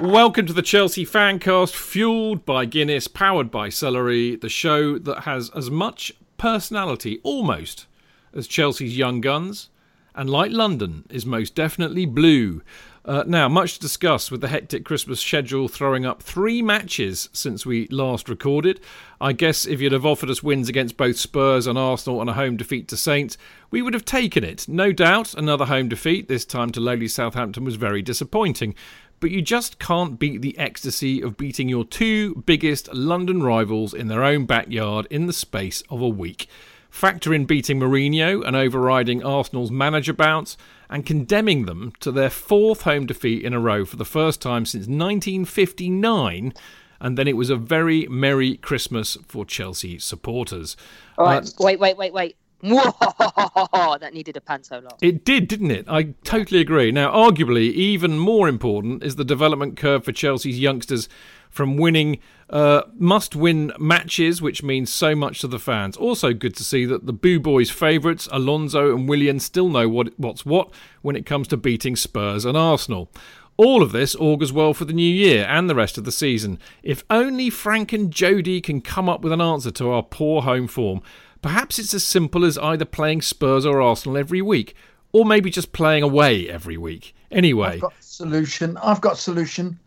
Welcome to the Chelsea Fancast, fueled by Guinness, powered by Celery, the show that has as much personality, almost, as Chelsea's Young Guns, and like London, is most definitely blue. Uh, now, much to discuss with the hectic Christmas schedule throwing up three matches since we last recorded. I guess if you'd have offered us wins against both Spurs and Arsenal and a home defeat to Saints, we would have taken it. No doubt, another home defeat, this time to lowly Southampton, was very disappointing but you just can't beat the ecstasy of beating your two biggest London rivals in their own backyard in the space of a week. Factor in beating Mourinho and overriding Arsenal's manager bounce and condemning them to their fourth home defeat in a row for the first time since 1959 and then it was a very merry Christmas for Chelsea supporters. All right, uh, wait, wait, wait, wait. That needed a panto laugh. It did, didn't it? I totally agree. Now, arguably, even more important is the development curve for Chelsea's youngsters from winning uh, must win matches, which means so much to the fans. Also, good to see that the Boo Boys' favourites, Alonso and Willian, still know what, what's what when it comes to beating Spurs and Arsenal. All of this augurs well for the new year and the rest of the season. If only Frank and Jody can come up with an answer to our poor home form. Perhaps it's as simple as either playing Spurs or Arsenal every week, or maybe just playing away every week. Anyway, I've got solution. I've got solution.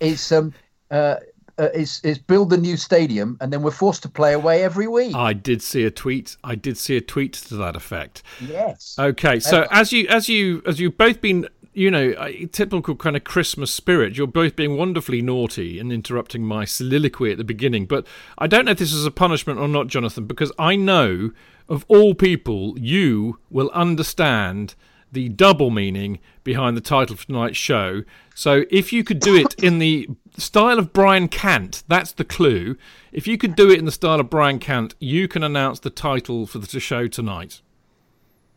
It's um uh, uh is is build the new stadium and then we're forced to play away every week. I did see a tweet. I did see a tweet to that effect. Yes. Okay, so as you as you as you've both been you know, typical kind of Christmas spirit. You're both being wonderfully naughty and interrupting my soliloquy at the beginning. But I don't know if this is a punishment or not, Jonathan, because I know of all people, you will understand the double meaning behind the title of tonight's show. So if you could do it in the style of Brian Cant, that's the clue. If you could do it in the style of Brian Cant, you can announce the title for the show tonight.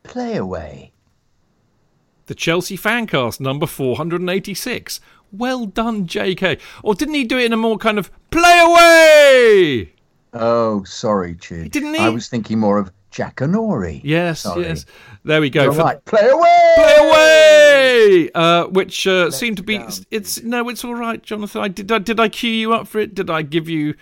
Play away the Chelsea Fancast number 486. Well done, JK. Or didn't he do it in a more kind of play away? Oh, sorry, Chid. Didn't he? I was thinking more of Jackanory. Yes, sorry. yes. There we go. You're right. Play away. Play away. Uh, which uh, seemed to be. It's no, it's all right, Jonathan. I did. I, did I cue you up for it? Did I give you?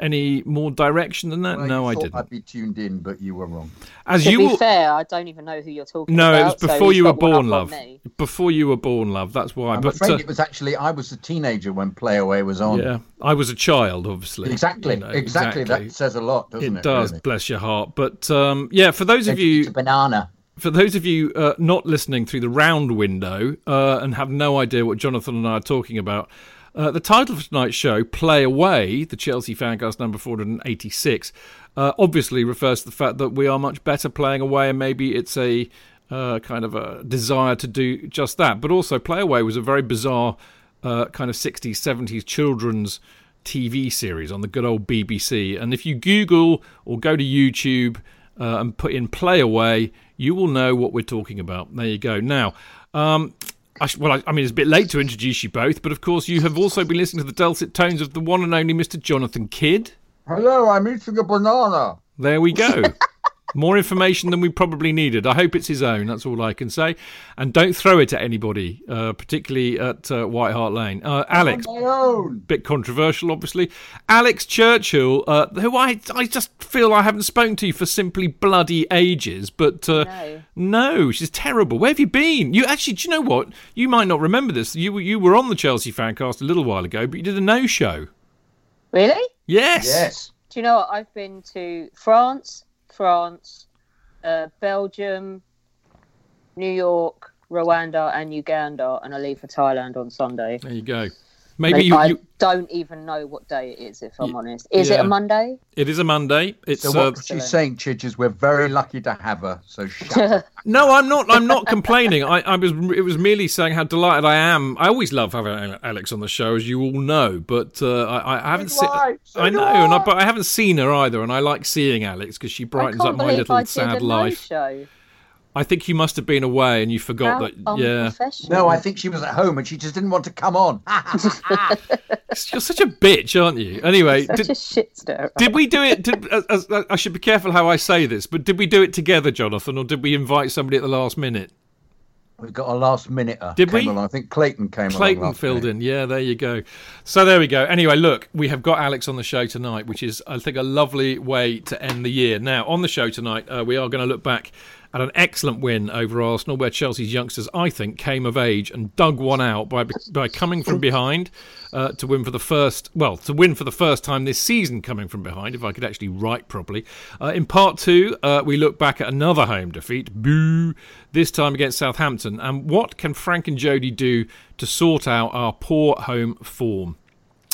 Any more direction than that? Well, no, I didn't. I'd be tuned in, but you were wrong. As to you be were... fair, I don't even know who you're talking no, about. No, it was before so you were born, love. Before you were born, love. That's why. I'm but, afraid uh, it was actually I was a teenager when Playaway was on. Yeah, I was a child, obviously. Exactly, you know, exactly, exactly. That says a lot, doesn't it? It does. Really? Bless your heart. But um, yeah, for those of you, banana. For those of you uh, not listening through the round window uh, and have no idea what Jonathan and I are talking about, uh, the title for tonight's show, Play Away, the Chelsea Fancast number 486, uh, obviously refers to the fact that we are much better playing away, and maybe it's a uh, kind of a desire to do just that. But also, Play Away was a very bizarre uh, kind of 60s, 70s children's TV series on the good old BBC. And if you Google or go to YouTube uh, and put in Play Away, you will know what we're talking about. There you go. Now, um, I sh- well, I, I mean, it's a bit late to introduce you both, but of course, you have also been listening to the dulcet tones of the one and only Mr. Jonathan Kidd. Hello, I'm eating a banana. There we go. More information than we probably needed. I hope it's his own. That's all I can say. And don't throw it at anybody, uh, particularly at uh, White Hart Lane. Uh, Alex, My own. bit controversial, obviously. Alex Churchill, uh, who I I just feel I haven't spoken to for simply bloody ages, but uh, No. no, she's terrible. Where have you been? You actually, do you know what? You might not remember this. You you were on the Chelsea fancast a little while ago, but you did a no show. Really? Yes. Yes. Do you know what? I've been to France, France, uh, Belgium, New York, Rwanda, and Uganda, and I leave for Thailand on Sunday. There you go. Maybe you, I you. don't even know what day it is, if I'm Y- honest. Is it a Monday? It is a Monday. It's So uh, she's saying, Chidge, is we're very lucky to have her. So shut. No, I'm not. I'm not complaining. I, I was. It was merely saying how delighted I am. I always love having Alex on the show, as you all know. But uh, I, I haven't seen. I. So I know, and I, I. but I haven't seen her either. And I like seeing Alex because she brightens up my little I did sad a life. no-show. I think you must have been away and you forgot How that. Yeah. No, I think she was at home and she just didn't want to come on. you're such a bitch, aren't you? Anyway, Such did, a shit stir. did we do it? Did, as, as, I should be careful how I say this, but did we do it together, Jonathan, or did we invite somebody at the last minute? we got a last minute. Did came we? Along. I think Clayton came. Clayton last filled minute. in. Yeah, there you go. So there we go. Anyway, look, we have got Alex on the show tonight, which is, I think, a lovely way to end the year. Now, on the show tonight, uh, we are going to look back at an excellent win over Arsenal, where Chelsea's youngsters, I think, came of age and dug one out by by coming from behind uh, to win for the first, well, to win for the first time this season, coming from behind. If I could actually write properly. Uh, in part two, uh, we look back at another home defeat. Boo! This time against Southampton, and what can Frank and Jody do to sort out our poor home form?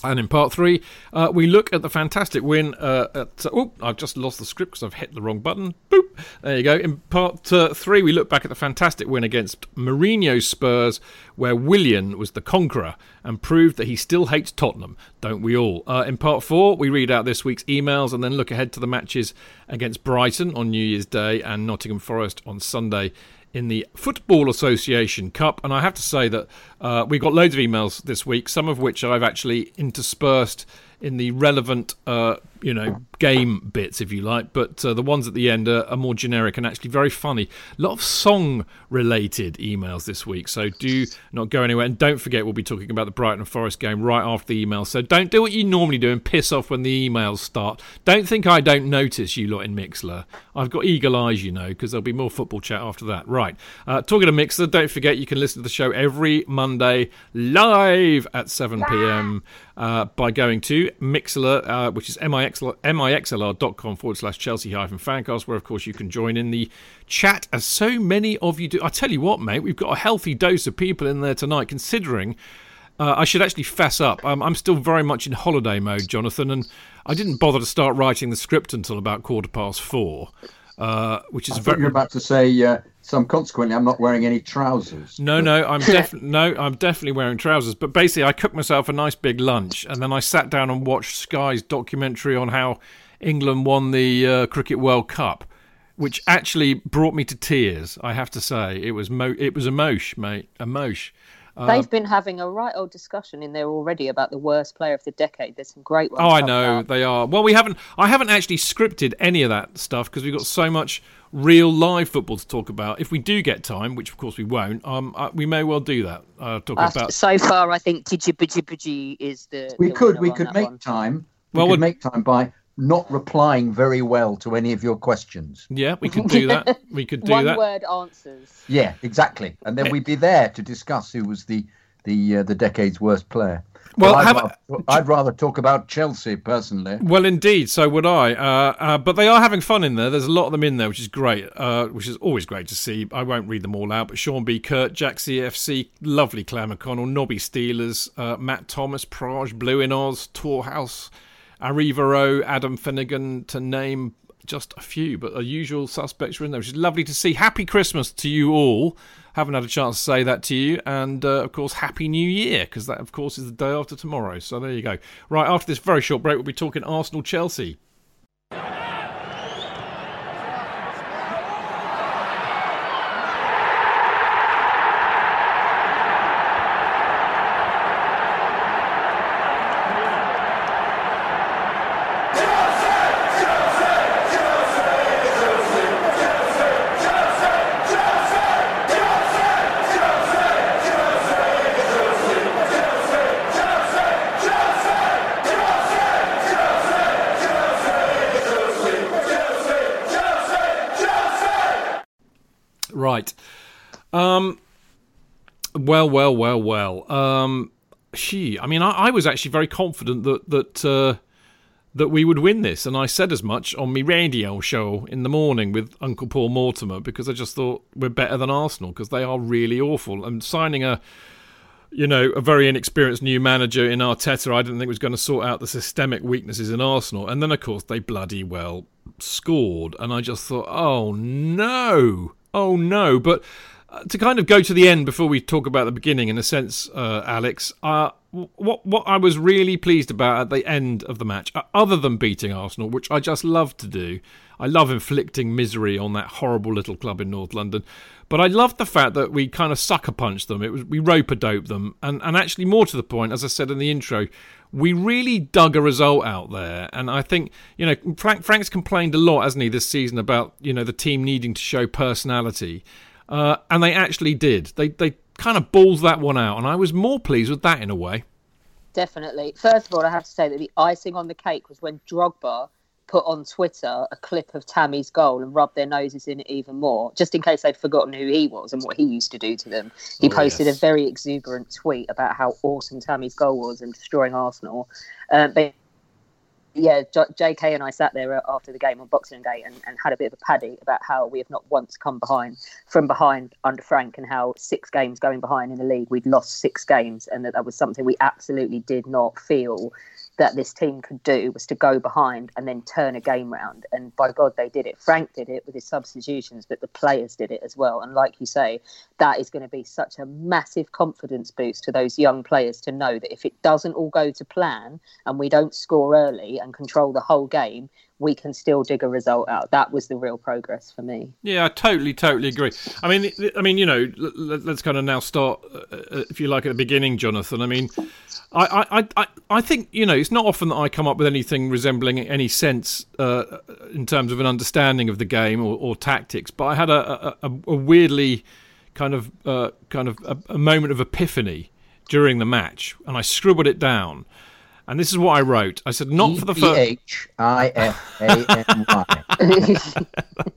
And in part three, uh, we look at the fantastic win. Uh, at oh, I've just lost the script because I've hit the wrong button. Boop. There you go. In part uh, three, we look back at the fantastic win against Mourinho's Spurs, where Willian was the conqueror and proved that he still hates Tottenham. Don't we all? Uh, in part four, we read out this week's emails and then look ahead to the matches against Brighton on New Year's Day and Nottingham Forest on Sunday in the Football Association Cup. And I have to say that uh, we got loads of emails this week, some of which I've actually interspersed in the relevant, uh, you know, game bits, if you like. But uh, the ones at the end are, are more generic and actually very funny. A lot of song-related emails this week, so do not go anywhere. And don't forget, we'll be talking about the Brighton Forest game right after the email. So don't do what you normally do and piss off when the emails start. Don't think I don't notice you lot in Mixlr. I've got eagle eyes, you know, because there'll be more football chat after that. Right. Uh, talking to Mixlr, don't forget you can listen to the show every Monday live at 7 p.m. Uh, by going to Mixlr, uh, which is mixlr, mixlr.com forward slash Chelsea hyphen fancast, where of course you can join in the chat as so many of you do. I tell you what, mate, we've got a healthy dose of people in there tonight, considering. Uh, I should actually fess up. Um, I'm still very much in holiday mode, Jonathan, and I didn't bother to start writing the script until about quarter past four, uh, which is I very. you were about to say, uh, some consequently, I'm not wearing any trousers. No, no, I'm definitely no, I'm definitely wearing trousers. But basically, I cooked myself a nice big lunch, and then I sat down and watched Sky's documentary on how England won the uh, Cricket World Cup, which actually brought me to tears. I have to say, it was mo- it was emosh, mate, emosh. They've been having a right old discussion in there already about the worst player of the decade. There's some great ones. Oh, I know up. they are. Well, we haven't. I haven't actually scripted any of that stuff because we've got so much real live football to talk about. If we do get time, which of course we won't, um, uh, we may well do that. Uh, talk Uh, about. so far, I think Tijibijibiji is the. We the could, we could make one. time. We Well, could what- make time by not replying very well to any of your questions. Yeah, we could do that. We could do One that. word answers. Yeah, exactly. And then we'd be there to discuss who was the the uh, the decade's worst player. Well, I'd, have- rather, I'd rather talk about Chelsea personally. Well, indeed. So would I. Uh, uh, but they are having fun in there. There's a lot of them in there, which is great. Uh, which is always great to see. I won't read them all out. But Sean B. Kurt, Jack CFC, lovely Claire McConnell, Nobby Steelers, uh, Matt Thomas, Praj, Blue in Oz, Torhouse, Arriva O, Adam Finnegan, to name just a few, but the usual suspects were in there, which is lovely to see. Happy Christmas to you all. Haven't had a chance to say that to you. And, uh, of course, Happy New Year, because that, of course, is the day after tomorrow. So there you go. Right, after this very short break, we'll be talking Arsenal Chelsea. Well, well, well, well. Um. She. I mean, I, I was actually very confident that that uh, that we would win this, and I said as much on my radio show in the morning with Uncle Paul Mortimer because I just thought we're better than Arsenal because they are really awful. And signing a you know, a very inexperienced new manager in Arteta, I didn't think was going to sort out the systemic weaknesses in Arsenal. And then, of course, they bloody well scored. And I just thought, oh no, oh no. But to kind of go to the end before we talk about the beginning, in a sense, uh, Alex, uh, what what I was really pleased about at the end of the match, uh, other than beating Arsenal, which I just love to do, I love inflicting misery on that horrible little club in North London. But I loved the fact that we kind of sucker punched them. It was we rope a dope them, and and actually more to the point, as I said in the intro, we really dug a result out there. And I think you know Frank Frank's complained a lot, hasn't he, this season about you know the team needing to show personality, uh, and they actually did. They they kind of balls that one out, and I was more pleased with that in a way. Definitely. First of all, I have to say that the icing on the cake was when Drogba put on Twitter a clip of Tammy's goal and rubbed their noses in it even more, just in case they'd forgotten who he was and what he used to do to them. He Oh, posted yes. a very exuberant tweet about how awesome Tammy's goal was and destroying Arsenal. Um, but yeah, JK and I sat there after the game on Boxing Day and, and had a bit of a paddy about how we have not once come behind from behind under Frank and how six games going behind in the league, we'd lost six games, and that that was something we absolutely did not feel that this team could do was to go behind and then turn a game round. And by God, they did it. Frank did it with his substitutions, but the players did it as well. And like you say, that is going to be such a massive confidence boost to those young players to know that if it doesn't all go to plan and we don't score early and control the whole game, we can still dig a result out. That was the real progress for me. Yeah, I totally, totally agree. I mean, I mean, you know, let, us kind of now start, uh, uh, if you like, at the beginning, Jonathan. I mean, I, I, I, I think you know, it's not often that I come up with anything resembling any sense uh, in terms of an understanding of the game or, or tactics. But I had a, a, a weirdly kind of, uh, kind of a, a moment of epiphany during the match, and I scribbled it down. And this is what I wrote. I said, not for the first. H I F A N Y.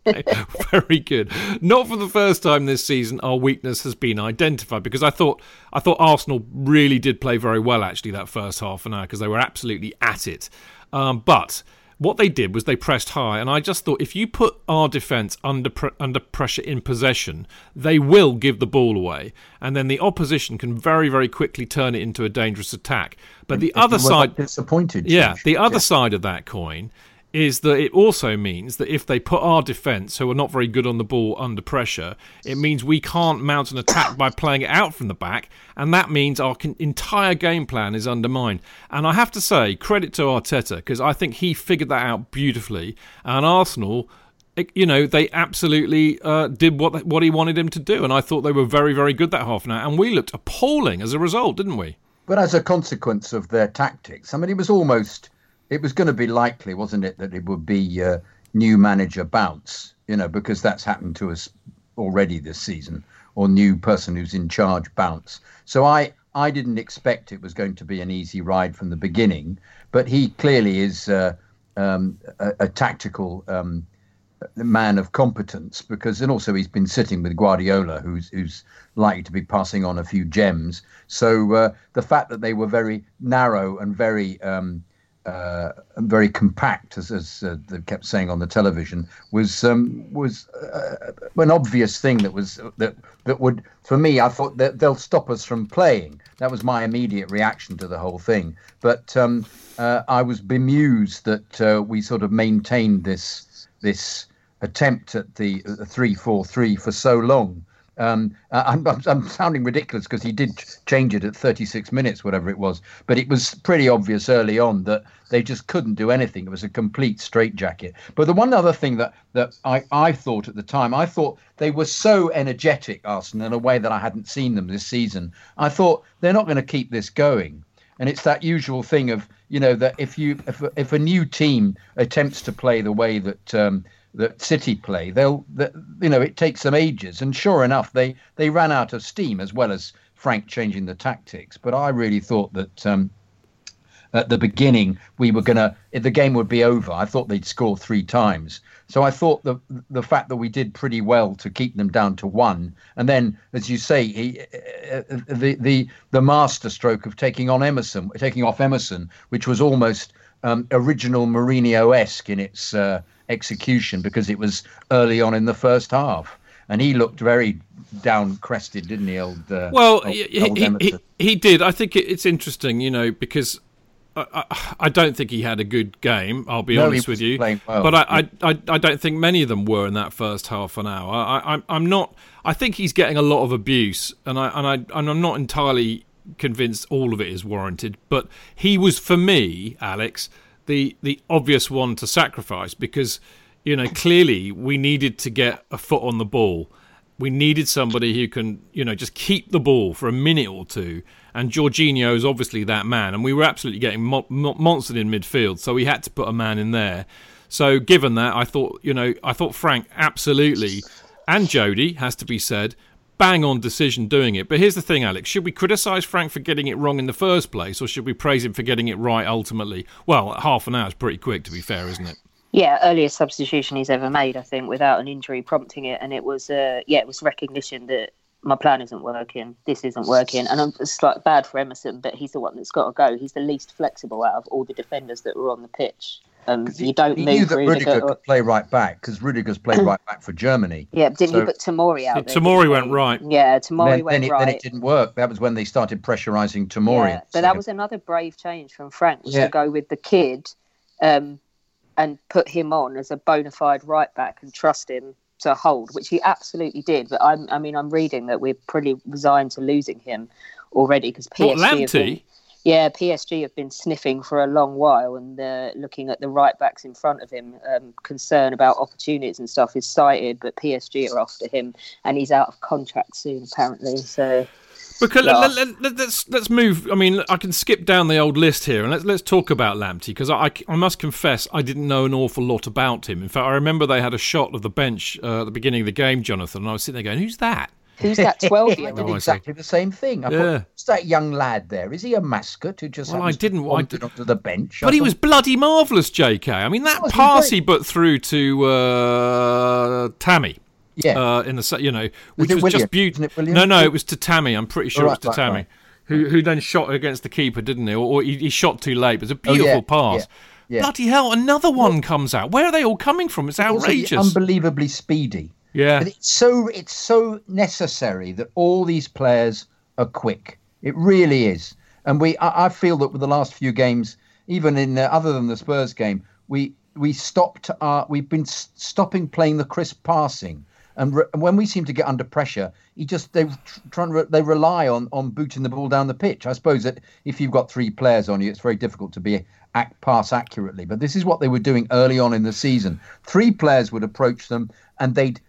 Very good. Not for the first time this season, our weakness has been identified because I thought I thought Arsenal really did play very well actually that first half an hour because they were absolutely at it. Um, but what they did was they pressed high, and I just thought if you put our defence under pr- under pressure in possession, they will give the ball away, and then the opposition can very very quickly turn it into a dangerous attack. But the other side, disappointed. yeah, the other side of that coin is that it also means that if they put our defence, who are not very good on the ball, under pressure, it means we can't mount an attack by playing it out from the back, and that means our entire game plan is undermined. And I have to say, credit to Arteta because I think he figured that out beautifully, and Arsenal. it- You know, they absolutely uh, did what what he wanted him to do, and I thought they were very, very good that half an hour. And we looked appalling as a result, didn't we? But as a consequence of their tactics, I mean, it was almost, it was going to be likely, wasn't it, that it would be uh, new manager bounce, you know, because that's happened to us already this season, or new person who's in charge bounce. So I, I didn't expect it was going to be an easy ride from the beginning, but he clearly is uh, um, a, a tactical um, man of competence because and also he's been sitting with Guardiola who's who's likely to be passing on a few gems so uh, the fact that they were very narrow and very um, uh, very compact as, as uh, they kept saying on the television was um, was uh, an obvious thing that was that that would for me I thought that they'll stop us from playing that was my immediate reaction to the whole thing but um, uh, I was bemused that uh, we sort of maintained this this attempt at the three-four-three for so long. Um, I'm, I'm, I'm, sounding ridiculous because he did change it at 36 minutes, whatever it was. But it was pretty obvious early on that they just couldn't do anything. It was a complete straitjacket. But the one other thing that that I, I thought at the time, I thought they were so energetic, Arsenal, in a way that I hadn't seen them this season. I thought they're not going to keep this going. And it's that usual thing of you know that if you if if a new team attempts to play the way that um, that City play, they'll you know it takes them ages. And sure enough, they they ran out of steam as well as Frank changing the tactics. But I really thought that. Um, at the beginning we were gonna the game would be over. I thought they'd score three times. So I thought the the fact that we did pretty well to keep them down to one, and then as you say, he, uh, the the the master stroke of taking on Emerson, taking off Emerson, which was almost um, original Mourinho esque in its uh, execution because it was early on in the first half and he looked very down crested, didn't he, old? Uh, well, old, he, old he, he, he, did. I think it's interesting, you know, because I, I, don't think he had a good game. I'll be no, honest with you, well. but I, I, I, don't think many of them were in that first half an hour. I, I, am not. I think he's getting a lot of abuse, and I and I and I'm not entirely convinced all of it is warranted. But he was, for me, Alex, the the obvious one to sacrifice because you know clearly we needed to get a foot on the ball. We needed somebody who can, you know, just keep the ball for a minute or two and Jorginho is obviously that man. And we were absolutely getting mo- mo- monstered in midfield, so we had to put a man in there. So given that, I thought you know I thought Frank absolutely, and Jody has to be said, bang on decision doing it. But here's the thing, Alex: should we criticise Frank for getting it wrong in the first place, or should we praise him for getting it right ultimately? Well, half an hour is pretty quick, to be fair, isn't it? Yeah, earliest substitution he's ever made, I think, without an injury prompting it, and it was uh, yeah, it was recognition that my plan isn't working. This isn't working, and it's like bad for Emerson, but he's the one that's got to go. He's the least flexible out of all the defenders that were on the pitch. Um, you don't he move knew that Rudiger, Rudiger could play right back because Rudiger's played right back for Germany. Yeah, didn't so, he put Tomori out? There, Tomori went right. Yeah, Tomori then, went then it, right. Then it didn't work. That was when they started pressurising Tomori. Yeah, but that was another brave change from Frank yeah. to go with the kid, um, and put him on as a bona fide right back and trust him to hold, which he absolutely did. But I'm, I mean, I'm reading that we're pretty resigned to losing him already because PSG. What, have been, yeah, PSG have been sniffing for a long while, and they're looking at the right backs in front of him. Um, concern about opportunities and stuff is cited, but PSG are after him, and he's out of contract soon, apparently. So because let, let, let's, let's move. I mean, I can skip down the old list here and let's let's talk about Lamptey because I, I must confess I didn't know an awful lot about him. In fact, I remember they had a shot of the bench uh, at the beginning of the game, Jonathan, and I was sitting there going, "Who's that?" Who's that 12 year old? I did exactly the same thing. I yeah. thought, who's that young lad there? Is he a mascot who just well, I didn't want to onto the bench? But he was bloody marvellous, JK. I mean, that oh, pass he put through to uh, Tammy yeah. Uh, in the you know, which was, was just beautiful. No, no, it was to Tammy. I'm pretty sure right, it was to right, Tammy, right. who who then shot against the keeper, didn't he? Or, or he, he, shot too late. It was a beautiful oh, yeah, pass. Yeah, yeah. Bloody hell! Another one comes out. Where are they all coming from? It's outrageous. Also, unbelievably speedy. Yeah. But it's so it's so necessary that all these players are quick. It really is. And we, I, I feel that with the last few games, even in uh, other than the Spurs game, we we stopped. Our, we've been stopping playing the crisp passing and, re- when we seem to get under pressure, he just they try re- they rely on on booting the ball down the pitch. I suppose that if you've got three players on you, it's very difficult to be act pass accurately. But this is what they were doing early on in the season. Three players would approach them, and they'd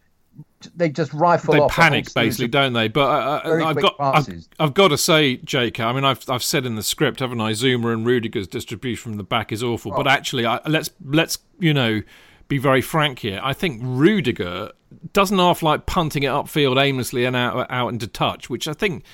they just rifle they panic basically, don't they? But uh, uh I've got I've, I've, got to say, Jake. I mean, I've I've said in the script, haven't I? Zouma and Rudiger's distribution from the back is awful. Oh. But actually, I, let's let's you know be very frank here. I think Rudiger doesn't half like punting it upfield aimlessly and out out into touch, which I think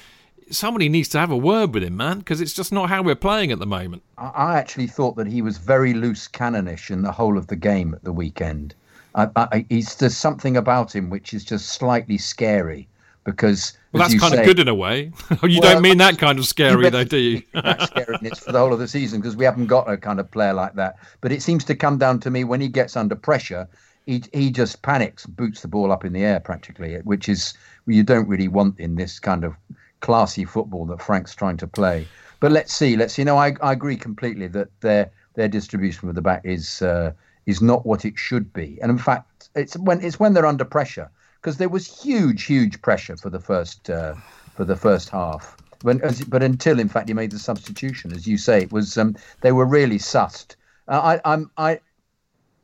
somebody needs to have a word with him, man, because it's just not how we're playing at the moment. I actually thought that he was very loose cannonish in the whole of the game at the weekend. I, I, there's something about him which is just slightly scary because well, that's kind say, of good in a way. you well, don't mean that kind of scary, though, do you? that's scary, and it's for the whole of the season because we haven't got a kind of player like that. But it seems to come down to me when he gets under pressure, he he just panics, boots the ball up in the air practically, which is you don't really want in this kind of classy football that Frank's trying to play. But let's see, let's see. No, I I agree completely that their their distribution with the back is uh, is not what it should be. And in fact, it's when it's when they're under pressure because there was huge, huge pressure for the first uh, for the first half. When, but until in fact he made the substitution, as you say, it was um, they were really sussed. Uh, I, I'm I.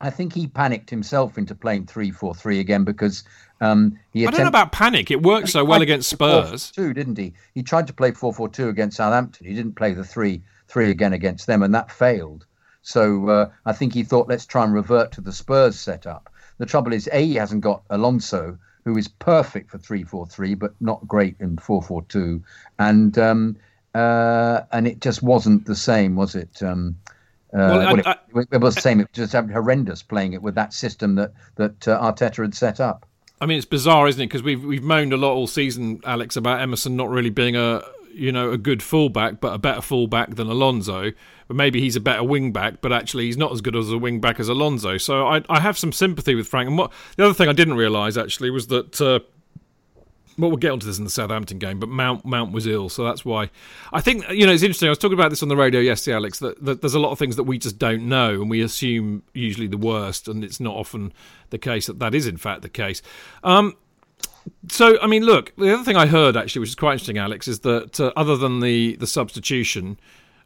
I think he panicked himself into playing three four three again because um, he. I don't know about panic. It worked so well against Spurs, too, didn't he? He tried to play four four two against Southampton. He didn't play the three three again against them, and that failed. So uh, I think he thought, let's try and revert to the Spurs setup. The trouble is, A, he hasn't got Alonso, who is perfect for 3 4 3, but not great in 4 4 2. And, um, uh, and it just wasn't the same, was it? Um, uh, well, well, it, I, it, was the same. It was just horrendous playing it with that system that that uh, Arteta had set up. I mean, it's bizarre, isn't it? Because we've we've moaned a lot all season, Alex, about Emerson not really being a you know, a good fullback, but a better fullback than Alonso. But maybe he's a better wing back, but actually he's not as good as a wing back as Alonso. So I, I have some sympathy with Frank. And what the other thing I didn't realise actually was that. Uh, well, we'll get onto this in the Southampton game, but Mount Mount was ill, so that's why. I think you know it's interesting. I was talking about this on the radio yesterday, Alex. That, that there's a lot of things that we just don't know, and we assume usually the worst, and it's not often the case that that is in fact the case. Um, so, I mean, look, the other thing I heard actually, which is quite interesting, Alex, is that uh, other than the the substitution,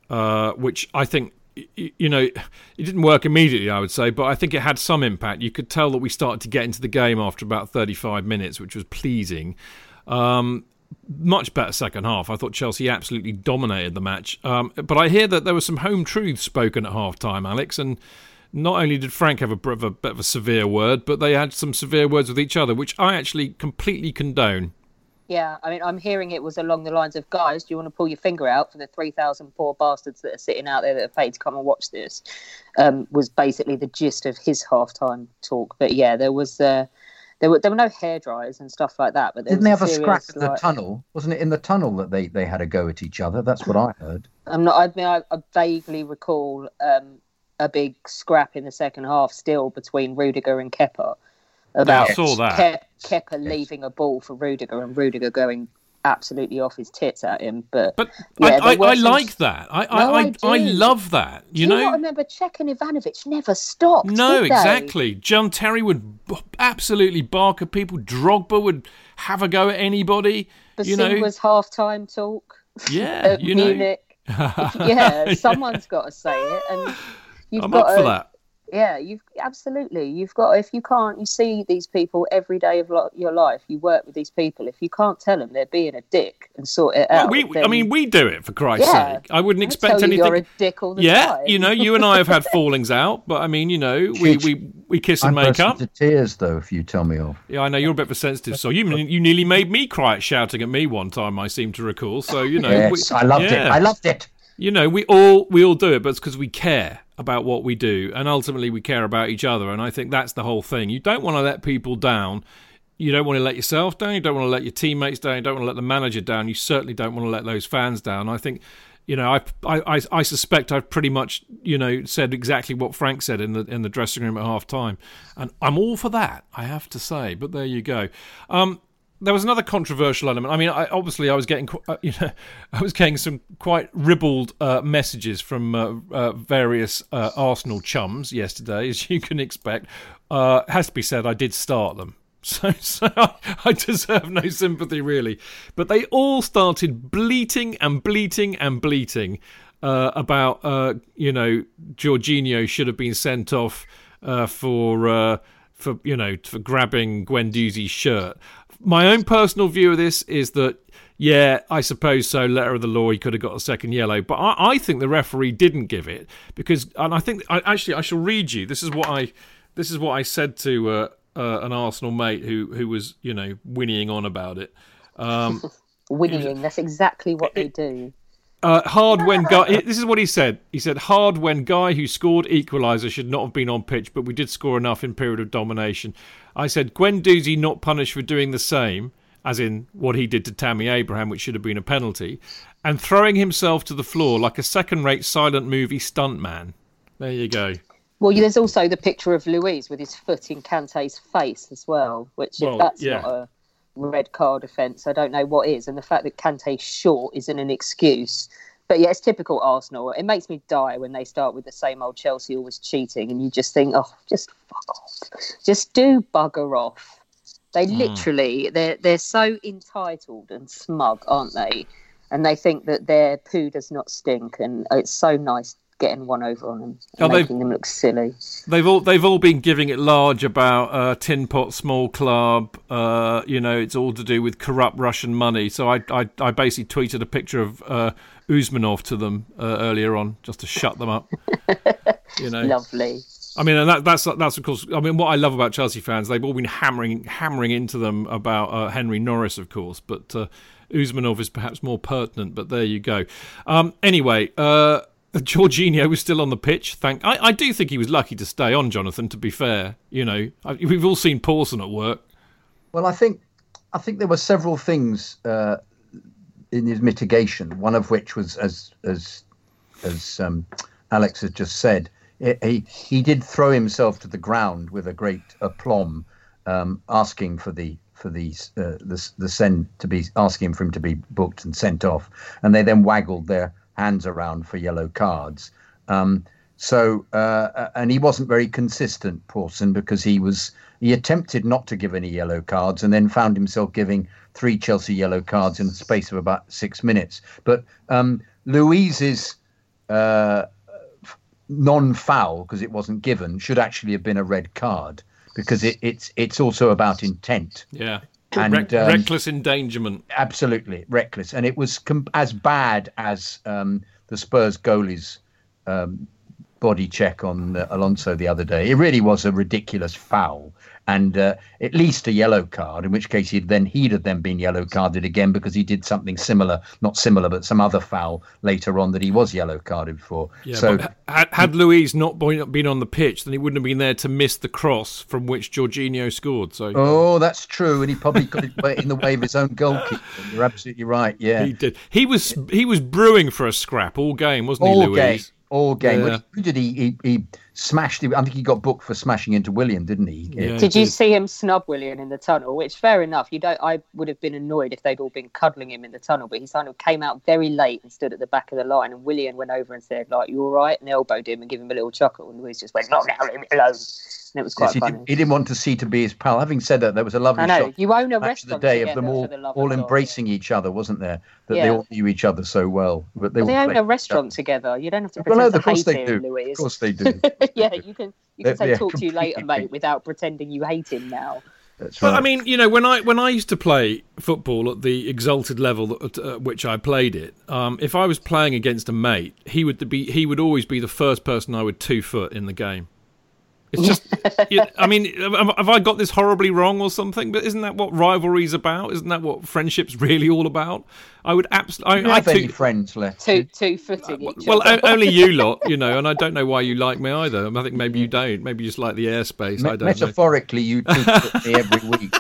uh, which I think you know, it didn't work immediately, I would say, but I think it had some impact. You could tell that we started to get into the game after about 35 minutes, which was pleasing. Um, much better second half. I thought Chelsea absolutely dominated the match. Um, but I hear that there were some home truths spoken at half time, Alex, and not only did Frank have a bit, of a bit of a severe word, but they had some severe words with each other, which I actually completely condone. Yeah, I mean, I'm hearing it was along the lines of, guys, do you want to pull your finger out for the 3,000 poor bastards that are sitting out there that are paid to come and watch this? Um, was basically the gist of his halftime talk. But yeah, there was. Uh, there were there were no hair dryers and stuff like that. But didn't they have a, scrap in the like, tunnel? Wasn't it in the tunnel that they, they had a go at each other? That's what I heard. I'm not. I mean, I, I vaguely recall um, a big scrap in the second half still between Rudiger and Kepa about yeah, saw that. Ke- Kepa yes. leaving a ball for Rudiger and Rudiger going absolutely off his tits at him. But but yeah, I, I, I like that. I no, I, I, I, love that. You know, you remember Cech and Ivanovic never stopped. No, exactly. John Terry would b- absolutely bark at people. Drogba would have a go at anybody. Basile you know, was half time talk. Yeah, you Munich. know. yeah, someone's got to say it, and You've I'm got up for that. Yeah, you've absolutely. You've got if you can't, you see these people every day of lo- your life. You work with these people. If you can't tell them they're being a dick and sort it well, out, we, then... I mean, we do it for Christ's yeah, sake. I wouldn't expect you anything. You're a dick all the yeah, time. you know, you and I have had fallings out, but I mean, you know, we we, we kiss and I'm make up. To tears though, if you tell me off. Yeah, I know you're a bit of a sensitive soul. You you nearly made me cry at shouting at me one time. I seem to recall. So you know, yes, we, I loved yeah. it. I loved it. You know, we all we all do it, but it's because we care about what we do, and ultimately we care about each other. And I think that's the whole thing. You don't want to let people down. You don't want to let yourself down. You don't want to let your teammates down. You don't want to let the manager down. You certainly don't want to let those fans down. I think, you know, I, I, I suspect I've pretty much, you know, said exactly what Frank said in the in the dressing room at half time, and I'm all for that. I have to say, but there you go. Um, there was another controversial element. I mean, I, obviously, I was getting, uh, you know, I was getting some quite ribald uh, messages from uh, uh various uh, Arsenal chums yesterday, as you can expect. Uh, has to be said, I did start them, so, so I, I deserve no sympathy really. But they all started bleating and bleating and bleating about, you know, Jorginho should have been sent off for for you know for grabbing Guendouzi's shirt my own personal view of this is that yeah, I suppose so. Letter of the law, he could have got a second yellow, but I, I think the referee didn't give it because, and I think I, actually I shall read you. This is what I, this is what I said to uh, uh, an Arsenal mate who who was you know whinnying on about it. Um, whinnying, that's exactly what they do. Uh, hard when guy. This is what he said. He said hard when guy who scored equaliser should not have been on pitch, but we did score enough in period of domination. I said Guendouzi not punished for doing the same, as in what he did to Tammy Abraham, which should have been a penalty, and throwing himself to the floor like a second-rate silent movie stuntman. There you go. Well, there's also the picture of Luiz with his foot in Kante's face as well, which well, if that's yeah. not a red card offence, I don't know what is. And the fact that Kante's short isn't an excuse but yeah, it's typical Arsenal. It makes me die when they start with the same old Chelsea always cheating, and you just think, oh, just fuck off, just do bugger off. They mm. literally, they're they're so entitled and smug, aren't they? And they think that their poo does not stink, and it's so nice getting one over on them, oh, making them look silly. They've all they've all been giving it large about uh, tin pot small club. Uh, you know, it's all to do with corrupt Russian money. So I I, I basically tweeted a picture of uh, Usmanov to them uh, earlier on just to shut them up. you know, lovely. I mean, and that, that's that's of course. I mean, what I love about Chelsea fans, they've all been hammering hammering into them about uh, Henry Norris, of course, but uh, Usmanov is perhaps more pertinent. But there you go. Um, anyway, uh, Jorginho was still on the pitch. Thank. I, I do think he was lucky to stay on, Jonathan. To be fair, you know, I, we've all seen Pawson at work. Well, I think I think there were several things uh, in his mitigation. One of which was, as as as um, Alex has just said, he he did throw himself to the ground with a great aplomb, um, asking for the for these uh, the the send to be asking for him to be booked and sent off, and they then waggled their hands around for yellow cards. Um, so, uh, and he wasn't very consistent, Pawson, because he was he attempted not to give any yellow cards and then found himself giving three Chelsea yellow cards in the space of about six minutes. But um, Luiz's uh, non-foul, because it wasn't given, should actually have been a red card because it, it's it's also about intent. Yeah. And, Re- um, reckless endangerment. Absolutely reckless, and it was com- as bad as um, the Spurs goalie's um, body check on uh, Alonso the other day. It really was a ridiculous foul, and uh, at least a yellow card. In which case, he'd then he'd have then been yellow carded again because he did something similar, not similar, but some other foul later on that he was yellow carded for. Yeah, so had, had Luiz not been on the pitch, then he wouldn't have been there to miss the cross from which Jorginho scored. So oh, that's true, and he probably got it in the way of his own goalkeeper. You're absolutely right. Yeah, he did. He was he was brewing for a scrap all game, wasn't all he, Luiz? Game all game. Yeah. Who did he, he, he smashed? I think he got booked for smashing into Willian, didn't he? Yeah, did you see him snub Willian in the tunnel? Which fair enough. You don't. I would have been annoyed if they'd all been cuddling him in the tunnel, but he kind of came out very late and stood at the back of the line. And Willian went over and said, "Like you all right?" and elbowed him and gave him a little chuckle. And Luiz just went, "Not now, leave me alone." And it was quite yes, he funny. Did, he didn't want to see to be his pal. Having said that, there was a lovely I know. shot. You own a restaurant the day of them all, all embracing each other, wasn't there? That yeah. they all knew each other so well. But they, well, they own a restaurant together. You don't have to pretend well, no, of course they him, do. Luiz. Of course they do. yeah, you can. You can say yeah, talk to you later, mate, without pretending you hate him now. That's right. But I mean, you know, when I when I used to play football at the exalted level at uh, which I played it, um, if I was playing against a mate, he would be he would always be the first person I would two foot in the game. It's just, I mean, have I got this horribly wrong or something? But isn't that what rivalry's about? Isn't that what friendship's really all about? I would absolutely. I have I, any friends left? Two, two footing uh, Well, only you lot, you know, and I don't know why you like me either. I think maybe you don't. Maybe you just like the airspace. Me- I don't. Metaphorically, know. you two me every week.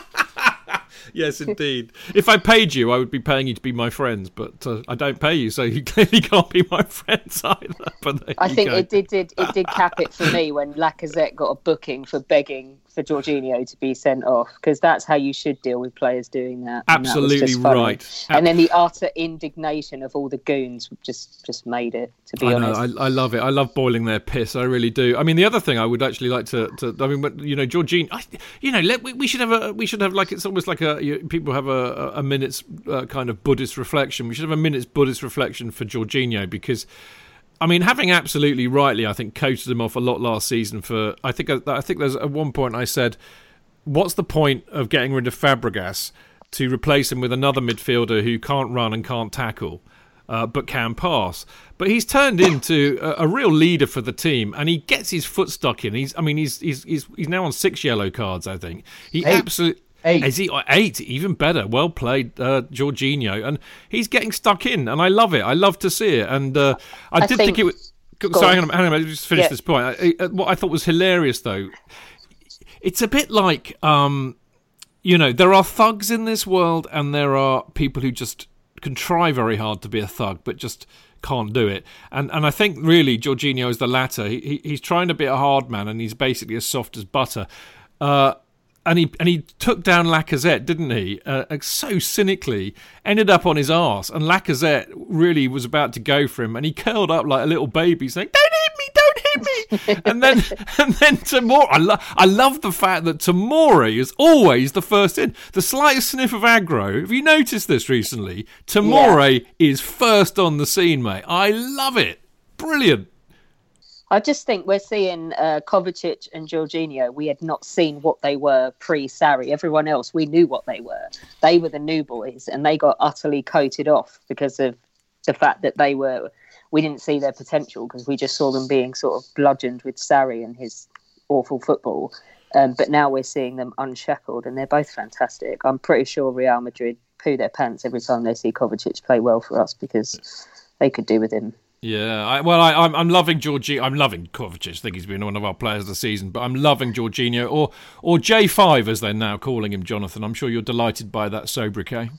yes, indeed. If I paid you, I would be paying you to be my friends, but uh, I don't pay you, so you clearly can't be my friends either. But I think go. it did, did it did cap it for me when Lacazette got a booking for begging for Jorginho to be sent off because that's how you should deal with players doing that. Absolutely that right. And then the utter indignation of all the goons just just made it. To be I honest, know, I, I, love it. I love boiling their piss. I really do. I mean, the other thing I would actually like to, to I mean, you know, Jorginho. I, you know, let, we, we, should have a we should have like it's almost like a you, people have a, a minute's uh, kind of Buddhist reflection. We should have a minute's Buddhist reflection for Jorginho because I mean, having absolutely rightly, I think, coated him off a lot last season for. I think. I think there's at one point I said, "What's the point of getting rid of Fabregas to replace him with another midfielder who can't run and can't tackle?" Uh, but can pass. But he's turned into a, a, real leader for the team, and he gets his foot stuck in. He's, I mean, he's he's he's, he's now on six yellow cards. I think he absolutely Eight. Is he uh, eight? Even better. Well played, uh, Jorginho, and he's getting stuck in, and I love it. I love to see it, and uh, I, I, did think, think it was. Sorry, hang on, hang on, let me just finish yeah. this point. I, I, what I thought was hilarious, though, it's a bit like, um, you know, there are thugs in this world, and there are people who just can try very hard to be a thug, but just can't do it. And and I think really Jorginho is the latter. He, he he's trying to be a hard man, and he's basically as soft as butter. Uh, and he and he took down Lacazette, didn't he? Uh, so cynically, ended up on his arse, and Lacazette really was about to go for him, and he curled up like a little baby, saying, "Don't hit me, don't hit me!" and then and then Tomori, I, lo- I love the fact that Tomori is always the first in. The slightest sniff of aggro. Have you noticed this recently? Tomori yeah. is first on the scene, mate. I love it. Brilliant. I just think we're seeing uh, Kovacic and Jorginho. We had not seen what they were pre Sarri. Everyone else, we knew what they were. They were the new boys, and they got utterly coated off because of the fact that they were. We didn't see their potential because we just saw them being sort of bludgeoned with Sarri and his awful football. Um, but now we're seeing them unshackled, and they're both fantastic. I'm pretty sure Real Madrid poo their pants every time they see Kovacic play well for us because they could do with him yeah, I, well, I, am I'm, I'm loving Georgie. I'm loving Kovacic. I think he's been one of our players of the season. But I'm loving Jorginho, or or J5 as they're now calling him, Jonathan. I'm sure you're delighted by that sobriquet.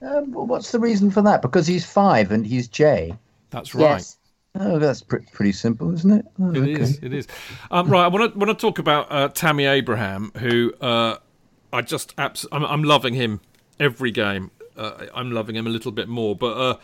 Um, what's the reason for that? Because he's five and he's J. That's right. Yes. Oh, that's pretty, pretty simple, isn't it? Oh, it okay. is. It is. Um, right. I want to want to talk about uh, Tammy Abraham, who uh, I just abs- I'm, I'm loving him every game. Uh, I'm loving him a little bit more, but uh,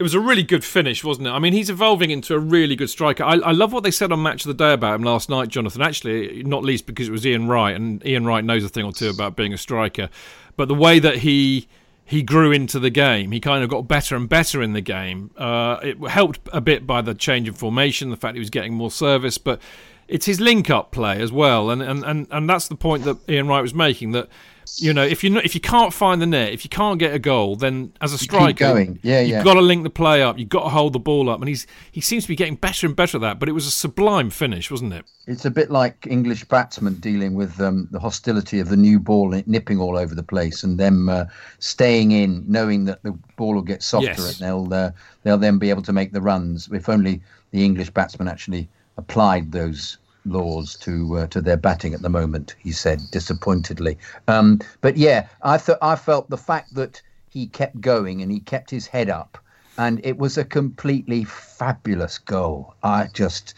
it was a really good finish, wasn't it? I mean, he's evolving into a really good striker. I, I, love what they said on Match of the Day about him last night, Jonathan. Actually, not least because it was Ian Wright, and Ian Wright knows a thing or two about being a striker. But the way that he he grew into the game, he kind of got better and better in the game. Uh, it helped a bit by the change of formation, the fact he was getting more service, but it's his link up play as well, and and, and, and that's the point that Ian Wright was making that you know, if you if you can't find the net, if you can't get a goal, then as a striker, yeah, you've yeah. got to link the play up. You've got to hold the ball up, and he's he seems to be getting better and better at that. But it was a sublime finish, wasn't it? It's a bit like English batsmen dealing with um, the hostility of the new ball nipping all over the place, and them uh, staying in, knowing that the ball will get softer, yes. and they'll uh, they'll then be able to make the runs. If only the English batsmen actually applied those laws to uh, to their batting at the moment. He said disappointedly. Um, but yeah, I thought I felt the fact that he kept going and he kept his head up, and it was a completely fabulous goal. I just,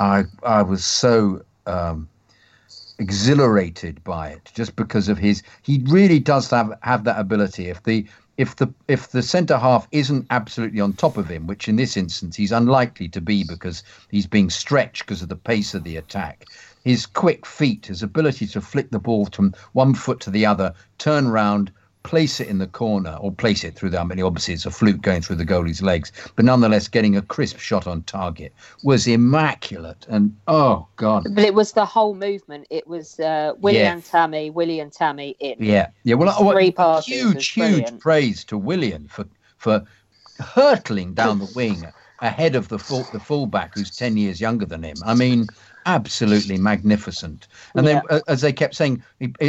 I I was so. Um, exhilarated by it just because of his he really does have have that ability if the if the if the centre half isn't absolutely on top of him, which in this instance he's unlikely to be because he's being stretched because of the pace of the attack, his quick feet, his ability to flick the ball from one foot to the other, turn round, place it in the corner or place it through the. I mean, obviously it's a fluke going through the goalie's legs, but nonetheless getting a crisp shot on target was immaculate. And oh god! But it was the whole movement. It was uh, Willian yeah. Tammy, Willian Tammy in. Yeah, yeah. Well, three passes. Huge, huge praise to Willian for for hurtling down the wing ahead of the full, the fullback who's ten years younger than him. I mean absolutely magnificent. And yeah. then, as they kept saying,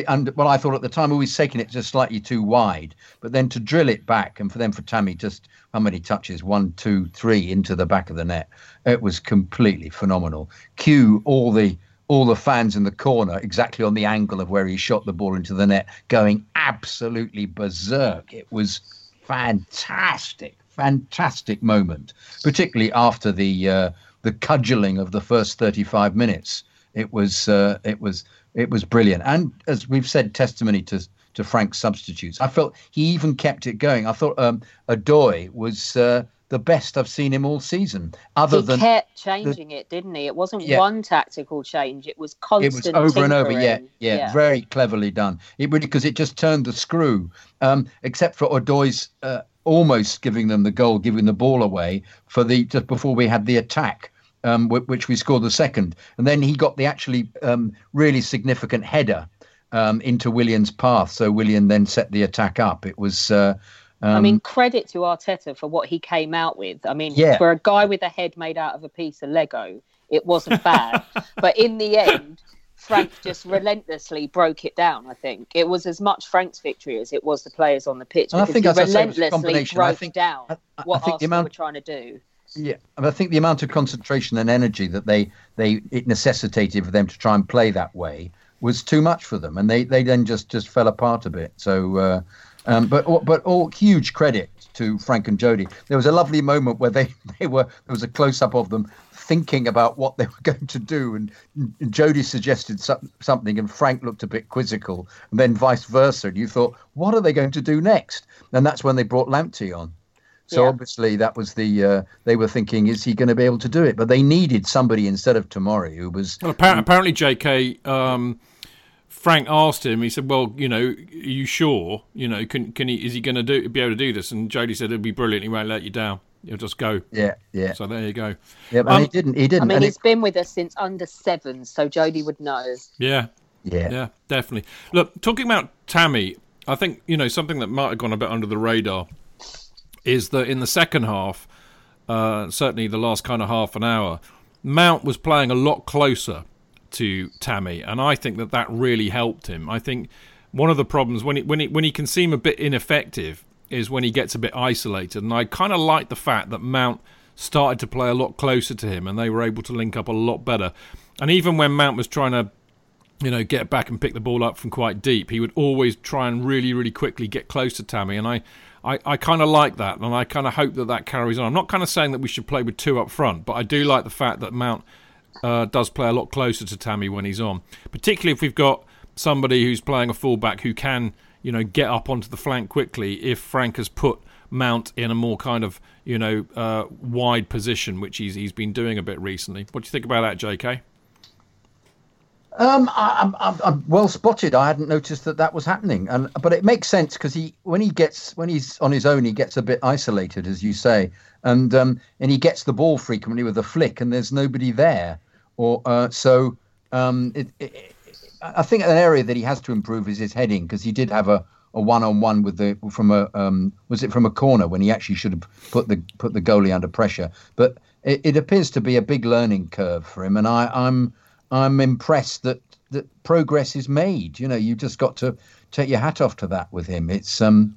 and well, I thought at the time, oh, he's taking it just slightly too wide. But then to drill it back, and for them, for Tammy, just how many touches? One, two, three into the back of the net. It was completely phenomenal. Cue all the all the fans in the corner, exactly on the angle of where he shot the ball into the net, going absolutely berserk. It was fantastic, fantastic moment, particularly after the. Uh, the cudgeling of the first 35 minutes. It was uh, it was it was brilliant, and as we've said, testimony to to Frank's substitutes. I felt he even kept it going. I thought um, Odoi was. Uh, the best I've seen him all season. Other he than kept changing the, it, didn't he? It wasn't yeah. one tactical change; it was constant. It was over tinkering. and over. Yeah, yeah, yeah, very cleverly done. It really because it just turned the screw. Um, except for Odoi's uh, almost giving them the goal, giving the ball away for the just before we had the attack. Um, which we scored the second, and then he got the actually um, really significant header um, into Willian's path. So Willian then set the attack up. It was. Uh, I mean, um, credit to Arteta for what he came out with. I mean, yeah. for a guy with a head made out of a piece of Lego, it wasn't bad. but in the end, Frank just relentlessly broke it down. I think it was as much Frank's victory as it was the players on the pitch. I think he relentlessly broke think, down I, I, what I Arsenal amount, were trying to do. Yeah, I think the amount of concentration and energy that they they it necessitated for them to try and play that way was too much for them, and they they then just just fell apart a bit. So. Uh, um, but but all huge credit to Frank and Jody. There was a lovely moment where they, they were there was a close up of them thinking about what they were going to do, and, and Jody suggested so, something, and Frank looked a bit quizzical, and then vice versa, and you thought, what are they going to do next? And that's when they brought Lamptey on. So Yeah. obviously that was the uh, they were thinking, is he going to be able to do it? But they needed somebody instead of Tomori who was Well, apparently, apparently J.K. Um, Frank asked him. He said, "Well, you know, are you sure? You know, can can he? Is he going to do be able to do this?" And Jody said, "It'll be brilliant. He won't let you down. He'll just go." yeah yeah So there you go. yeah. But Um, he didn't he didn't. I mean, and he's it- been with us since under seven, so Jody would know. Yeah, yeah yeah, definitely. Look, talking about Tammy, I think you know something that might have gone a bit under the radar is that in the second half, uh, certainly the last kind of half an hour, Mount was playing a lot closer to Tammy, and I think that that really helped him. I think one of the problems when he when he when he can seem a bit ineffective is when he gets a bit isolated, and I kind of like the fact that Mount started to play a lot closer to him, and they were able to link up a lot better. And even when Mount was trying to you know, get back and pick the ball up from quite deep. He would always try and really, really quickly get close to Tammy, and I, I, I kind of like that, and I kind of hope that that carries on. I'm not kind of saying that we should play with two up front, but I do like the fact that Mount uh, does play a lot closer to Tammy when he's on, particularly if we've got somebody who's playing a fullback who can, you know, get up onto the flank quickly. If Frank has put Mount in a more kind of, you know, uh, wide position, which he's he's been doing a bit recently. What do you think about that, J.K.? Um, I, I'm well spotted. I hadn't noticed that that was happening, and but it makes sense because he when he gets when he's on his own, he gets a bit isolated, as you say, and um, and he gets the ball frequently with a flick, and there's nobody there, or uh, so um, it- I think an area that he has to improve is his heading because he did have a, a one-on-one with the from a um, was it from a corner when he actually should have put the put the goalie under pressure, but it, it appears to be a big learning curve for him, and I, I'm I'm impressed that that progress is made. You know, you just got to take your hat off to that with him. It's um,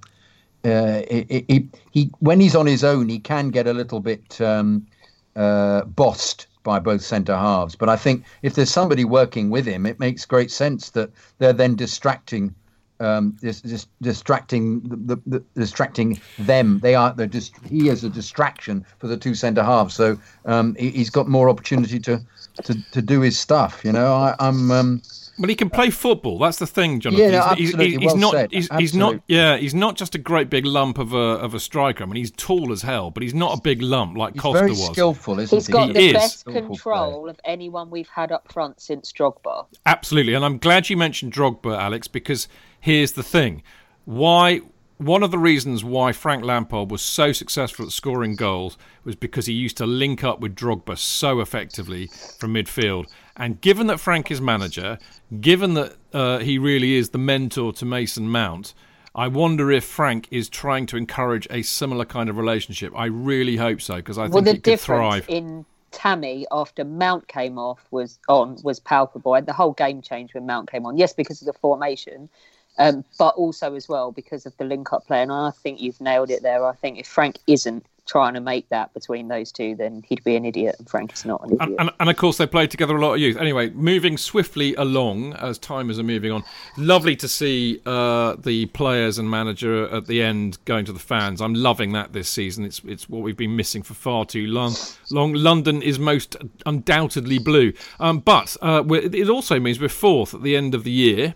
uh, it, it, he, he when he's on his own, he can get a little bit um, uh, bossed by both centre halves. But I think if there's somebody working with him, it makes great sense that they're then distracting. Um, dis, dis, distracting the, the, the distracting them. They are the dist- he is a distraction for the two centre halves. So um, he, he's got more opportunity to, to, to do his stuff. You know, I, I'm um, Well, he can play football. That's the thing, Jonathan. Yeah, no, he's, absolutely. he's, he's Well not. said. He's, he's not. Yeah, he's not just a great big lump of a of a striker. I mean, he's tall as hell, but he's not a big lump like he's Costa very was. skillful, isn't He's he? got He the is. best Skillful control of anyone we've had up front since Drogba. Absolutely, and I'm glad you mentioned Drogba, Alex, because here's the thing: why one of the reasons why Frank Lampard was so successful at scoring goals was because he used to link up with Drogba so effectively from midfield. And given that Frank is manager, given that uh, he really is the mentor to Mason Mount, I wonder if Frank is trying to encourage a similar kind of relationship. I really hope so because I well, think the it could difference thrive. in Tammy after Mount came off was on was palpable. And the whole game changed when Mount came on. Yes, because of the formation, um, but also as well because of the link-up play. And I think you've nailed it there. I think if Frank isn't trying to make that between those two, then he'd be an idiot, and Frank is not an idiot. And, and, and of course, they played together a lot of youth. Anyway, moving swiftly along as time is moving on. Lovely to see uh, the players and manager at the end going to the fans. I'm loving that this season. It's it's what we've been missing for far too long. Long London is most undoubtedly blue, um, but uh, it also means we're fourth at the end of the year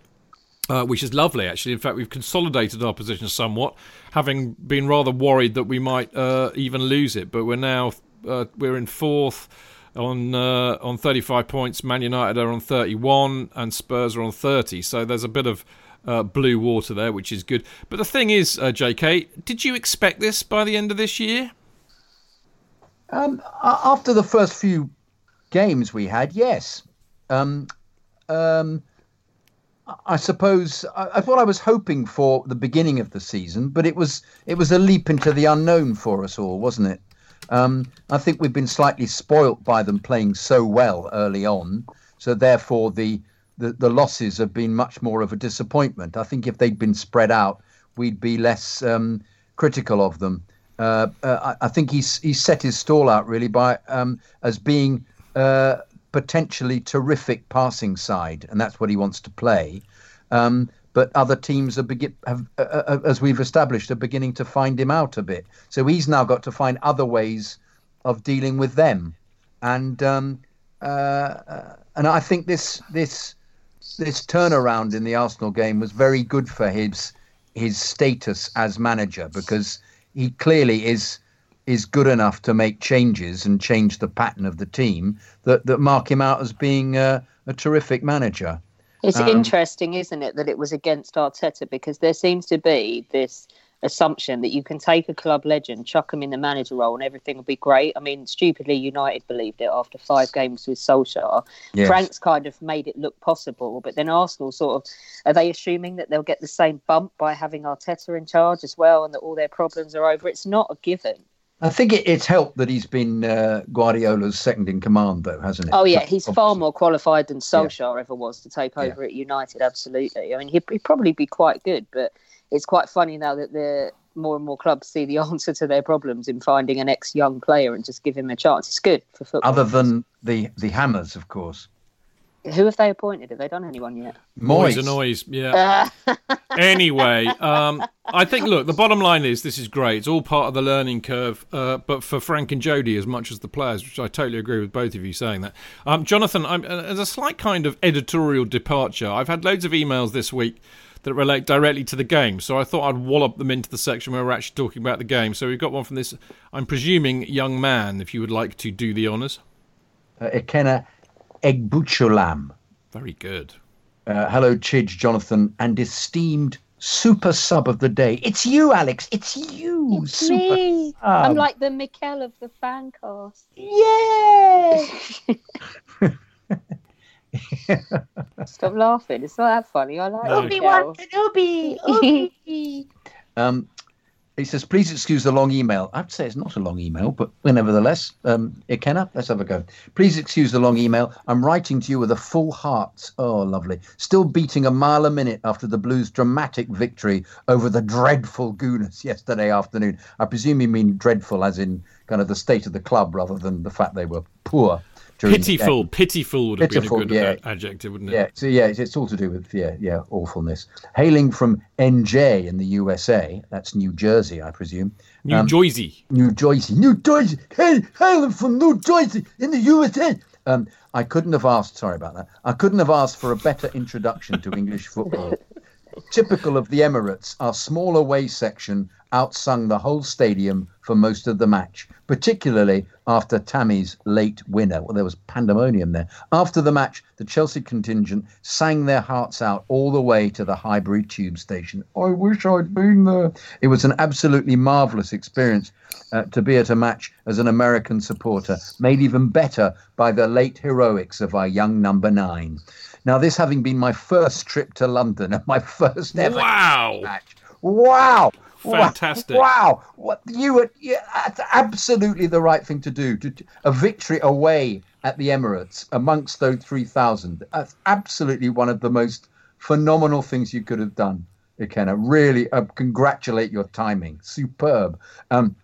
uh, which is lovely actually. In fact, we've consolidated our position somewhat, having been rather worried that we might uh, even lose it. But we're now uh, we're in fourth on uh, on 35 points. Man United are on 31, and Spurs are on 30. So there's a bit of uh, blue water there, which is good. But the thing is, uh, J.K., did you expect this by the end of this year? Um, after the first few games we had, yes. Um, um, I- suppose I, what I was hoping for the beginning of the season, but it was it was a leap into the unknown for us all, wasn't it? Um, I think we've been slightly spoilt by them playing so well early on, so therefore the, the the losses have been much more of a disappointment. I think if they'd been spread out, we'd be less um, critical of them. Uh, uh, I, I think he's he's set his stall out really by um, as being uh, potentially terrific passing side, and that's what he wants to play. Um, but other teams are begin, have, uh, uh, as we've established, are beginning to find him out a bit. So he's now got to find other ways of dealing with them, and um, uh, uh, and I think this this this turnaround in the Arsenal game was very good for his his status as manager because he clearly is is good enough to make changes and change the pattern of the team that that mark him out as being a, a terrific manager. It's um, interesting, isn't it, that it was against Arteta because there seems to be this assumption that you can take a club legend, chuck him in the manager role, and everything will be great. I mean, stupidly, United believed it after five games with Solskjaer. Yes. Frank's kind of made it look possible, but then Arsenal sort of are they assuming that they'll get the same bump by having Arteta in charge as well, and that all their problems are over? It's not a given. I think it, it's helped that he's been uh, Guardiola's second in command, though, hasn't it? Oh yeah, he's far more qualified than Solskjaer yeah. ever was to take over yeah. at United. Absolutely. I mean, he'd, he'd, probably be quite good, but it's quite funny now that the more and more clubs see the answer to their problems in finding an ex-young player and just give him a chance. It's good for football. Other than the the Hammers, of course. Who have they appointed? Have they done anyone yet? Moyes. Moyes, noise, yeah. anyway, um, I think, look, the bottom line is this is great. It's all part of the learning curve, uh, but for Frank and Jody as much as the players, which I totally agree with both of you saying that. Um, Jonathan, I'm, uh, as a slight kind of editorial departure, I've had loads of emails this week that relate directly to the game. So I thought I'd wallop them into the section where we're actually talking about the game. So we've got one from this, I'm presuming, young man, if you would like to do the honours. Uh, Ikenna Egbucholam. Very good. Uh, hello, Chidge, Jonathan, and esteemed super sub of the day. It's you, Alex. It's you. It's super me. Sub. I'm like the Mikel of the fan cast. Yay! Stop laughing. It's not that funny. I like Obi Wan Kenobi. Obi. um, he says, please excuse the long email. I'd say it's not a long email, but nevertheless, um, Ikenna, let's have a go. Please excuse the long email. I'm writing to you with a full heart. Oh, lovely. Still beating a mile a minute after the Blues' dramatic victory over the dreadful Gooners yesterday afternoon. I presume you mean dreadful as in kind of the state of the club rather than the fact they were poor. Pitiful, pitiful would have pitiful, been a good yeah. adjective, wouldn't it? Yeah, so yeah, it's all to do with yeah, yeah, awfulness. Hailing from NJ in the USA, that's New Jersey, I presume. New um, Jersey. New Jersey. New Jersey. Hey, hailing from New Jersey in the USA. Um, I couldn't have asked. Sorry about that. I couldn't have asked for a better introduction to English football. Typical of the Emirates, our small away section outsung the whole stadium for most of the match, particularly after Tammy's late winner. Well, there was pandemonium there. After the match, the Chelsea contingent sang their hearts out all the way to the Highbury tube station. I wish I'd been there. It was an absolutely marvellous experience uh, to be at a match as an American supporter, made even better by the late heroics of our young number nine. Now, this having been my first trip to London and my first ever wow. match. Wow. Fantastic! Wow, what you were? Yeah, that's absolutely the right thing to do. To, a victory away at the Emirates amongst those three thousand. That's absolutely one of the most phenomenal things you could have done, Ikenna. Really, uh, congratulate your timing. Superb. Um,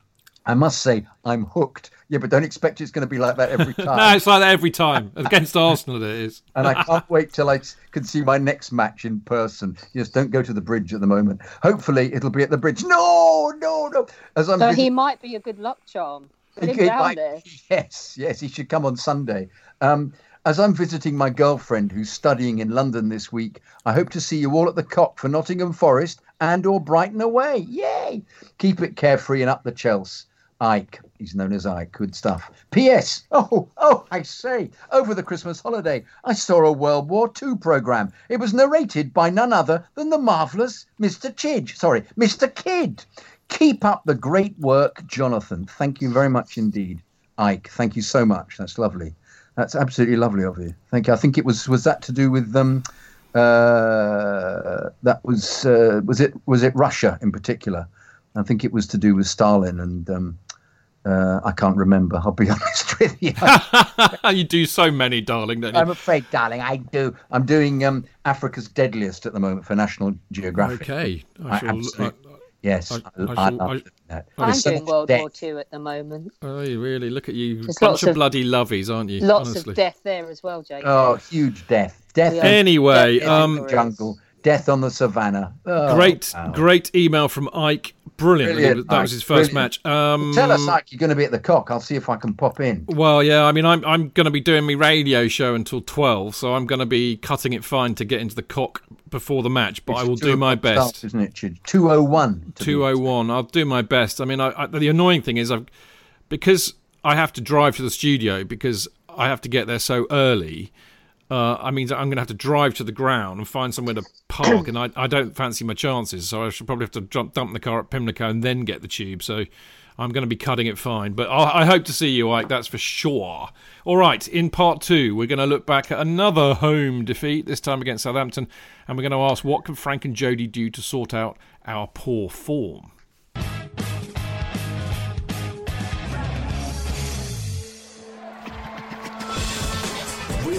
I must say, I'm hooked. Yeah, but don't expect it's going to be like that every time. no, it's like that every time. Against Arsenal, it is. and I can't wait till I can see my next match in person. Just don't go to the bridge at the moment. Hopefully, it'll be at the bridge. No, no, no. As I'm so he might be a good luck charm. Put him down might, there. Yes, yes, he should come on Sunday. Um, as I'm visiting my girlfriend who's studying in London this week, I hope to see you all at the Kop for Nottingham Forest and or Brighton away. Yay! Keep it carefree and up the Chelsea. Ike. He's known as Ike. Good stuff. P.S. Oh, oh, I say, over the Christmas holiday, I saw a World War II program. It was narrated by none other than the marvellous Mr. Chidge. Sorry, Mr. Kidd. Keep up the great work, Jonathan. Thank you very much indeed. Ike, thank you so much. That's lovely. That's absolutely lovely of you. Thank you. I think it was was that to do with um uh that was uh, was it was it Russia in particular? I think it was to do with Stalin and um uh, I can't remember. I'll be honest with you. you do so many, darling. I'm afraid, darling, I do. I'm doing um, Africa's Deadliest at the moment for National Geographic. Okay. I, I shall, yes, I, I, I am so doing World death. War Two at the moment. Oh, you really? Look at you. There's Bunch of, of, bloody lovies, aren't you? Lots honestly. of death there as well, Jake. Oh, huge death. Death. Anyway, death um, jungle. Death on the savannah. Oh, great, wow. great email from Ike brilliant. Brilliant, that was his first brilliant. match. Um, Tell us, like, you're going to be at the cock. I'll see if I can pop in. Well, yeah, I mean, I'm I'm going to be doing my radio show until twelve, so I'm going to be cutting it fine to get into the cock before the match. But I will do my best. start, isn't it? 201. to be Two oh one. I'll do my best. I mean, I, I, the annoying thing is, I've because I have to drive to the studio because I have to get there so early. Uh, I mean, I'm going to have to drive to the ground and find somewhere to park, and I, I don't fancy my chances. So I should probably have to jump, dump the car at Pimlico and then get the tube. So I'm going to be cutting it fine. But I, I hope to see you, Ike. That's for sure. All right. In part two, we're going to look back at another home defeat. This time against Southampton, and we're going to ask what can Frank and Jody do to sort out our poor form.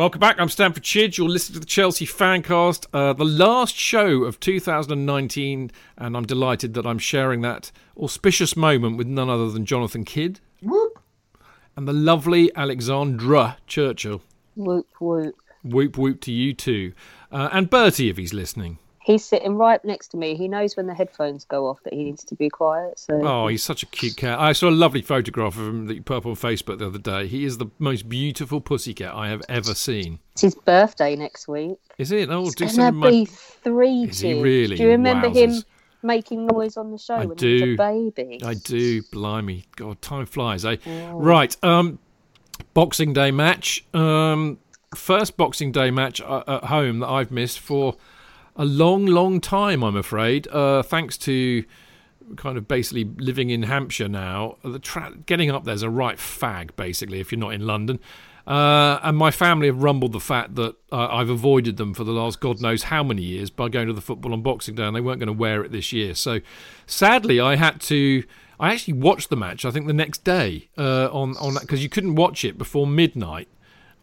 Welcome back. I'm Stamford Chidge. You're listening to the Chelsea Fancast, uh, the last show of 2019, and I'm delighted that I'm sharing that auspicious moment with none other than Jonathan Kidd Whoop. and the lovely Alexandra Churchill. Whoop whoop. Whoop whoop to you too, uh, and Bertie if he's listening. He's sitting right next to me. He knows when the headphones go off that he needs to be quiet. So Oh, he's such a cute cat. I saw a lovely photograph of him that you put up on Facebook the other day. He is the most beautiful pussycat I have ever seen. it's his birthday next week. Is it? Oh, do send him my. be three. Is he really? Do you remember him making noise on the show I when he was a baby? I do. Blimey, God, time flies, eh? Right. Um, Boxing Day match. Um, first Boxing Day match uh, at home that I've missed for a long, long time. I'm afraid. Uh, thanks to kind of basically living in Hampshire now. The tra- getting up there's a right fag, basically, if you're not in London. Uh, and my family have rumbled the fact that uh, I've avoided them for the last God knows how many years by going to the football on Boxing Day, and they weren't going to wear it this year. So, sadly, I had to. I actually watched the match. I think the next day uh, on on because you couldn't watch it before midnight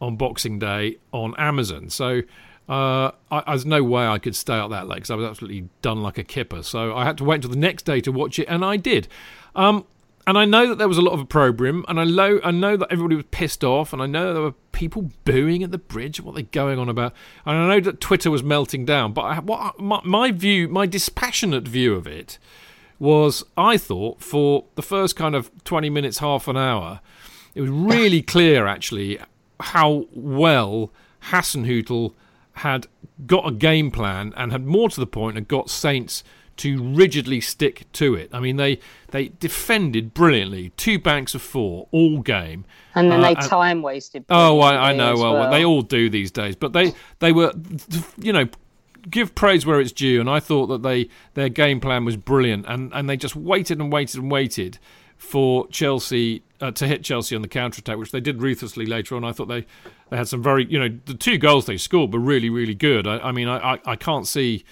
on Boxing Day on Amazon. So uh, I, there's no way I could stay up that late because I was absolutely done like a kipper. So I had to wait until the next day to watch it, and I did. Um, and I know that there was a lot of opprobrium, and I know I know that everybody was pissed off, and I know there were people booing at the bridge. What they're going on about? And I know that Twitter was melting down. But I, what my, my view, my dispassionate view of it, was I thought for the first kind of 20 minutes, half an hour, it was really clear actually how well Hasenhüttl had got a game plan and had more to the point had got Saints to rigidly stick to it. I mean, they they defended brilliantly, two banks of four all game. and then Uh, they and- time wasted. Oh, I, I know. as Well, they all do these days, but they they were, you know, give praise where it's due. And I thought that they their game plan was brilliant, and and they just waited and waited and waited for Chelsea uh, to hit Chelsea on the counter attack, which they did ruthlessly later on. I thought they they had some very, you know, the two goals they scored were really really good. I, I mean, I, I I can't see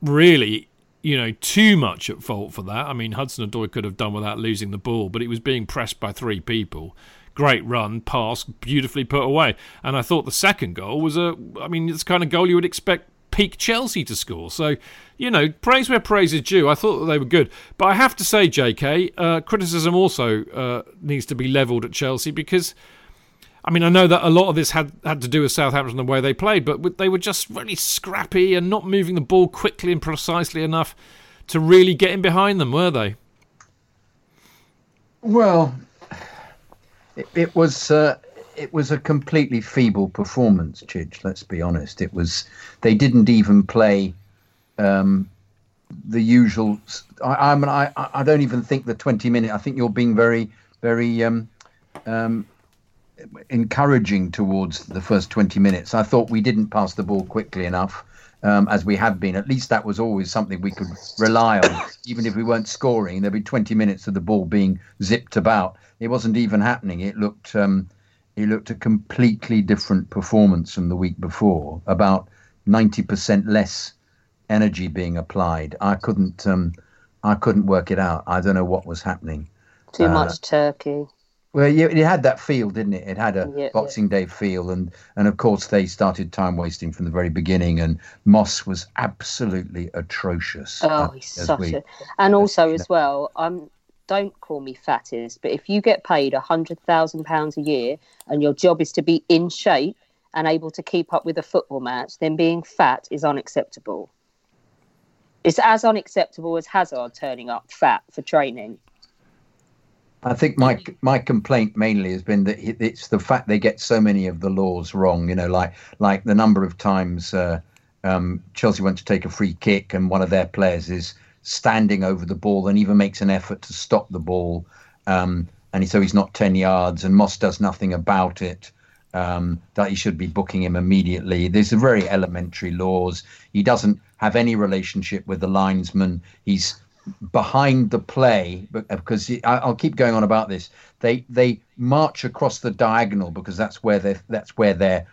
really. You know, too much at fault for that. I mean, Hudson Odoi could have done without losing the ball, but it was being pressed by three people great run, pass, beautifully put away. And I thought the second goal was a, I mean, it's the kind of goal you would expect peak Chelsea to score. So, you know, praise where praise is due. I thought that they were good. But I have to say, JK, uh, criticism also uh, needs to be levelled at Chelsea because. I mean, I know that a lot of this had, had to do with Southampton and the way they played, but they were just really scrappy and not moving the ball quickly and precisely enough to really get in behind them, were they? Well, it, it was uh, it was a completely feeble performance, Chidge. Let's be honest. It was they didn't even play um, the usual. I, I mean, I I don't even think the twenty minute. I think you're being very very um, um, encouraging towards the first twenty minutes. I thought we didn't pass the ball quickly enough. Um, as we have been, at least that was always something we could rely on. Even if we weren't scoring, there'd be 20 minutes of the ball being zipped about. It wasn't even happening. It looked, um, it looked a completely different performance from the week before. About 90% less energy being applied. I couldn't, um, I couldn't work it out. I don't know what was happening. Too Uh, much turkey. Well, yeah, it had that feel, didn't it? It had a Yeah, Boxing Day feel, and and of course they started time wasting from the very beginning. And Moss was absolutely atrocious. Oh, uh, he's such we- a. And also you as well, um, don't call me fattest, but if you get paid a hundred thousand pounds a year and your job is to be in shape and able to keep up with a football match, then being fat is unacceptable. It's as unacceptable as Hazard turning up fat for training. I think my my complaint mainly has been that it's the fact they get so many of the laws wrong. You know, like like the number of times uh, um, Chelsea went to take a free kick and one of their players is standing over the ball and even makes an effort to stop the ball, um, and so he's not ten yards, and Moss does nothing about it. Um, that he should be booking him immediately. There's very elementary laws. He doesn't have any relationship with the linesman. He's behind the play because he- I- I'll keep going on about this. They they march across the diagonal because that's where they that's where they're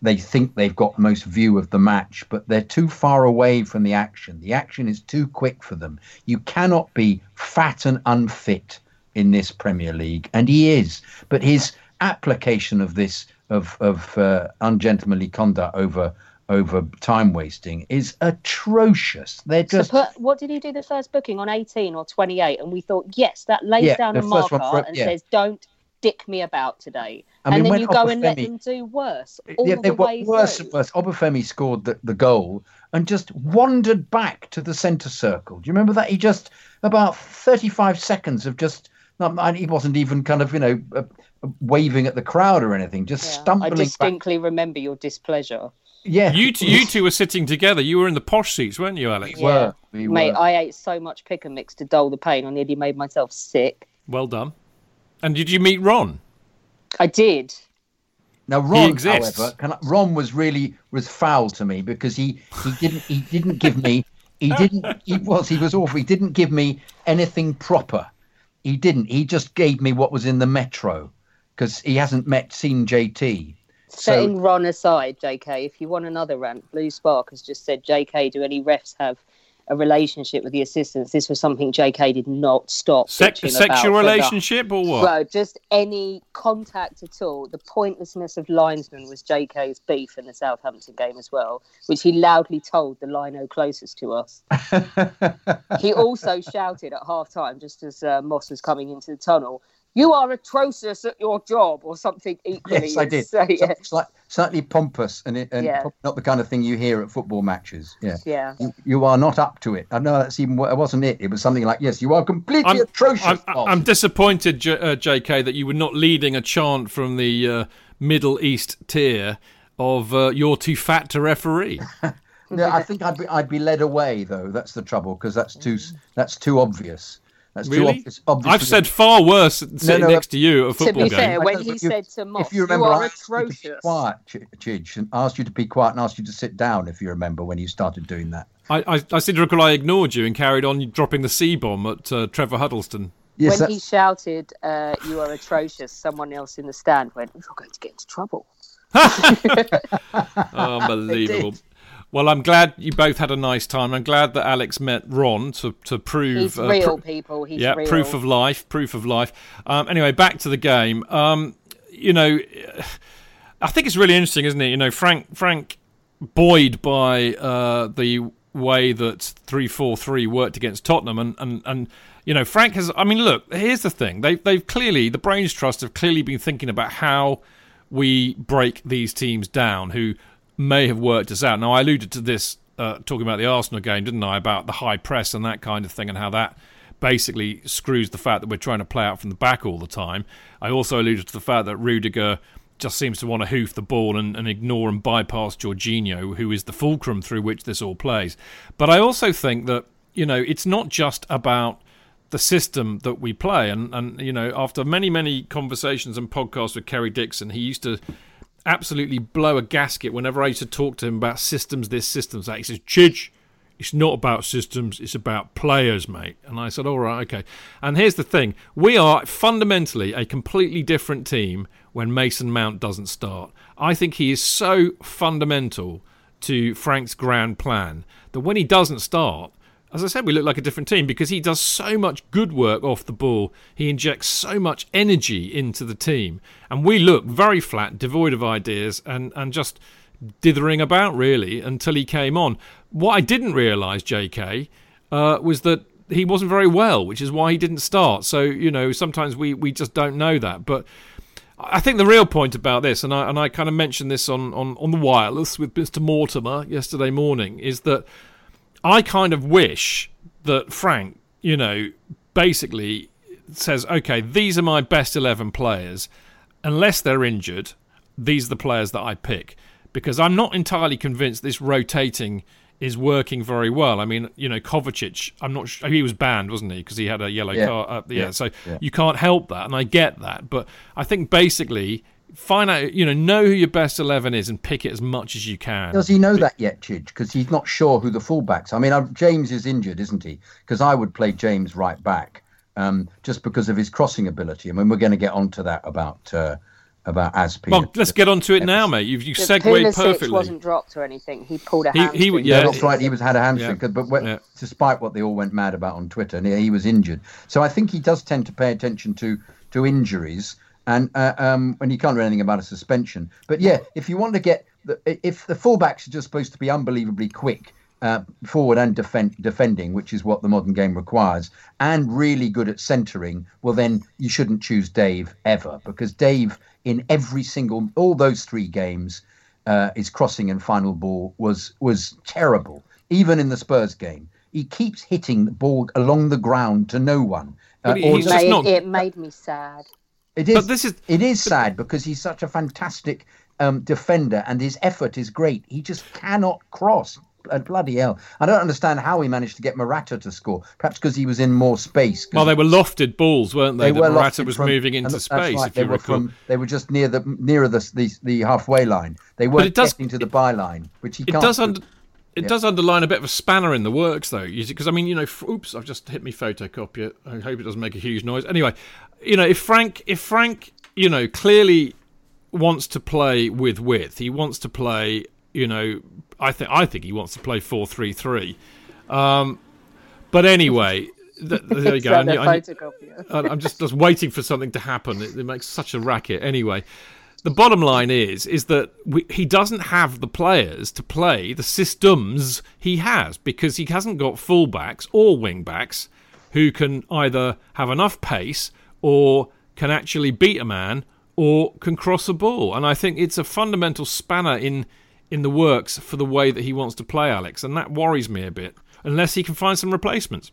they think they've got most view of the match, but they're too far away from the action. The action is too quick for them. You cannot be fat and unfit in this Premier League, and he is. But his application of this of of uh, ungentlemanly conduct over over time wasting is atrocious. They're So just put, what did he do the first booking on 18 or 28? And we thought, yes, that lays Yeah, down the a marker one and yeah. says, don't dick me about today. I mean, and then you go and let Obafemi- them do worse all yeah, the they've way worse through. and worse. Obafemi scored the, the goal and just wandered back to the centre circle. Do you remember that? He just about 35 seconds of just not, he wasn't even kind of you know uh, uh, waving at the crowd or anything, just Yeah, I stumbling back. distinctly remember your displeasure. Yeah, You two, you two were sitting together. You were in the posh seats, weren't you, Alex? we were. We Mate, were. I ate so much pick and mix to dull the pain. I nearly made myself sick. Well done. And did you meet Ron? I did. Now Ron, exists. however, can I, Ron was really was foul to me because he he didn't he didn't give me he didn't he was he was awful. He didn't give me anything proper. He didn't. He just gave me what was in the metro because he hasn't met seen JT. Setting Ron aside, JK, if you want another rant, Blue Spark has just said, JK, do any refs have a relationship with the assistants? This was something JK did not stop. Sex, bitching about sexual relationship or what? Bro, just any contact at all. The pointlessness of linesman was JK's beef in the Southampton game as well, which he loudly told the lino closest to us. he also shouted at half time, just as uh, Moss was coming into the tunnel, You are atrocious at your job, or something equally. Yes, I did. insane. So- slight- slightly pompous and, it, and Yeah. not the kind of thing you hear at football matches. Yeah. Yeah. You, you are not up to it. I know that's even. It wasn't it. It was something like, "Yes, you are completely I'm, atrocious." I'm, boss." I'm disappointed, J- uh, J.K., that you were not leading a chant from the uh, Middle East tier of uh, "You're too fat to referee." Yeah, I think I'd be I'd be led away though. That's the trouble because that's too that's too obvious. That's too really? obvious. obviously- I've said far worse sitting no, next to you at a To football be game. fair, I when know, he you- said to Moss, if you remember, you I are you atrocious. quiet, Ch- Chidge, and asked you to be quiet and asked you to sit down. If you remember when you started doing that. I, I, I seem to recall I ignored you and carried on dropping the C bomb at uh, Trevor Huddleston. Yes, when he shouted, uh, "You are atrocious," someone else in the stand went, "You're going to get into trouble." Unbelievable. Well, I'm glad you both had a nice time. I'm glad that Alex met Ron to to prove He's uh, real, pr- people. He's yeah, real. proof of life, proof of life. Um, anyway, back to the game. Um, you know, I think it's really interesting, isn't it? You know, Frank Frank buoyed by uh, the way that three four three worked against Tottenham, and, and and you know, Frank has. I mean, look, here's the thing. They they've clearly the Brains Trust have clearly been thinking about how we break these teams down who may have worked us out. Now, I alluded to this uh, talking about the Arsenal game, didn't I? About the high press and that kind of thing, and how that basically screws the fact that we're trying to play out from the back all the time. I also alluded to the fact that Rudiger just seems to want to hoof the ball and, and ignore and bypass Jorginho, who is the fulcrum through which this all plays. But I also think that, you know, it's not just about the system that we play. And, and you know, after many, many conversations and podcasts with Kerry Dixon, he used to absolutely blow a gasket whenever I used to talk to him about systems this, systems that. He says, Chidge, it's not about systems, it's about players, mate. And I said, all right, okay. And here's the thing we are fundamentally a completely different team when Mason Mount doesn't start. I think he is so fundamental to Frank's grand plan that when he doesn't start, as I said, we look like a different team because he does so much good work off the ball. He injects so much energy into the team, and we look very flat, devoid of ideas, and and just dithering about really until he came on. What I didn't realise, J.K., uh, was that he wasn't very well, which is why he didn't start. So you know, sometimes we we just don't know that, but. I think the real point about this, and I and I kind of mentioned this on, on, on the wireless with Mr. Mortimer yesterday morning, is that I kind of wish that Frank, you know, basically says, okay, these are my best 11 players. Unless they're injured, these are the players that I pick. Because I'm not entirely convinced this rotating is working very well. I mean, you know, Kovacic, I'm not sure, he was banned, wasn't he? Because he had a yellow yeah. card. Uh, yeah, yeah. so yeah. you can't help that. And I get that. But I think basically find out, you know, know who your best 11 is and pick it as much as you can. Does he know that yet, Chidge? Because he's not sure who the fullbacks I mean, uh, James is injured, isn't he? Because I would play James right back um, just because of his crossing ability. I mean, we're going to get onto that about. Uh, about Azpi. Well, let's get on to it now, mate. You've you've segued Pulisic perfectly. wasn't dropped or anything. He pulled a He- he hamstring. w- yeah, Yeah, that's right. He was had a hamstring, Yeah. but when, Yeah. despite what they all went mad about on Twitter, and he, he was injured. So I think he does tend to pay attention to to injuries, and uh, um, when you can't do anything about a suspension. But yeah, if you want to get the, if the fullbacks are just supposed to be unbelievably quick. Uh, forward and defend, defending, which is what the modern game requires, and really good at centering, well, then you shouldn't choose Dave ever because Dave, in every single, all those three games, uh, his crossing and final ball was was terrible. Even in the Spurs game, he keeps hitting the ball along the ground to no one. Uh, But he- he's just- just Made- not- It made me sad. It is. But this is- it is sad because he's such a fantastic um, defender and his effort is great. He just cannot cross. Uh, bloody hell! I don't understand how he managed to get Morata to score. Perhaps because he was in more space. Well, they were lofted balls, weren't they? they that were Morata was from- moving into space, right, if they you were recall. From, they were just near the nearer the the, the halfway line. They weren't does- getting to the byline, which he it can't. does under, it Yeah. does underline a bit of a spanner in the works, though, because I mean, you know, f- oops, I've just hit me photocopy it. I hope it doesn't make a huge noise. Anyway, you know, if Frank, if Frank, you know, clearly wants to play with width, he wants to play, you know, I think I think he wants to play four three three. Um, but anyway, th- there you go. I the knew- I knew- photocopier. I- I'm just just waiting for something to happen. It, it makes such a racket. Anyway, the bottom line is is that we, he doesn't have the players to play the systems he has because he hasn't got fullbacks or wingbacks who can either have enough pace or can actually beat a man or can cross a ball. And I think it's a fundamental spanner in in the works for the way that he wants to play, Alex, and that worries me a bit. Unless he can find some replacements.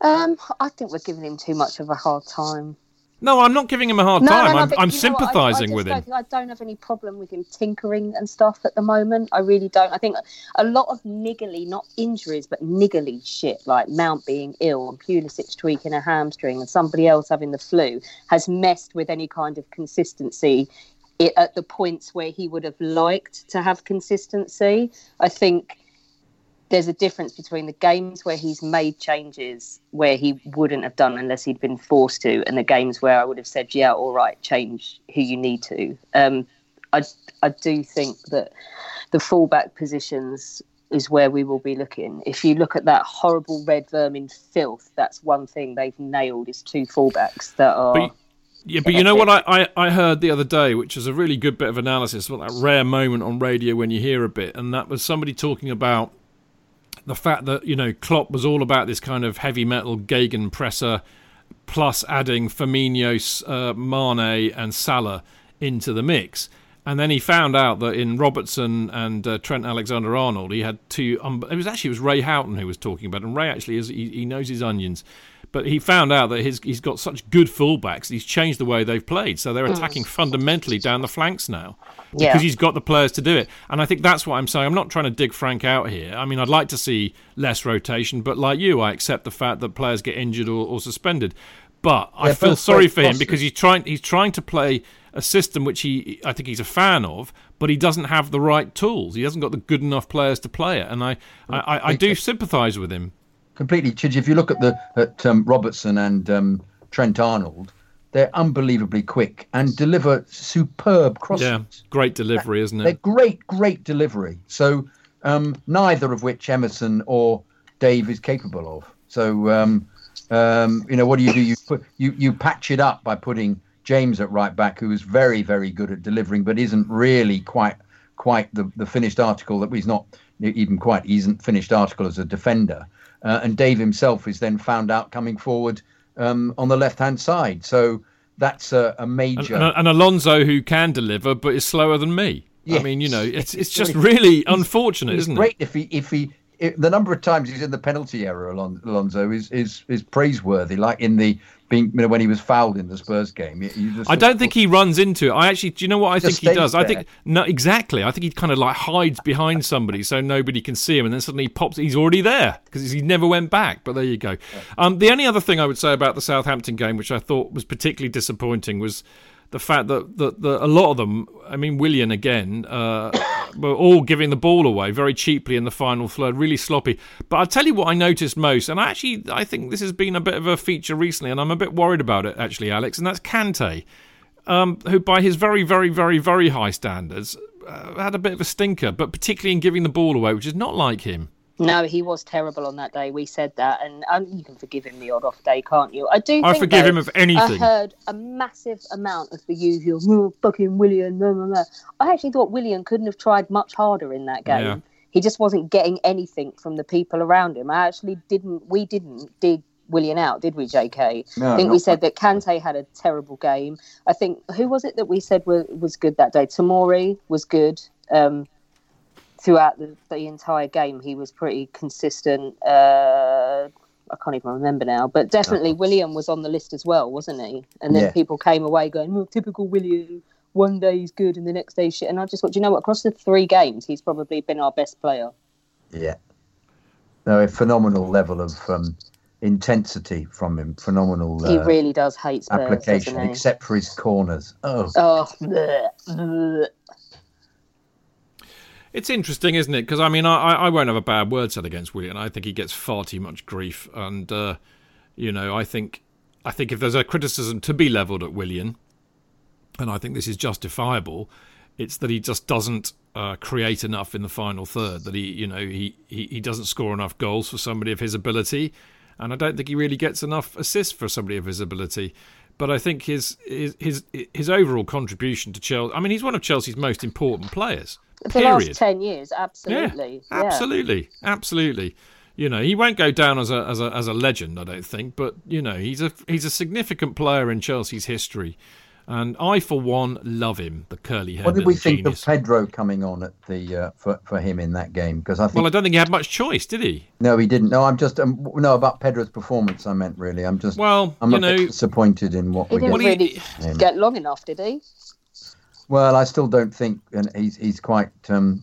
Um, I think we're giving him too much of a hard time. No, I'm not giving him a hard No, time. no, no, I'm, I'm you know what, I- I sympathising with him. I don't have any problem with him tinkering and stuff at the moment. I really don't. I think a lot of niggly, not injuries, but niggly shit, like Mount being ill and Pulisic tweaking a hamstring and somebody else having the flu, has messed with any kind of consistency at the points where he would have liked to have consistency. I think there's a difference between the games where he's made changes where he wouldn't have done unless he'd been forced to, and the games where I would have said, "Yeah, all right, change who you need to." Um, I I do think that the fullback positions is where we will be looking. If you look at that horrible red vermin filth, that's one thing they've nailed is two fullbacks that are. But, yeah, but you know what I, I, I heard the other day, which is a really good bit of analysis, about that rare moment on radio when you hear a bit, and that was somebody talking about the fact that you know Klopp was all about this kind of heavy metal Gegenpresser, plus adding Firmino, uh, Mane, and Salah into the mix. And then he found out that in Robertson and uh, Trent Alexander-Arnold, he had two. Um, it was actually it was Ray Houghton who was talking about, it. and Ray actually is he, he knows his onions. But he found out that his, he's got such good fullbacks. He's changed the way they've played, so they're attacking fundamentally down the flanks now because Yeah. he's got the players to do it. And I think that's what I'm saying. I'm not trying to dig Frank out here. I mean, I'd like to see less rotation, but like you, I accept the fact that players get injured or, or suspended. But I feel both sorry for him because he's trying he's trying to play a system which he I think he's a fan of, but he doesn't have the right tools. He hasn't got the good enough players to play it, and I I, I, I do sympathise with him. Completely. Chidge, if you look at the at um, Robertson and um, Trent Arnold, they're unbelievably quick and deliver superb crosses. Yeah, great delivery, isn't it? They're great, great delivery. So um, neither of which Emerson or Dave is capable of. So um, um, you know, what do you do? You put you you patch it up by putting James at right back, who is very very good at delivering, but isn't really quite quite the, the finished article that he's not even quite he isn't finished article as a defender. Uh, and Dave himself is then found out coming forward um, on the left hand side. So that's a, a major. And, and, Alonso who can deliver but is slower than me. Yes. I mean, you know, it's it's just really unfortunate, it's isn't great it? Great if he if he it, the number of times he's in the penalty area, Alonso, is is is praiseworthy. Like in the being, you know, when he was fouled in the Spurs game. I don't think he runs into it. I actually, do you know what I think he does? There. I think no, exactly. I think he kind of like hides behind somebody so nobody can see him, and then suddenly he pops. He's already there because he never went back. But there you go. Um, the only other thing I would say about the Southampton game, which I thought was particularly disappointing, was the fact that, that, that a lot of them, I mean, Willian again, uh, were all giving the ball away very cheaply in the final third, really sloppy. But I'll tell you what I noticed most, and actually I think this has been a bit of a feature recently, and I'm a bit worried about it actually, Alex, and that's Kante, um, who by his very, very, very, very high standards uh, had a bit of a stinker, but particularly in giving the ball away, which is not like him. No, he was terrible on that day. We said that, and um, you can forgive him the odd off day, can't you? I do. I think, forgive though, him of anything. I heard a massive amount of the usual oh, fucking Willian. Blah, blah, blah. I actually thought Willian couldn't have tried much harder in that game. Yeah. He just wasn't getting anything from the people around him. I actually didn't. We didn't dig Willian out, did we, JK? No, I think we said that Kante had a terrible game. I think who was it that we said was, was good that day? Tomori was good. Um, throughout the, the entire game, he was pretty consistent. Uh, I can't even remember now, but definitely Willian was on the list as well, wasn't he? And then Yeah. people came away going, "Oh, typical Willian. One day he's good, and the next day shit." And I just thought, you know what? Across the three games, he's probably been our best player. Yeah. No, a phenomenal level of um, intensity from him. Phenomenal uh, he really does hate Spurs, application, except for his corners. Oh, Oh, bleh, bleh. It's interesting, isn't it? Because I mean, I, I won't have a bad word said against Willian. I think he gets far too much grief, and uh, you know, I think, I think if there's a criticism to be levelled at Willian, and I think this is justifiable, it's that he just doesn't uh, create enough in the final third. That he, you know, he, he he doesn't score enough goals for somebody of his ability, and I don't think he really gets enough assists for somebody of his ability. But I think his his his, his overall contribution to Chelsea. I mean, he's one of Chelsea's most important players. the Period. last ten years, absolutely. Yeah, absolutely, absolutely. You know, he won't go down as a as a as a legend, I don't think, but you know, he's a he's a significant player in Chelsea's history, and I, for one, love him. The curly hair. what did we think genius. of Pedro coming on at the uh, for for him in that game? Because I think Well, I don't think he had much choice, did he? no, he didn't. No, I'm just um, no about Pedro's performance. I meant really. I'm just Well, I'm you a bit know, disappointed in what He we didn't get. Well, he- really get long enough, did he? Well, I still don't think, and he's he's quite. Um, con-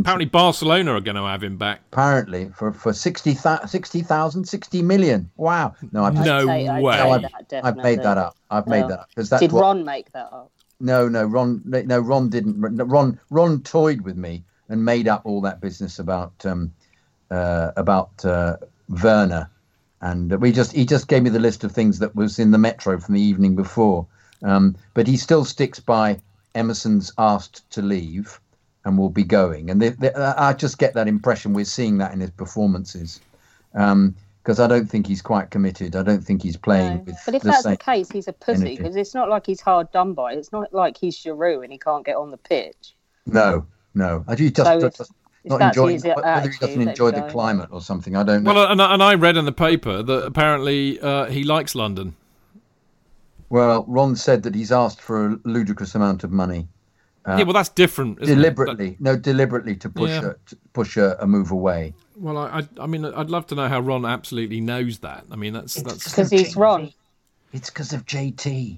apparently Barcelona are going to have him back. apparently for for 60,000, 60,000, 60 million. Wow. No, I've, No say- I'd way. say no, I've, that, I've made that up. I've made No. that up that's Did what. Ron make that up? No, no, Ron. No, Ron didn't. Ron Ron toyed with me and made up all that business about um, uh, about uh, Werner, and we just he just gave me the list of things that was in the Metro from the evening before. Um, but he still sticks by Emerson's asked to leave and will be going, and they, they, I just get that impression we're seeing that in his performances. Because I don't think he's quite committed. I don't think he's playing No. with But if the that's same. the case, he's a pussy because it's not like he's hard done by. It's not like he's Giroud and he can't get on the pitch. No, no. I do just, So just if- if not enjoying his whether he doesn't enjoy the climate or something. I don't know. Well, and, I- and I read in the paper that apparently uh, he likes London. Well, Ron said that he's asked for a ludicrous amount of money yeah, well, that's different. Isn't it? deliberately. No, deliberately to push Yeah. a, to push a, a move away. Well, I, I, I mean, I'd love to know how Ron absolutely knows that. I mean, that's that's Because he's Ron. It's because of JT.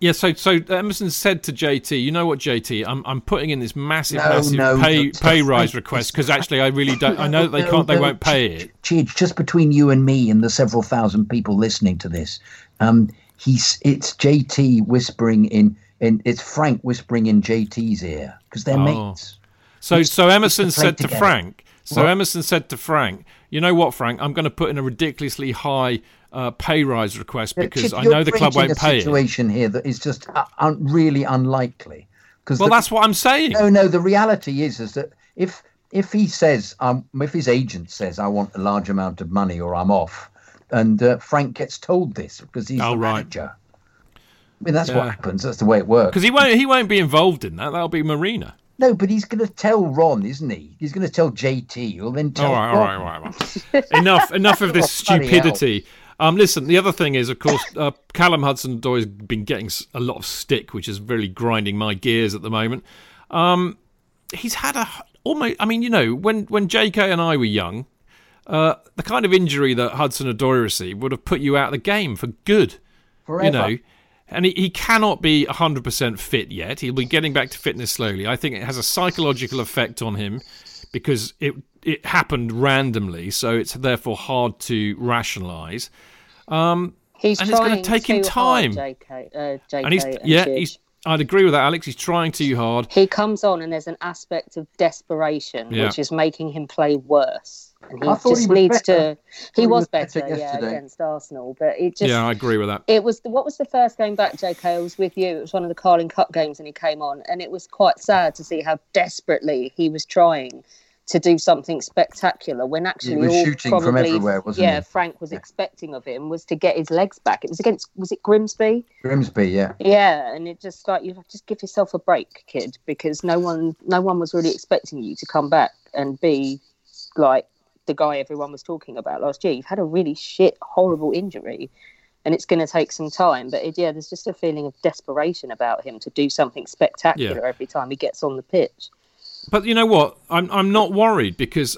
yeah. So, so Emerson said to JT, "You know what, JT? I'm I'm putting in this massive, No, massive no, pay no, pay rise no, request because actually, I really don't. I know that they No, can't. They won't pay it. Chidge, just between you and me and the several thousand people listening to this, um, he's it's JT whispering in, it's Frank whispering in JT's ear because they're Oh. mates. So, so Emerson said to. Frank. So What? Emerson said to Frank, "You know what, Frank? I'm going to put in a ridiculously high uh, pay rise request because Chidge, I know the club won't a pay it." situation here that is just uh, un- really unlikely. Because Well, that's what I'm saying. no, no. The reality is, is that if if he says, um, if his agent says, I want a large amount of money or I'm off, and uh, Frank gets told this because he's Oh, the right. manager. I mean, that's Yeah. what happens. That's the way it works. Because he won't he won't be involved in that. That'll be Marina. No, but he's going to tell Ron, isn't he? He's going to tell JT. He'll then tell All right, all right, all right. all right. enough, enough of this stupidity. Um, listen, the other thing is, of course, uh, Callum Hudson-Odoi has been getting a lot of stick, which is really grinding my gears at the moment. Um, he's had a almost. I mean, you know, when when J.K. and I were young, uh, the kind of injury that Hudson-Odoi received would have put you out of the game for good. Forever. You know, and he, he cannot be 100% fit yet. He'll be getting back to fitness slowly. I think it has a psychological effect on him because it it happened randomly, so it's therefore hard to rationalise. He's And it's gonna trying take him too hard, time. JK, uh, JK And he's and yeah, he's. I'd agree with that, Alex. He's trying too hard. he comes on and there's an aspect of desperation Yeah. which is making him play worse. And he I just he needs better. to. He he was was better better, yeah, yesterday. against Arsenal, but it just. yeah, I agree with that. It was what was the first game back, JK? I was with you. It was one of the Carling Cup games, and he came on, and it was quite sad to see how desperately he was trying to do something spectacular when actually was all shooting from probably, everywhere, wasn't yeah, he? Frank was expecting of him was to get his legs back. It was against was it Grimsby? Grimsby, yeah. Yeah, and it just like you just give yourself a break, kid, because no one no one was really expecting you to come back and be like the guy everyone was talking about last year. You've had a really shit, horrible injury, and it's going to take some time. But it, yeah, there's just a feeling of desperation about him to do something spectacular Yeah. every time he gets on the pitch. But you know what? I'm I'm not worried because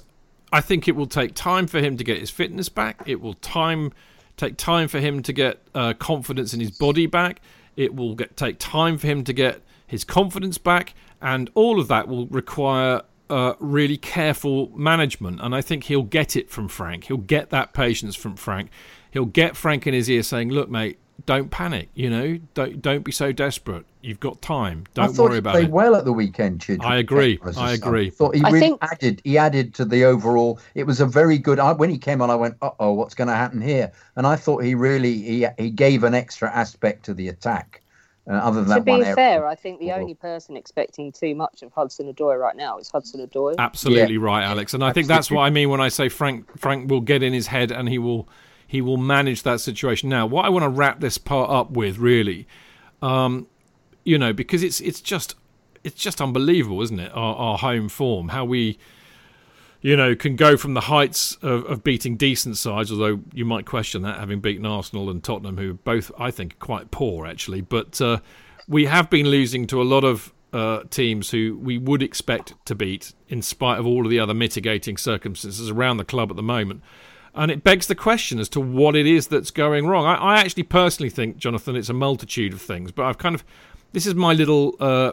I think it will take time for him to get his fitness back. It will time take time for him to get uh, confidence in his body back. It will get take time for him to get his confidence back, and all of that will require uh, really careful management. And I think he'll get it from Frank. He'll get that patience from Frank. He'll get Frank in his ear saying, "Look, mate." Don't panic, you know. Don't don't be so desperate. You've got time. Don't thought worry he about played it. well at the weekend, Chidge. I agree. I a I sub. agree. thought he I really think- added. He added to the overall. It was a very good. I, when he came on, I went, "Uh oh, what's going to happen here?" And I thought he really he he gave an extra aspect to the attack. Uh, other than to that be one error. fair, I think the only person expecting too much of Hudson Odoi right now is Hudson Odoi. Absolutely right, Alex. And I think that's what I mean when I say Frank Frank will get in his head and he will he will manage that situation. Now, what I want to wrap this part up with really, um, you know, because it's it's just it's just unbelievable, isn't it? Our, our home form, how we you know, can go from the heights of, of beating decent sides, although you might question that, having beaten Arsenal and Tottenham, who both, I think, are quite poor, actually. But uh, we have been losing to a lot of uh, teams who we would expect to beat, in spite of all of the other mitigating circumstances around the club at the moment. And it begs the question as to what it is that's going wrong. I, I actually personally think, Jonathan, it's a multitude of things, but I've kind of. This is my little. Uh,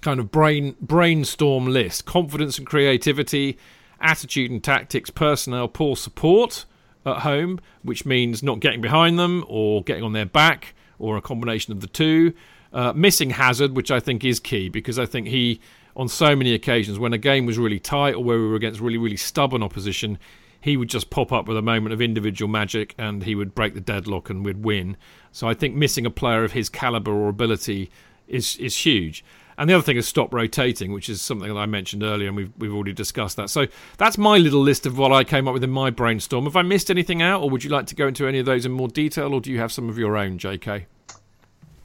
kind of brain brainstorm list confidence and creativity attitude and tactics personnel poor support at home which means not getting behind them or getting on their back or a combination of the two. Uh, missing hazard which i think is key because i think he on so many occasions when a game was really tight or where we were against really really stubborn opposition he would just pop up with a moment of individual magic and he would break the deadlock and we'd win. So i think missing a player of his caliber or ability is is huge and the other thing is stop rotating, which is something that I mentioned earlier, and we've we've already discussed that. So that's my little list of what I came up with in my brainstorm. Have I missed anything out, or would you like to go into any of those in more detail, or do you have some of your own, J.K.?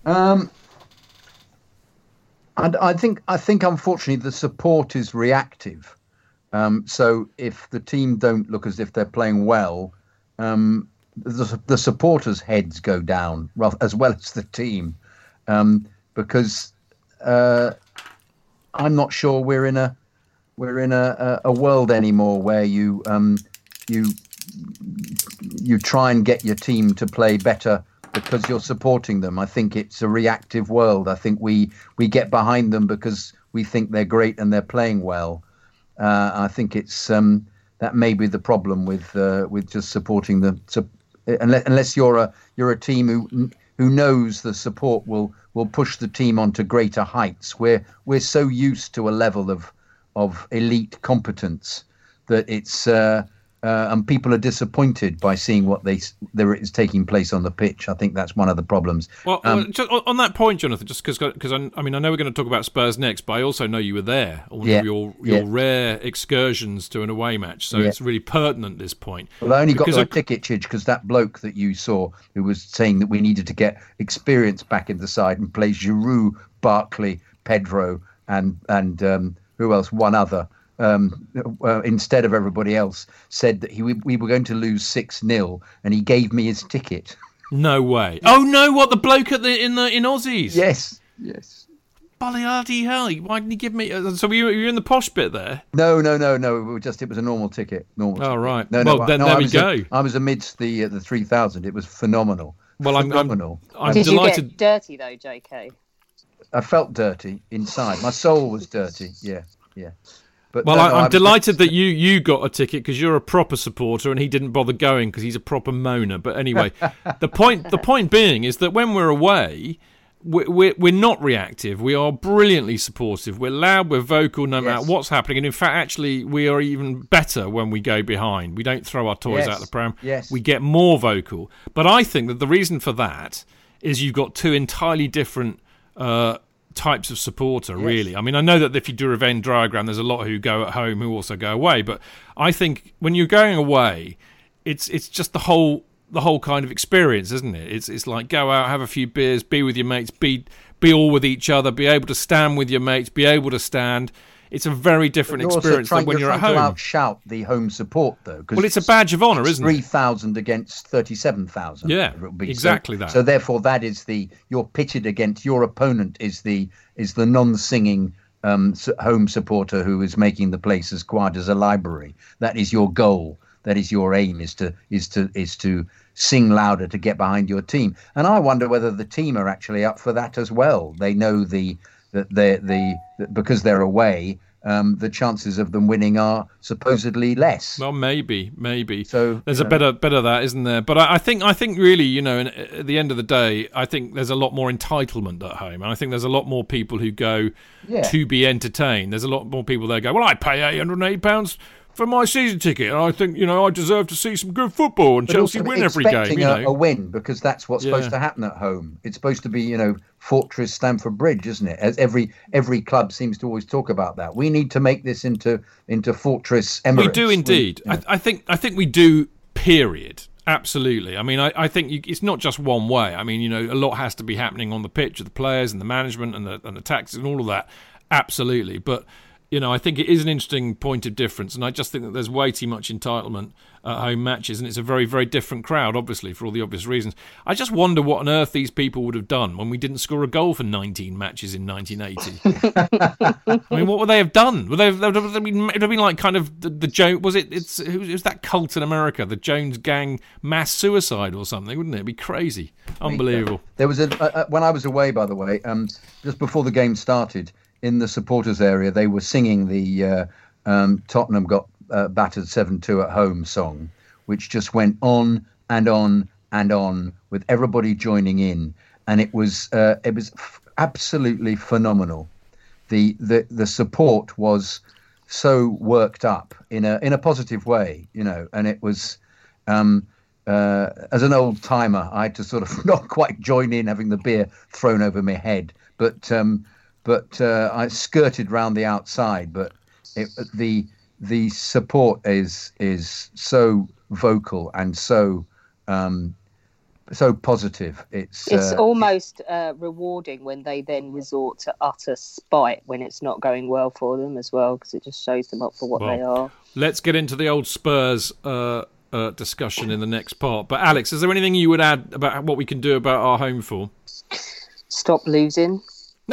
Um, and I think I think unfortunately the support is reactive. Um, so if the team don't look as if they're playing well, um, the, the supporters' heads go down rather, as well as the team, um, because uh, I'm not sure we're in a we're in a, a, world anymore where you um, you you try and get your team to play better because you're supporting them. I think it's a reactive world. I think we we get behind them because we think they're great and they're playing well. Uh, I think it's um, that may be the problem with uh, with just supporting them. So, unless, unless you're a you're a team who who knows the support will will push the team onto greater heights. We're we're so used to a level of of elite competence that it's uh, uh, and people are disappointed by seeing what they there is taking place on the pitch. I think that's one of the problems. Well, um, on that point, Jonathan, just because because I, mean I know we're going to talk about Spurs next, but I also know you were there on one yeah, of your your yeah. rare excursions to an away match, so yeah. it's really pertinent this point. Well, I only got my I... ticket, Chidge, because that bloke that you saw who was saying that we needed to get experience back in the side and play Giroud, Barkley, Pedro, and and um, who else? One other um, uh, instead of everybody else, said that he we were going to lose six 0 and he gave me his ticket. No way! Oh no! What the bloke at the in the in Aussies? Yes, yes. Bloody hell! Why didn't he give me? Uh, so were you, you in the posh bit there? No, no, no, no. It was just it was a normal ticket. Normal. Oh ticket. right. No, well, no, then no, there I we go. A, I was amidst the uh, the three thousand. It was phenomenal. Well, phenomenal. I'm, I'm, I'm Did delighted. you get dirty though, J.K.? I felt dirty inside. My soul was dirty. Yeah, yeah. But well, no, I, am no, delighted that you you got a ticket because you're a proper supporter and he didn't bother going because he's a proper moaner. But anyway, the point the point being is that when we're away, we're, we're, we're not reactive. We are brilliantly supportive. We're loud. We're vocal no yes. matter what's happening. And in fact, actually, we are even better when we go behind. We don't throw our toys yes. out the pram. Yes. We get more vocal. But I think that the reason for that is you've got two entirely different. Uh, types of supporter, yes. really. I mean, I know that if you do a Venn diagram, there's a lot who go at home who also go away, but I think when you're going away, it's it's just the whole the whole kind of experience, isn't it? It's it's like go out, have a few beers, be with your mates, be be all with each other, be able to stand with your mates, be able to stand it's a very different experience trying, than when you're, you're at home. To outshout the home support though. Well, it's, a badge of honour, isn't it? Three thousand against thirty-seven thousand. Yeah, exactly so, that. So therefore, that is the you're pitted against your opponent is the is the non-singing um, home supporter who is making the place as quiet as a library. That is your goal. That is your aim. Is to is to is to sing louder to get behind your team. And I wonder whether the team are actually up for that as well. They know the that they the because they're away. Um, the chances of them winning are supposedly less. Well, maybe, maybe. So there's a better, better that, isn't there? But I, I, think, I think really, you know, at the end of the day, I think there's a lot more entitlement at home, and I think there's a lot more people who go yeah. to be entertained. There's a lot more people there go, well, I pay 880 pounds for my season ticket, and I think you know I deserve to see some good football and but Chelsea win every game. You know, a, a win because that's what's yeah. supposed to happen at home. It's supposed to be you know Fortress Stamford Bridge, isn't it? As every every club seems to always talk about that. We need to make this into into Fortress Emirates. We do indeed. We, I, I think I think we do. Period. Absolutely. I mean, I, I think you, it's not just one way. I mean, you know, a lot has to be happening on the pitch of the players and the management and the and the taxes and all of that. Absolutely, but you know, I think it is an interesting point of difference, and I just think that there's way too much entitlement at home matches, and it's a very, very different crowd, obviously, for all the obvious reasons. I just wonder what on earth these people would have done when we didn't score a goal for 19 matches in 1980. I mean, what would they have done? Would they have, would have been, it would have been like kind of the, the Jones, was it, it's, it was that cult in America, the Jones gang mass suicide or something, wouldn't it? It'd be crazy. Unbelievable. There was a, when I was away, by the way, um, just before the game started, in the supporters area, they were singing the uh, um, Tottenham got uh, battered 7 2 at home song, which just went on and on and on with everybody joining in. And it was uh, it was f- absolutely phenomenal. The, the the support was so worked up in a in a positive way, you know, and it was um, uh, as an old timer, I had to sort of not quite join in having the beer thrown over my head, but um, but uh, I skirted round the outside. But it, the the support is is so vocal and so um, so positive. It's it's uh, almost uh, rewarding when they then resort to utter spite when it's not going well for them as well, because it just shows them up for what well, they are. Let's get into the old Spurs. Uh, uh, discussion in the next part. But Alex, is there anything you would add about what we can do about our home form? Stop losing.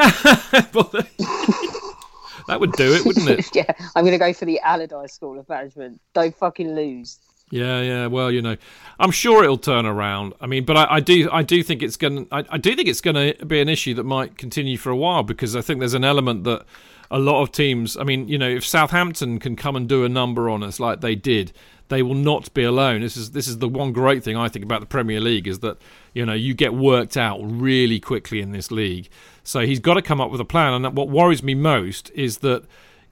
that would do it, wouldn't it? yeah, I'm going to go for the Allardyce School of Management. Don't fucking lose. Yeah, yeah. Well, you know, I'm sure it'll turn around. I mean, but I, I do, I do think it's going. I, I do think it's going to be an issue that might continue for a while because I think there's an element that a lot of teams. I mean, you know, if Southampton can come and do a number on us like they did, they will not be alone. This is this is the one great thing I think about the Premier League is that you know you get worked out really quickly in this league. So he's got to come up with a plan. And what worries me most is that,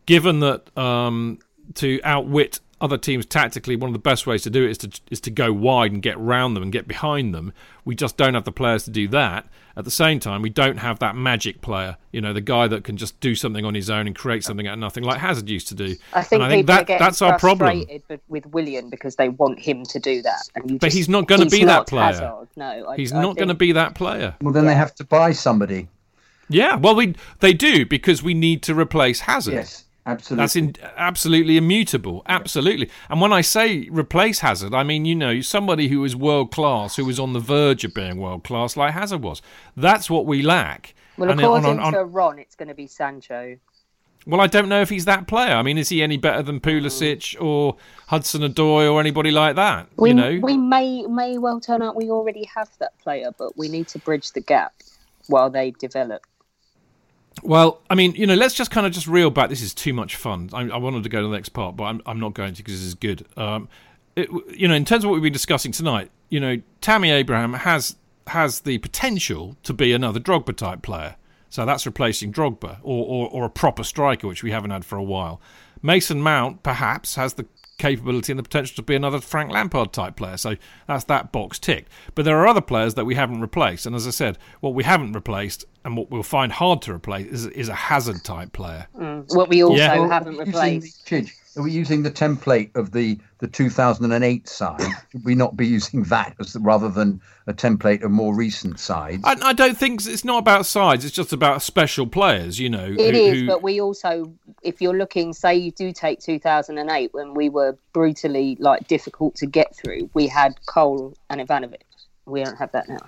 given that um, to outwit other teams tactically, one of the best ways to do it is to is to go wide and get round them and get behind them. We just don't have the players to do that. At the same time, we don't have that magic player, you know, the guy that can just do something on his own and create something out of nothing, like Hazard used to do. I think, and I think people that are that's our problem. frustrated with- with Willian because they want him to do that, and But just- he's not gonna he's be that player. Hazard. No, I, He's I not going to be that player. Well, then they have to buy somebody. Yeah, well, we they do because we need to replace Hazard. Yes, absolutely. That's in, absolutely immutable. Absolutely. And when I say replace Hazard, I mean, you know, somebody who is world class, who is on the verge of being world class, like Hazard was. That's what we lack. Well, And uh, according on- on- to Ron, it's going to be Sancho. well, I don't know if he's that player. I mean, is he any better than Pulisic mm. or Hudson Odoi or anybody like that? We you know, we may may well turn out we already have that player, but we need to bridge the gap while they develop. Well, I mean, you know, let's just kind of just reel back. This is too much fun. I, I wanted to go to the next part, but I'm, I'm not going to because this is good. Um, it, you know, in terms of what we've been discussing tonight, you know, Tammy Abraham has has the potential to be another Drogba type player. So that's replacing Drogba or, or, or a proper striker, which we haven't had for a while. Mason Mount perhaps has the capability and the potential to be another Frank Lampard type player. So that's that box ticked. But there are other players that we haven't replaced. And as I said, what we haven't replaced and what we'll find hard to replace is, is a Hazard type player. Hmm. What we also Yeah. Haven't are we using replaced. the- Chidge, are we using the template of the, the 2008 side? Should we not be using that as the, rather than a template of more recent sides? I, I don't think it's not about sides. It's just about special players. You know, It who- is, who- but we also, if you're looking, say you do take 2008 when we were brutally like difficult to get through, we had Cole and Ivanovic. We don't have that now.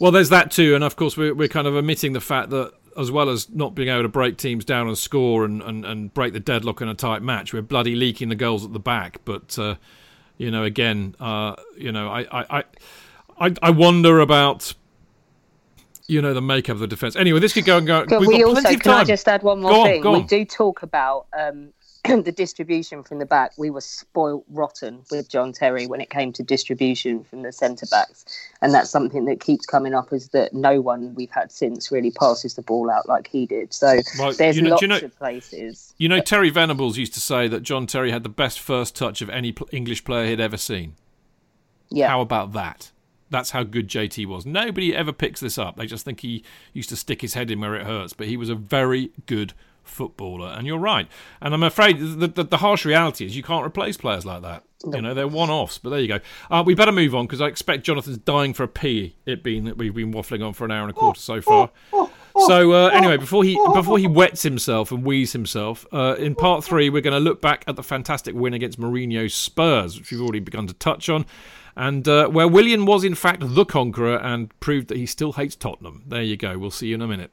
Well, there's that too, and of course we're we're kind of omitting the fact that as well as not being able to break teams down and score and, and, and break the deadlock in a tight match, we're bloody leaking the goals at the back. But uh, you know, again, uh, you know, I, I, I, I, wonder about you know the makeup of the defence. Anyway, this could go and go. But We've we got also, plenty of can I just add one more Go on, thing? go We do talk about um, the distribution from the back. We were spoilt rotten with John Terry when it came to distribution from the centre backs, and that's something that keeps coming up is that no one we've had since really passes the ball out like he did. So Well, there's you know- lots you know- of places. You know, Terry Venables used to say that John Terry had the best first touch of any English player he'd ever seen. Yeah, How about that? That's how good JT was. Nobody ever picks this up. They just think he used to stick his head in where it hurts, but he was a very good footballer. And you're right. And I'm afraid the, the, the harsh reality is you can't replace players like that. You know, they're one offs, but there you go. Uh, we better move on because I expect Jonathan's dying for a pee, it being that we've been waffling on for an hour and a quarter so far. So uh, anyway, before he before he wets himself and wheezes himself, uh, in part three we're going to look back at the fantastic win against Mourinho's Spurs, which we've already begun to touch on, and uh, where Willian was in fact the conqueror and proved that he still hates Tottenham. There you go. We'll see you in a minute.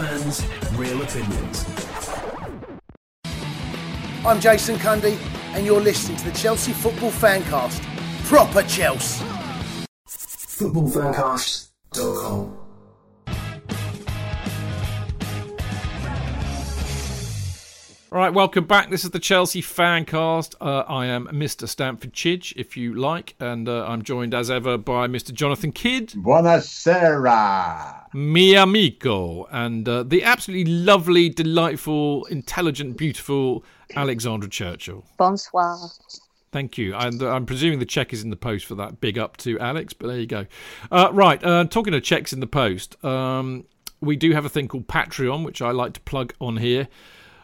fans, real opinions. I'm Jason Cundy, and you're listening to the Chelsea Football Fancast. Proper Chelsea. Footballfancast.com. All right, welcome back. This is the Chelsea Fancast. Uh, I am Mr. Stamford Chidge, if you like, and uh, I'm joined as ever by Mr. Jonathan Kidd. Buonasera. mi amico, and uh, the absolutely lovely, delightful, intelligent, beautiful Alexandra Churchill. Bonsoir. Thank you. And uh, I'm presuming the check is in the post for that. Big up to Alex, but there you go. Uh, right, uh, talking of checks in the post, um, we do have a thing called Patreon, which I like to plug on here.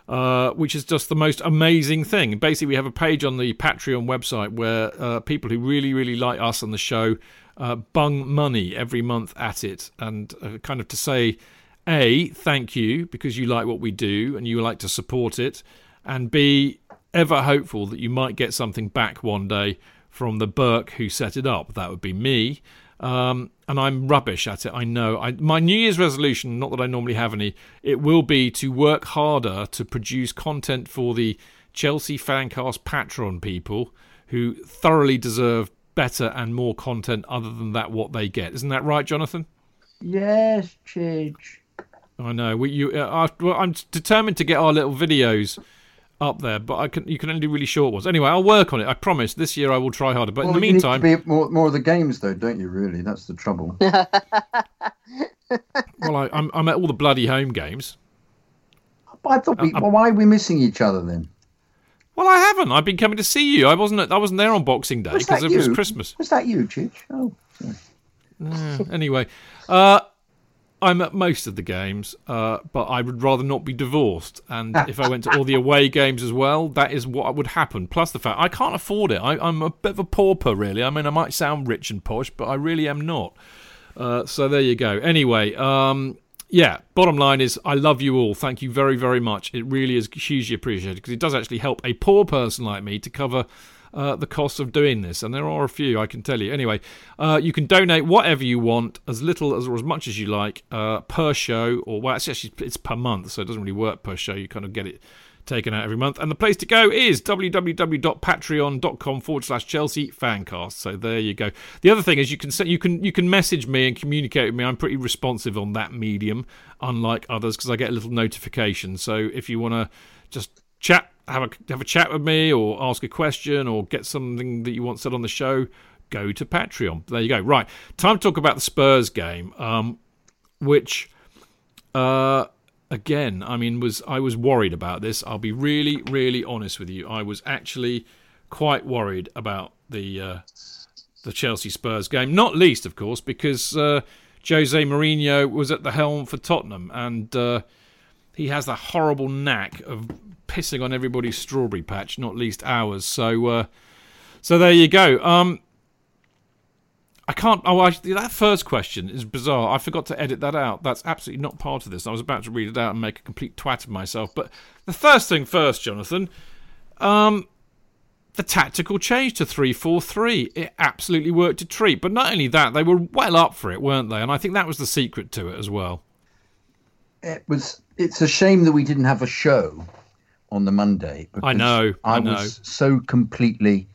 Uh, which is just the most amazing thing. Basically, we have a page on the Patreon website where uh, people who really, really like us on the show uh, bung money every month at it, and uh, kind of to say, a, thank you because you like what we do and you like to support it, and b, ever hopeful that you might get something back one day from the berk who set it up. That would be me. Um, and I'm rubbish at it. I know. I, my New Year's resolution, not that I normally have any, it will be to work harder to produce content for the Chelsea Fancast Patreon people who thoroughly deserve better and more content other than that what they get. Isn't that right, Jonathan? Yes, Chidge. I know. We, you, uh, I, well, I'm determined to get our little videos up there, but I can you can only do really short ones. Anyway, I'll work on it. I promise. This year I will try harder. But well, in the you meantime, need to be more, more of the games, though, don't you? Really, that's the trouble. well, I, I'm I'm at all the bloody home games. But I thought, we, well, why are we missing each other then? Well, I haven't. I've been coming to see you. I wasn't. I wasn't there on Boxing Day because that it was? Christmas. Was that you, Chidge? Oh, sorry. Uh, anyway, uh, I'm at most of the games, uh, but I would rather not be divorced. And if I went to all the away games as well, that is what would happen. Plus the fact I can't afford it. I, I'm a bit of a pauper, really. I mean, I might sound rich and posh, but I really am not. Uh, so there you go. Anyway, um, yeah. Bottom line is, I love you all. Thank you very, very much. It really is hugely appreciated because it does actually help a poor person like me to cover uh, the costs of doing this, and there are a few I can tell you. Anyway, uh, you can donate whatever you want, as little as or as much as you like, uh, per show, or well, it's actually it's per month, so it doesn't really work per show. You kind of get it taken out every month, and the place to go is www.patreon.com forward slash Chelsea Fancast. So there you go. The other thing is you can you can you can message me and communicate with me. I'm pretty responsive on that medium, unlike others, because I get a little notification. So if you want to just chat have a have a chat with me or ask a question or get something that you want said on the show, go to Patreon. There you go. Right, time to talk about the Spurs game, um, which, uh, again, I mean, was I was worried about this. I'll be really, really honest with you. I was actually quite worried about the uh, the Chelsea Spurs game, not least, of course, because uh, Jose Mourinho was at the helm for Tottenham and. He has the horrible knack of pissing on everybody's strawberry patch, not least ours. So, uh, so there you go. Um, I can't. Oh, I, that first question is bizarre. I forgot to edit that out. That's absolutely not part of this. I was about to read it out and make a complete twat of myself. But the first thing first, Jonathan. Um, the tactical change to 3-4-3 it absolutely worked a treat but not only that they were well up for it weren't they and i think that was the secret to it as well It was. It's a shame that we didn't have a show on the Monday. I know, I I, know. was so completely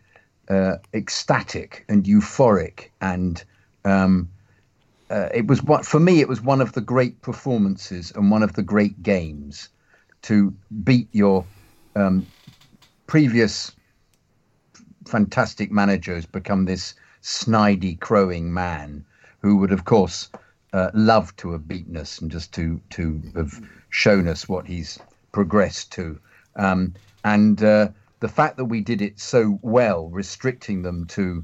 uh, ecstatic and euphoric, and um, uh, it was what for me. It was one of the great performances and one of the great games to beat your um, previous fantastic manager who's become this snidey, crowing man who would, of course, uh, love to have beaten us and just to to have shown us what he's progressed to. Um, and uh, the fact that we did it so well, restricting them to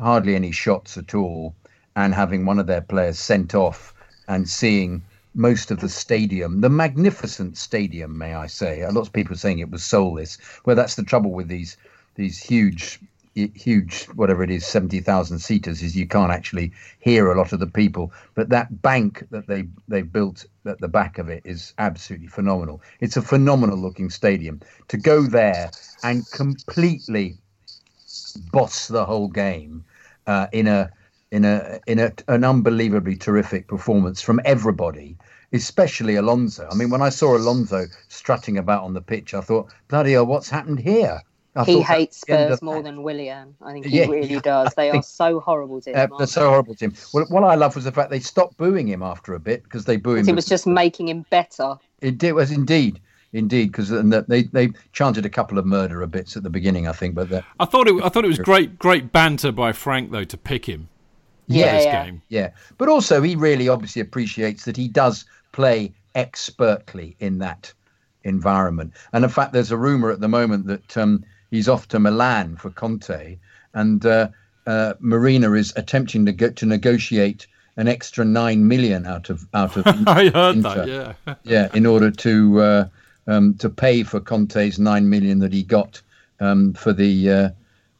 hardly any shots at all, and having one of their players sent off, and seeing most of the stadium, the magnificent stadium, may I say. Lots of people saying it was soulless. Well, that's the trouble with these these huge huge, whatever it is, seventy thousand seaters, is you can't actually hear a lot of the people. But that bank that they they built at the back of it is absolutely phenomenal. It's a phenomenal looking stadium. To go there and completely boss the whole game uh, in a in a in a, an unbelievably terrific performance from everybody, especially Alonso. I mean, when I saw Alonso strutting about on the pitch, I thought, bloody hell, what's happened here? I he hates was the end Spurs of more than Willian. I think he Yeah, really yeah, does. They I are so horrible to him. Uh, they're so horrible to him. Well, what I love was the fact they stopped booing him after a bit because they booed him. It was just making him better. It did was indeed, indeed, because they they chanted a couple of murderer bits at the beginning, I think, but the, I thought it. I thought it was great, great banter by Frank though to pick him. Yeah, this yeah. game. Yeah, but also he really obviously appreciates that he does play expertly in that environment. And in fact, there's a rumor at the moment that um, he's off to Milan for Conte, and uh, uh, Marina is attempting to get to negotiate an extra nine million out of out of I heard that. Inter. Yeah. yeah, in order to uh, um, to pay for Conte's nine million that he got um, for the, uh,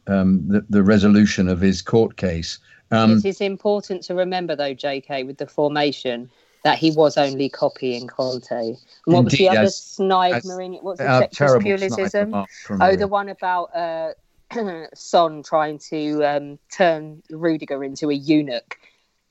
um, the the resolution of his court case. Um, it is important to remember, though, JK, with the formation, that he was only copying Conte. And what was the Indeed, other as- snide as- Mourinho? What's the uh, sexist terrible purism? sniper mark from Oh, the one about uh, Son trying to um, turn Rudiger into a eunuch.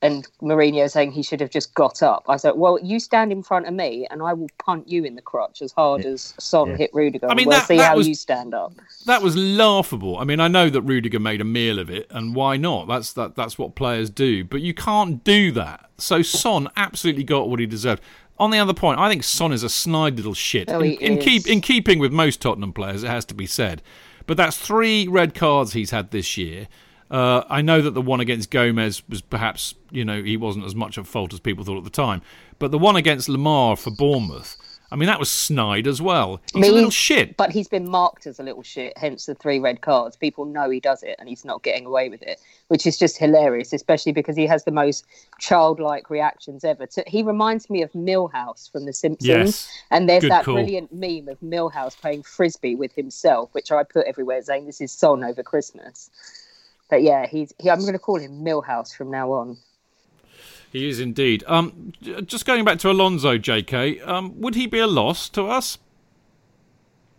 And Mourinho saying he should have just got up. I said, "Well, you stand in front of me, and I will punt you in the crotch as hard as Son Yeah. hit Rudiger. I mean, we'll that- see that how was- you stand up." That was laughable. I mean, I know that Rudiger made a meal of it, and why not? That's that. That's what players do. But you can't do that. So Son absolutely got what he deserved. On the other point, I think Son is a snide little shit. Oh, in, he in is. keep in keeping with most Tottenham players, it has to be said. But that's three red cards he's had this year. Uh, I know that the one against Gomez was perhaps, you know, he wasn't as much at fault as people thought at the time. But the one against Lerma for Bournemouth, I mean, that was snide as well. He's a little shit. But he's been marked as a little shit, hence the three red cards. People know he does it and he's not getting away with it, which is just hilarious, especially because he has the most childlike reactions ever. He reminds me of Milhouse from The Simpsons. Yes. And there's Good that call. brilliant meme of Milhouse playing frisbee with himself, which I put everywhere saying this is Son over Christmas. But yeah, he's he, I'm going to call him Milhouse from now on. He is indeed. Um, just going back to Alonso, J.K. Um, would he be a loss to us?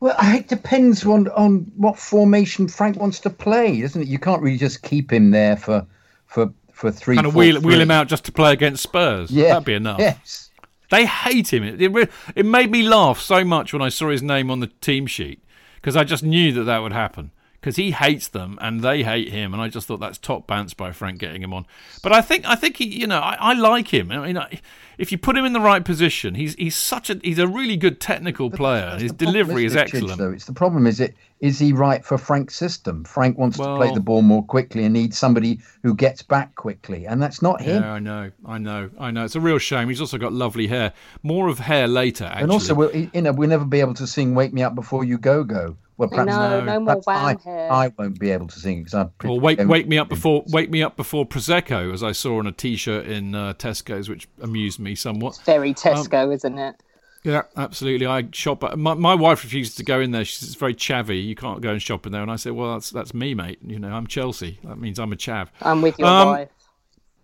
Well, it depends on on what formation Frank wants to play, doesn't it? You can't really just keep him there for for for three. Kind of four, wheel, wheel him out just to play against Spurs? Yeah, That'd be enough. Yes. They hate him. It, it, it made me laugh so much when I saw his name on the team sheet because I just knew that that would happen. Because he hates them and they hate him, and I just thought that's top bounce by Frank getting him on. But I think I think he, you know, I, I like him. I mean, I, if you put him in the right position, he's he's such a he's a really good technical player. His delivery is Chidge, excellent. though? It's the problem is it is he right for Frank's system? Frank wants to play the ball more quickly and needs somebody who gets back quickly, and that's not him. Yeah, I know, I know, I know. It's a real shame. He's also got lovely hair. More of hair later, actually. and also, we'll, you know, we'll never be able to sing "Wake Me Up Before You Go Go." Well, perhaps, No, no more perhaps I, wham hair. I won't be able to sing because I'm. pretty- Or wake um, wake me up before wake me up before prosecco, as I saw on a T-shirt in uh, Tesco's, which amused me somewhat. Very Tesco, isn't it? Yeah, absolutely. I shop. at- My my wife refuses to go in there. She's very chavvy. You can't go and shop in there. And I said, well, that's that's me, mate. You know, I'm Chelsea. That means I'm a chav. I'm with your Um, wife.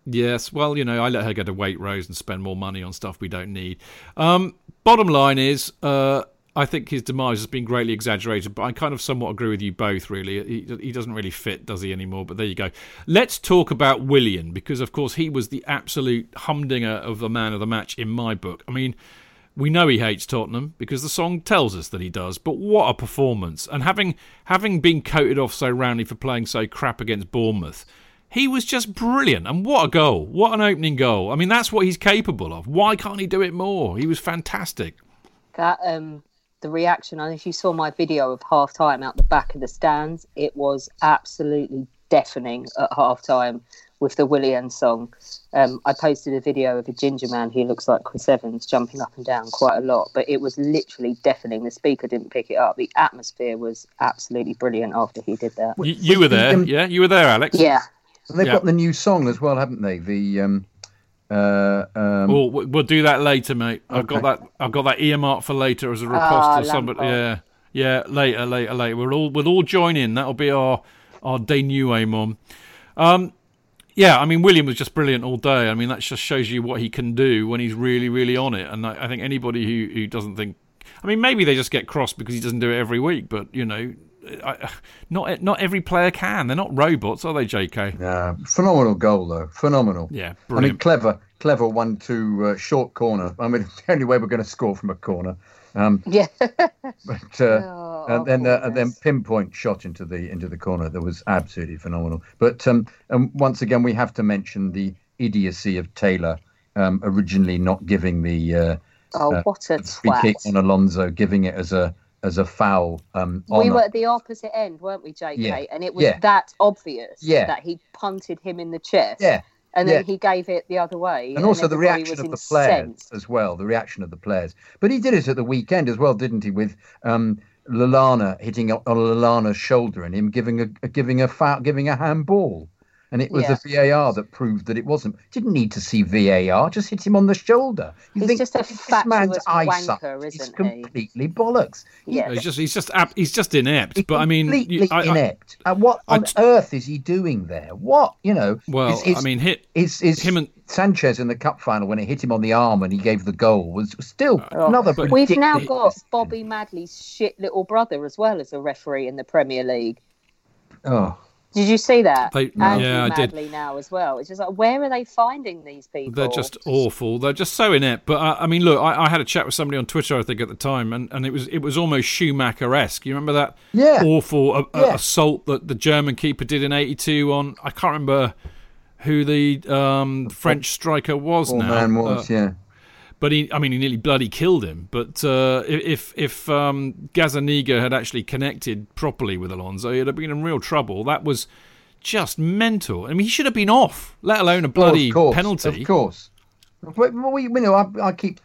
Yes, well, you know, I let her go to Waitrose and spend more money on stuff we don't need. Um, bottom line is, uh, I think his demise has been greatly exaggerated, but I kind of somewhat agree with you both, really. He, he doesn't really fit, does he, anymore? But there you go. Let's talk about Willian, because, of course, he was the absolute humdinger of the man of the match in my book. I mean, we know he hates Tottenham because the song tells us that he does. But what a performance! And having having been coated off so roundly for playing so crap against Bournemouth, he was just brilliant. And what a goal! What an opening goal! I mean, that's what he's capable of. Why can't he do it more? He was fantastic. that um the reaction I if you saw my video of half time out the back of the stands, it was absolutely deafening at half time with the Willian song. Um, I posted a video of a ginger man who looks like Chris Evans jumping up and down quite a lot, but it was literally deafening. The speaker didn't pick it up. The atmosphere was absolutely brilliant after he did that. You, you were there, Um, yeah? You were there, Alex. Yeah, And they've Yeah. got the new song as well, haven't they? The um, uh, um, Well, we- we'll do that later, mate. I've got that. I've got that earmarked for later as a riposte Ah, to somebody. Lampard. Yeah, yeah. Later, later, later. We'll all we'll all join in. That'll be our our denouement. Um, yeah, I mean, Willian was just brilliant all day. I mean, that just shows you what he can do when he's really, really on it. And I, I think anybody who, who doesn't think, I mean, maybe they just get cross because he doesn't do it every week, but, you know, I, not not every player can. They're not robots, are they, J.K.? Yeah, phenomenal goal though. Phenomenal. Yeah, brilliant. I mean, clever, clever one-two uh, short corner. I mean, the only way we're going to score from a corner. Um, Yeah. but uh, Oh, and then uh, and then pinpoint shot into the into the corner that was absolutely phenomenal. But um, and once again, we have to mention the idiocy of Taylor um, originally not giving the uh, oh, uh, what a free kick twat. on Alonso, giving it as a as a foul. Um, We were at the opposite end, weren't we, JK? Yeah. And it was Yeah. that obvious Yeah. that he punted him in the chest. yeah, And then he gave it the other way. and also the reaction of the players as well. The reaction of the players, but he did it at the weekend as well, didn't he? With um, Lallana hitting on Lallana's shoulder and him giving a giving a foul, giving a handball, and it was Yeah. the VAR that proved that it wasn't. Didn't need to see VAR, just hit him on the shoulder. You He's think just a this man's fatuous eyesight wanker, is isn't he? completely bollocks. Yeah. He's just he's just he's just inept. He's But I mean, completely you- I- I- inept. And what on t- earth is he doing there? What you know? well, is- is- I mean, hit is is him and- Sanchez in the cup final when it hit him on the arm and he gave the goal was still uh, another. but- We've now got Bobby Madley's shit little brother as well as a referee in the Premier League. Oh, Did you see that? They- Andrew yeah, I did. Now as well. It's just like, where are they finding these people? They're just awful. They're just so inept. But uh, I mean, look, I, I had a chat with somebody on Twitter, I think, at the time, and, and it was it was almost Schumacher-esque. You remember that Yeah. awful uh, uh, Yeah. assault that the German keeper did in '82 on I can't remember who the um, French striker was poor now. man was Uh, yeah. But he, I mean, he nearly bloody killed him. But uh, if if um, Gazzaniga had actually connected properly with Alonso, he'd have been in real trouble. That was just mental. I mean, he should have been off, let alone a bloody of course, penalty. Of course. But we, you know, I, I keep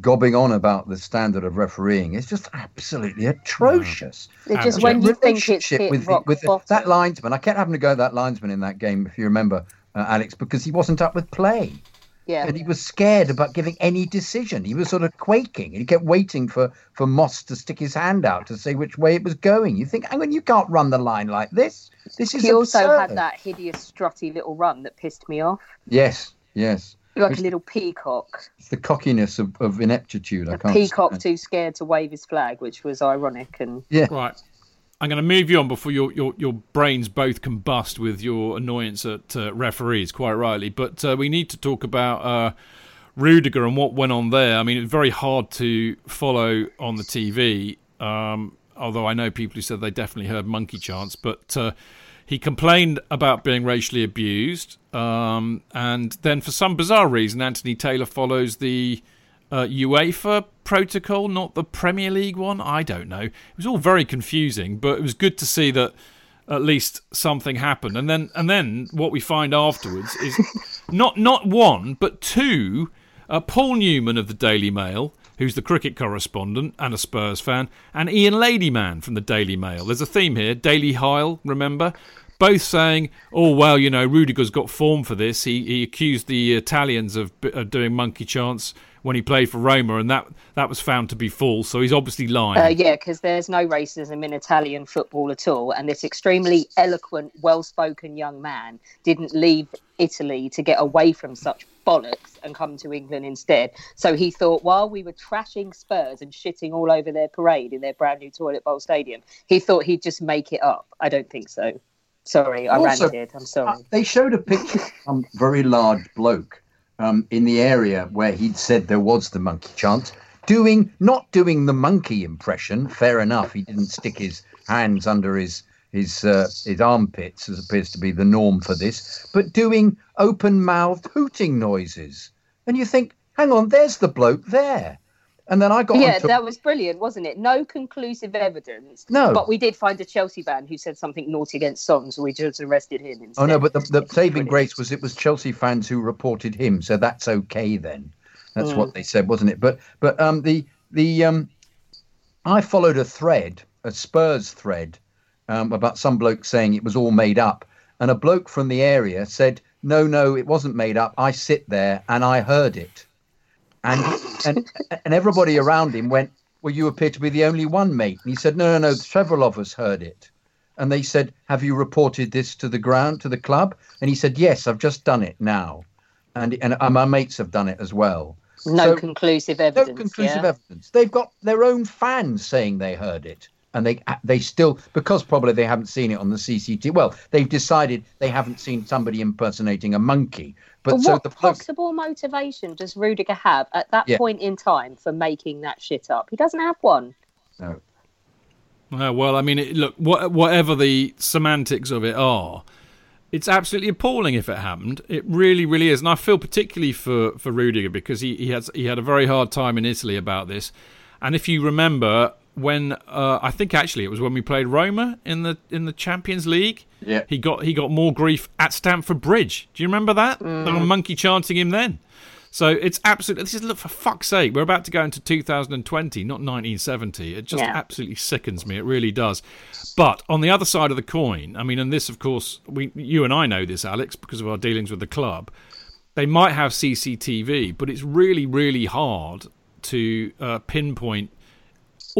gobbing on about the standard of refereeing. It's just absolutely atrocious. It just Absolutely. when you think it's Relationship hit with, rock with bottom. that linesman. I kept having to go at that linesman in that game, if you remember, uh, Alex, because he wasn't up with play. Yeah. and he was scared about giving any decision. He was sort of quaking, and he kept waiting for for Moss to stick his hand out to say which way it was going. You think, hang on, you can't run the line like this. This is He also absurd. had that hideous strutty little run that pissed me off. Yes, yes. Like Which- a little peacock. It's the cockiness of, of ineptitude. I A can't. peacock stand. too scared to wave his flag, which was ironic and Yeah. Right. I'm going to move you on before your, your, your brains both combust with your annoyance at uh, referees, quite rightly. But uh, we need to talk about uh, Rudiger and what went on there. I mean, it's very hard to follow on the TV, um, although I know people who said they definitely heard monkey chants. But uh, he complained about being racially abused. Um, and then, for some bizarre reason, Anthony Taylor follows the uh, UEFA protocol, not the Premier League one. I don't know. It was all very confusing, but it was good to see that at least something happened. And then, and then what we find afterwards is not not one but two. Uh, Paul Newman of the Daily Mail, who's the cricket correspondent and a Spurs fan, and Ian Ladyman from the Daily Mail. There's a theme here. Daily Heil, remember? Both saying, "Oh well, you know, Rudiger's got form for this." He he accused the Italians of, of doing monkey chants when he played for Roma, and that that was found to be false. So he's obviously lying. Uh, yeah, because there's no racism in Italian football at all. And this extremely eloquent, well spoken young man didn't leave Italy to get away from such bollocks and come to England instead. So he thought while we were trashing Spurs and shitting all over their parade in their brand new toilet bowl stadium, he thought he'd just make it up. I don't think so. Sorry, I Also, ranted. I'm sorry. Uh, they showed a picture of some very large bloke um, in the area where he'd said there was the monkey chant, doing not doing the monkey impression. Fair enough, he didn't stick his hands under his his uh, his armpits, as appears to be the norm for this, but doing open-mouthed hooting noises. And you think, hang on, there's the bloke there. And then I got Yeah, onto- that was brilliant, wasn't it? No conclusive evidence. No. But we did find a Chelsea fan who said something naughty against Son, so we just arrested him instead. Oh no, but the, the saving Brilliant. grace was it was Chelsea fans who reported him, so that's okay then. That's Mm. what they said, wasn't it? But but um the the um I followed a thread, a Spurs thread, um, about some bloke saying it was all made up, and a bloke from the area said, "No, no, it wasn't made up. I sit there and I heard it," and and and everybody around him went, "Well, you appear to be the only one, mate." And he said, "No, no, no, several of us heard it." And they said, "Have you reported this to the ground, to the club?" And he said, "Yes, I've just done it now." And and my mates have done it as well. No So- conclusive evidence. no conclusive yeah? evidence. They've got their own fans saying they heard it, and they they still because probably they haven't seen it on the CCTV. Well, they've decided they haven't seen somebody impersonating a monkey. But, But so what the bloke, possible motivation does Rudiger have at that Yeah. point in time for making that shit up? He doesn't have one. no, Uh, well, I mean, it, look, what, whatever the semantics of it are, it's absolutely appalling if it happened. It really, really is, and I feel particularly for for Rudiger because he he had he had a very hard time in Italy about this. And if you remember, when uh, I think actually it was when we played Roma in the in the Champions League, Yeah. he got he got more grief at Stamford Bridge. Do you remember that? There were monkey chanting him then. So it's absolutely. This is look for fuck's sake. We're about to go into 2020, not 1970. It just Yeah. absolutely sickens me. It really does. But on the other side of the coin, I mean, and this, of course, we you and I know this, Alex, because of our dealings with the club. They might have CCTV, but it's really, really hard to uh, pinpoint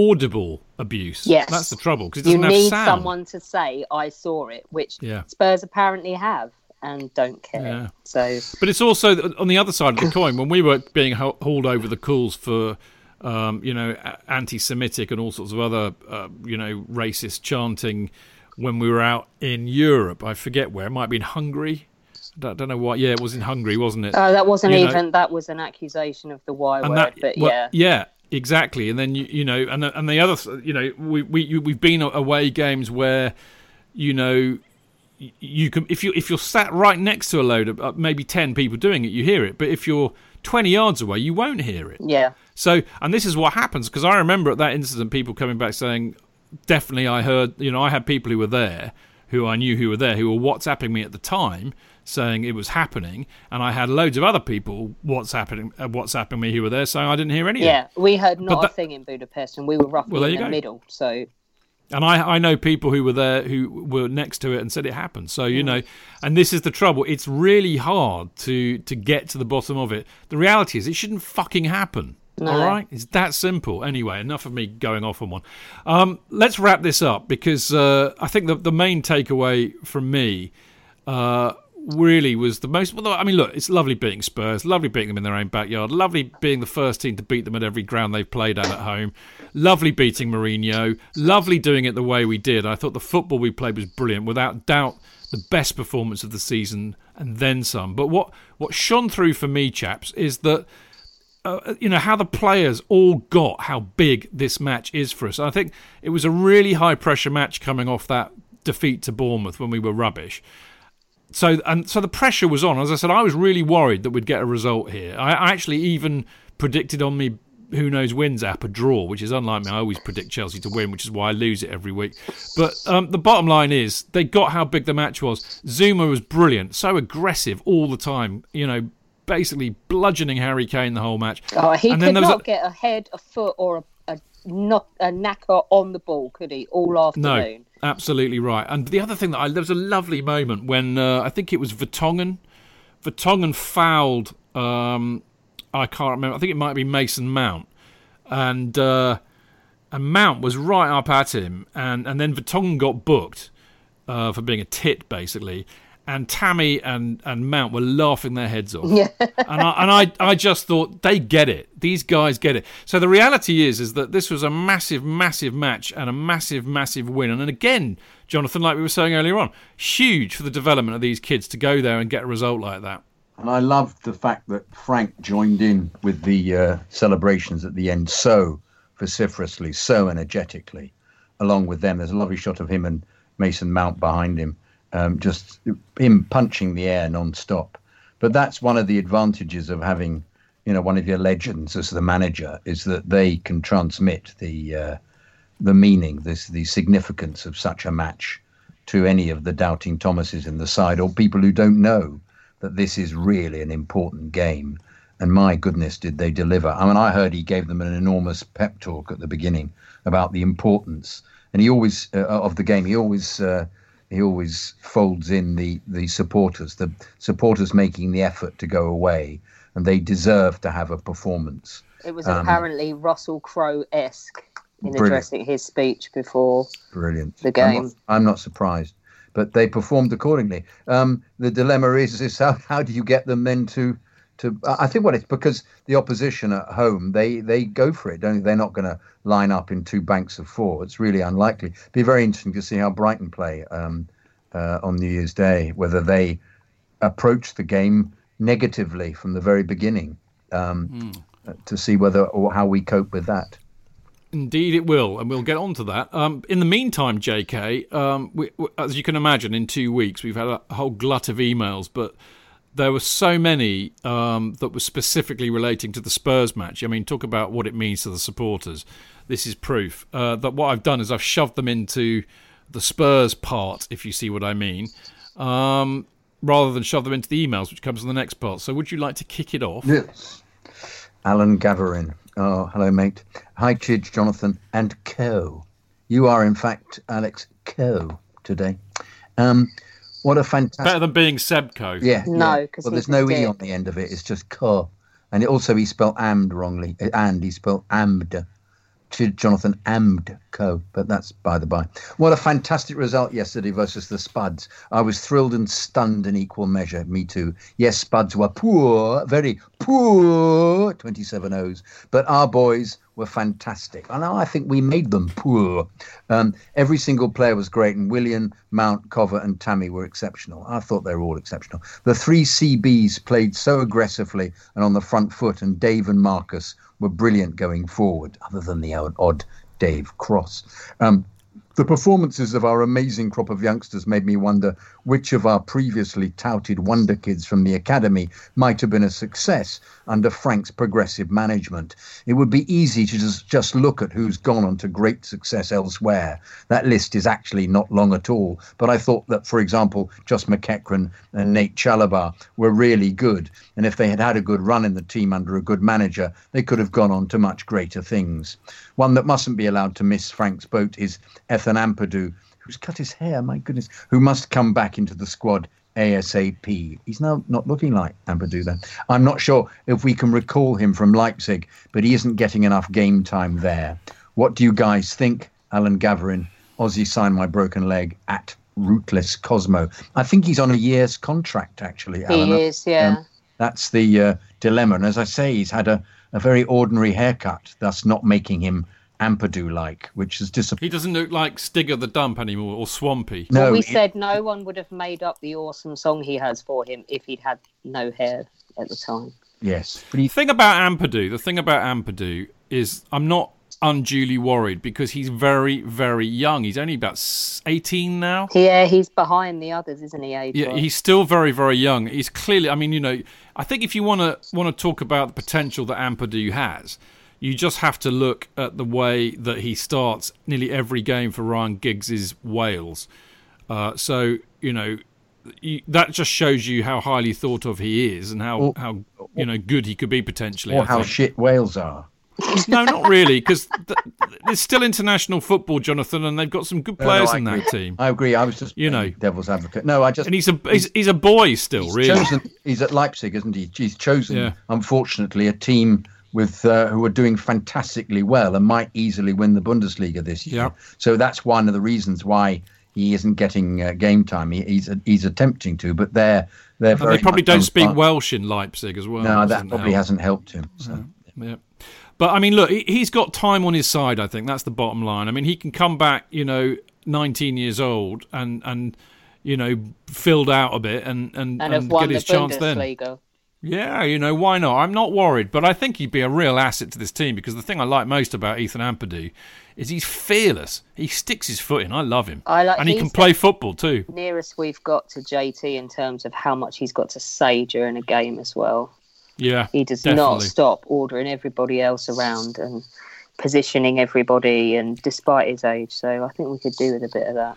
audible abuse. Yes. that's the trouble because You doesn't have need someone to say, I saw it, which Yeah. Spurs apparently have and don't care. Yeah. So, But it's also on the other side of the coin when we were being hauled over the coals for, um, you know, anti-Semitic and all sorts of other, uh, you know, racist chanting when we were out in Europe. I forget where. It might be in Hungary. I don't, know why. Yeah, it was in Hungary, wasn't it? Oh, that wasn't You know- even, that was an accusation of the Y and word, that, but well, yeah. yeah, exactly. And then you, you know, and the, and the other, you know, we we we've been away games where, you know, you can if you if you're sat right next to a load of uh, maybe ten people doing it, you hear it. But if you're twenty yards away, you won't hear it. Yeah. So, and this is what happens because I remember at that incident, people coming back saying, definitely, I heard, you know, I had people who were there, who I knew who were there, who were WhatsApping me at the time saying it was happening, and I had loads of other people WhatsApping, uh, WhatsApping me who were there saying I didn't hear anything. Yeah. We heard not that- a thing in Budapest and we were roughly Well, in the go. middle. So, And I, I know people who were there who were next to it and said it happened. So you know, and this is the trouble. It's really hard to to get to the bottom of it. The reality is, it shouldn't fucking happen. No. All right, it's that simple. Anyway, enough of me going off on one. Um, let's wrap this up because uh, I think the the main takeaway from me. Uh, Really was the most. Well, I mean, look, it's lovely beating Spurs, lovely beating them in their own backyard, lovely being the first team to beat them at every ground they've played at at home, lovely beating Mourinho, lovely doing it the way we did. I thought the football we played was brilliant, without doubt, the best performance of the season and then some. But what what shone through for me, chaps, is that uh, you know how the players all got how big this match is for us. I think it was a really high pressure match coming off that defeat to Bournemouth when we were rubbish. So and so the pressure was on. As I said, I was really worried that we'd get a result here. I, I actually even predicted on me who knows wins app a draw, which is unlike me. I always predict Chelsea to win, which is why I lose it every week. But um, the bottom line is they got how big the match was. Zouma was brilliant, so aggressive all the time. You know, basically bludgeoning Harry Kane the whole match. oh, he And could not a- get a head, a foot, or a, a, knock, a knacker on the ball, could he? All afternoon. No, afternoon. Absolutely right. And the other thing that I there was a lovely moment when uh, I think it was Vertonghen. Vertonghen fouled. Um, I can't remember. I think it might be Mason Mount, and uh, and Mount was right up at him, and and then Vertonghen got booked uh, for being a tit, basically. And Tammy and, and Mount were laughing their heads off. Yeah. and I, and I, I just thought they get it. These guys get it. So the reality is, is that this was a massive, massive match and a massive, massive win. And again, Jonathan, like we were saying earlier on, huge for the development of these kids to go there and get a result like that. And I loved the fact that Frank joined in with the uh, celebrations at the end so vociferously, so energetically, along with them. There's a lovely shot of him and Mason Mount behind him, um, just him punching the air non-stop. But that's one of the advantages of having, you know, one of your legends as the manager is that they can transmit the uh, the meaning, this the significance of such a match to any of the doubting Thomases in the side or people who don't know that this is really an important game. And my goodness, did they deliver? I mean, I heard he gave them an enormous pep talk at the beginning about the importance, and he always uh, of the game. He always uh, he always folds in the the supporters, the supporters making the effort to go away, and they deserve to have a performance. It was Um, apparently Russell Crowe esque in Brilliant. addressing his speech before Brilliant. the I'm game. not, I'm not surprised, but they performed accordingly. Um, the dilemma is, is how, how do you get them then to to? I think what it's because the opposition at home they they go for it, don't they? They're not going to line up in two banks of four. It's really unlikely. It'd Be very interesting to see how Brighton play um, uh, on New Year's Day, whether they approach the game negatively from the very beginning. Um, To see whether or how we cope with that. Indeed, it will, and we'll get on to that. Um, in the meantime, JK, um, we- as you can imagine, in two weeks we've had a whole glut of emails, but there were so many um, that were specifically relating to the Spurs match. I mean, talk about what it means to the supporters. This is proof uh, that what I've done is I've shoved them into the Spurs part, if you see what I mean, um, rather than shove them into the emails, which comes in the next part. So, would you like to kick it off? Yes. Alan Gaverin. Oh, hello, mate. Hi, Chidge, Jonathan, and Co. You are, in fact, Alex Co. today. Um, what a fantastic. Better than being Sebco. Yeah. No, yeah. 'cause well, there's no a e dick. on the end of it. It's just Co. And it also he spelled amd wrongly. Uh, And he spelled amd. Chid Jonathan Amdco, But that's by the by. What a fantastic result yesterday versus the Spuds. I was thrilled and stunned in equal measure. Me too. Yes, Spuds were poor, very poor, 27 O's. But our boys were fantastic. And I think we made them poor. Um, every single player was great, and Willian, Mount, Cover, and Tammy were exceptional. I thought they were all exceptional. The three CBs played so aggressively and on the front foot, and Dave and Marcus were brilliant going forward, other than the odd, Dave Cross. Um, the performances of our amazing crop of youngsters made me wonder which of our previously touted wonder kids from the academy might have been a success under Frank's progressive management. It would be easy to just, just look at who's gone on to great success elsewhere. That list is actually not long at all. But I thought that, for example, Josh McEachran and Nate Chalobah were really good. And if they had had a good run in the team under a good manager, they could have gone on to much greater things. One that mustn't be allowed to miss Frank's boat is Ethan Ampadu, who's cut his hair, my goodness, who must come back into the squad ASAP. He's now not looking like Ampadu then. I'm not sure if we can recall him from Leipzig, but he isn't getting enough game time there. What do you guys think? Alan Gaverin, Aussie signed my broken leg at Rootless Cosmo. I think he's on a year's contract, actually. Alan. He is, yeah. Um, that's the uh, dilemma. And as I say, he's had a, a very ordinary haircut, thus not making him Ampadu like, which is disappointing. He doesn't look like Stig of the Dump anymore or Swampy. No, well, we it- said no one would have made up the awesome song he has for him if he'd had no hair at the time. yes. But The he, thing about Ampadu, the thing about Ampadu is I'm not unduly worried because he's very, very young. He's only about 18 now. Yeah, he's behind the others, isn't he? Age Yeah, he's still very, very young. He's clearly. I mean, you know, I think if you want to want to talk about the potential that Ampadu has, you just have to look at the way that he starts nearly every game for Ryan Giggs's Wales. Uh, so you know, you, that just shows you how highly thought of he is and how Or- how you know good he could be potentially. or I how think. shit Wales are. No, not really, because th- th- there's still international football, Jonathan, and they've got some good No, no, players I in agree. that team. I agree. I was just You know. devil's advocate. No, I just And he's a he's, he's a boy still, he's really. chosen. He's at Leipzig, isn't he? He's chosen, Yeah. unfortunately, a team with uh, who are doing fantastically well and might easily win the Bundesliga this year. Yeah. So that's one of the reasons why he isn't getting uh, game time. He, he's he's attempting to, but they're they're very they probably don't speak. Welsh in Leipzig as well. No, that probably help. hasn't helped him. So. Yeah. But I mean, look, he- he's got time on his side. I think that's the bottom line. I mean, he can come back, you know, 19 years old and and you know filled out a bit and and, and and, get the his chance then. Yeah, you know, why not? I'm not worried, but I think he'd be a real asset to this team because the thing I like most about Ethan Ampadu is he's fearless. He sticks his foot in. I love him. I like- and he can play football too. Nearest we've got to JT in terms of how much he's got to say during a game as well. Yeah. He does definitely. not stop ordering everybody else around and positioning everybody, and despite his age, so I think we could do with a bit of that.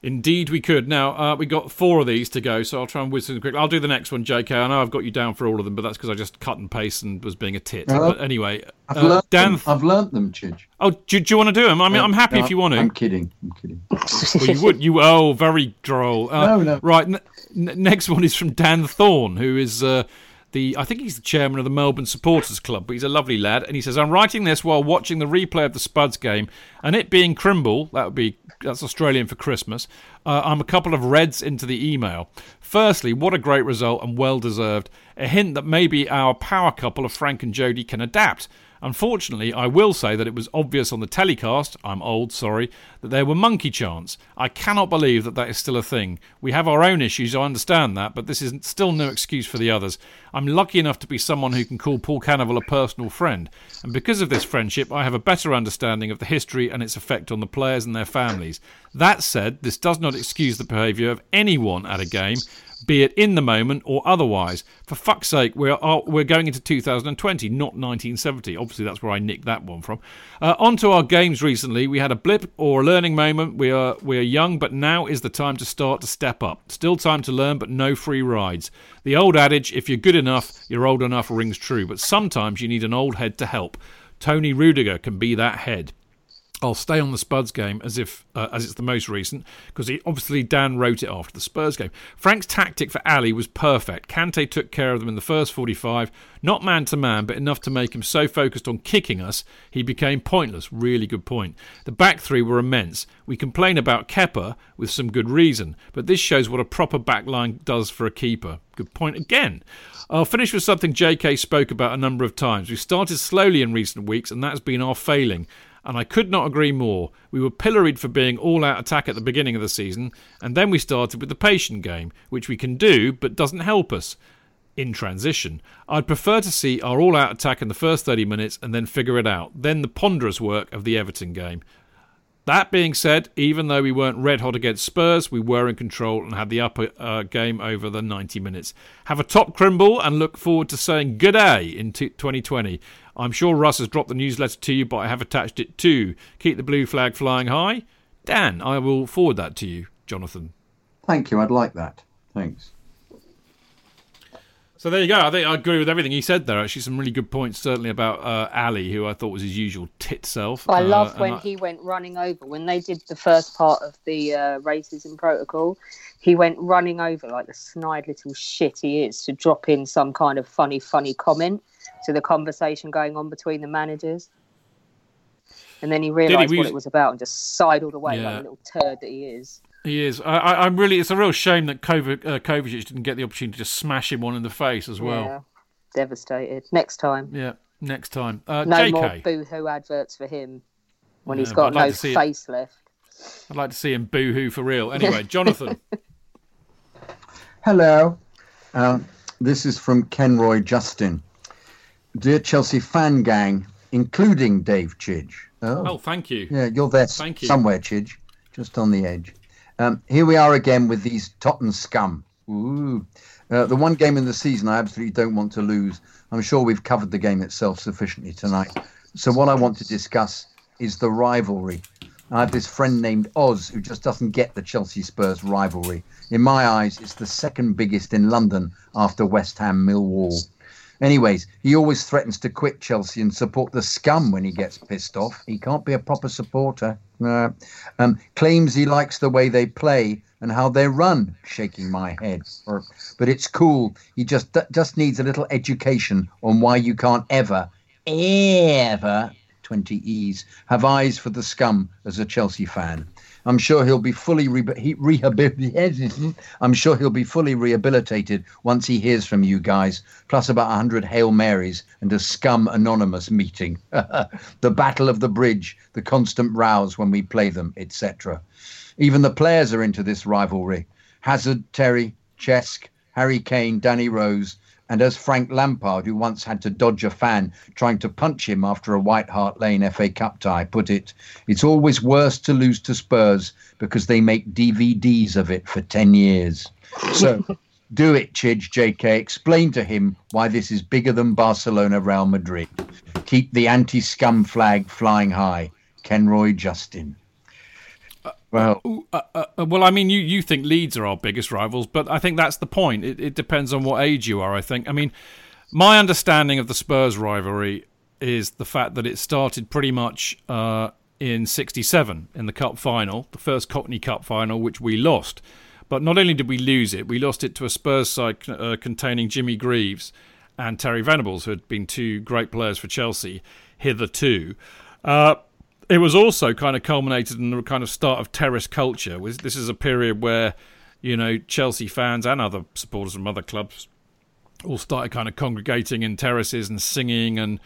Indeed, we could. Now, uh, we got four of these to go, so I'll try and whiz through them quickly. I'll do the next one, JK. I know I've got you down for all of them, but that's because I just cut and paste and was being a tit. No, but anyway, I've uh, learnt Dan. them. I've learnt them, Chidge. Oh, do, do you want to do them? I mean, I'm happy No, if you want to. I'm kidding. I'm kidding. Well, you would. You oh, very droll. Uh, No, no. Right. N- n- next one is from Dan Thorne, who is uh, the I think he's the chairman of the Melbourne Supporters Club, but he's a lovely lad. And he says, "I'm writing this while watching the replay of the Spuds game, and it being Crimble, that would be that's Australian for Christmas. Uh, I'm a couple of reds into the email. Firstly, what a great result and well deserved. A hint that maybe our power couple of Frank and Jody can adapt." Unfortunately, I will say that it was obvious on the telecast, I'm old, sorry, that there were monkey chants. I cannot believe that that is still a thing. We have our own issues, I understand that, but this is still no excuse for the others. I'm lucky enough to be someone who can call Paul Canoville a personal friend, and because of this friendship, I have a better understanding of the history and its effect on the players and their families. That said, this does not excuse the behaviour of anyone at a game, be it in the moment or otherwise. For fuck's sake, we're we're going into 2020, not 1970. Obviously, that's where I nicked that one from. Uh, on to our games recently. We had a blip or a learning moment. We are we are young, but now is the time to start to step up. Still time to learn, but no free rides. The old adage, if you're good enough, you're old enough, rings true. But sometimes you need an old head to help. Toni Rudiger can be that head. I'll stay on the Spuds game as if uh, as it's the most recent because obviously Dan wrote it after the Spurs game. Frank's tactic for Alli was perfect. Kante took care of them in the first 45, not man to man, but enough to make him so focused on kicking us he became pointless. Really good point. The back three were immense. We complain about Kepa with some good reason, but this shows what a proper back line does for a keeper. Good point again. I'll finish with something JK spoke about a number of times. We've started slowly in recent weeks, and that's been our failing and I could not agree more. We were pilloried for being all out attack at the beginning of the season, and then we started with the patient game, which we can do but doesn't help us in transition. I'd prefer to see our all out attack in the first 30 minutes and then figure it out, then the ponderous work of the Everton game. That being said, even though we weren't red hot against Spurs, we were in control and had the upper uh, game over the 90 minutes. Have a top crimble and look forward to saying good day in t- 2020. I'm sure Russ has dropped the newsletter to you, but I have attached it too. Keep the blue flag flying high. Dan, I will forward that to you, Jonathan. Thank you. I'd like that. Thanks. So there you go. I think I agree with everything he said there. Actually, some really good points, certainly about uh, Alli, who I thought was his usual tit self. I uh, love when I... he went running over when they did the first part of the uh, racism protocol. He went running over like the snide little shit he is to drop in some kind of funny, funny comment to the conversation going on between the managers. And then he realised what it was about and just sidled away yeah. like a little turd that he is. He is. I, am really. It's a real shame that Kovac, uh, Kovacic didn't get the opportunity to smash him one in the face as well. Yeah, devastated. Next time. Yeah, next time. Uh, no JK. more boohoo adverts for him when yeah, he's got like no face it. left. I'd like to see him boohoo for real. Anyway, Jonathan. Hello. Um, this is from Kenroy Justin. Dear Chelsea fan gang, including Dave Chidge. Oh, oh thank you. Yeah, you're there thank you. somewhere, Chidge, just on the edge. Um, here we are again with these Tottenham scum. Ooh. Uh, the one game in the season I absolutely don't want to lose. I'm sure we've covered the game itself sufficiently tonight. So, what I want to discuss is the rivalry. I have this friend named Oz who just doesn't get the Chelsea Spurs rivalry. In my eyes, it's the second biggest in London after West Ham Millwall. Anyways, he always threatens to quit Chelsea and support the scum when he gets pissed off. He can't be a proper supporter. Uh, um, claims he likes the way they play and how they run. Shaking my head. Or, but it's cool. He just just needs a little education on why you can't ever, ever 20 E's have eyes for the scum as a Chelsea fan. I'm sure he'll be fully re- rehabilitated. I'm sure he'll be fully rehabilitated once he hears from you guys. Plus about hundred hail marys and a scum anonymous meeting. the battle of the bridge, the constant rows when we play them, etc. Even the players are into this rivalry. Hazard, Terry, Cesc, Harry Kane, Danny Rose, and as Frank Lampard, who once had to dodge a fan trying to punch him after a White Hart Lane FA Cup tie, put it, it's always worse to lose to Spurs because they make DVDs of it for 10 years. So do it, Chidge JK. Explain to him why this is bigger than Barcelona Real Madrid. Keep the anti scum flag flying high. Kenroy Justin. Well, uh, uh, uh, well, I mean, you, you think Leeds are our biggest rivals, but I think that's the point. It, it depends on what age you are. I think. I mean, my understanding of the Spurs rivalry is the fact that it started pretty much uh, in '67 in the Cup final, the first Cockney Cup final, which we lost. But not only did we lose it, we lost it to a Spurs side uh, containing Jimmy Greaves and Terry Venables, who had been two great players for Chelsea hitherto. It was also kind of culminated in the kind of start of terrace culture. This is a period where, you know, Chelsea fans and other supporters from other clubs all started kind of congregating in terraces and singing and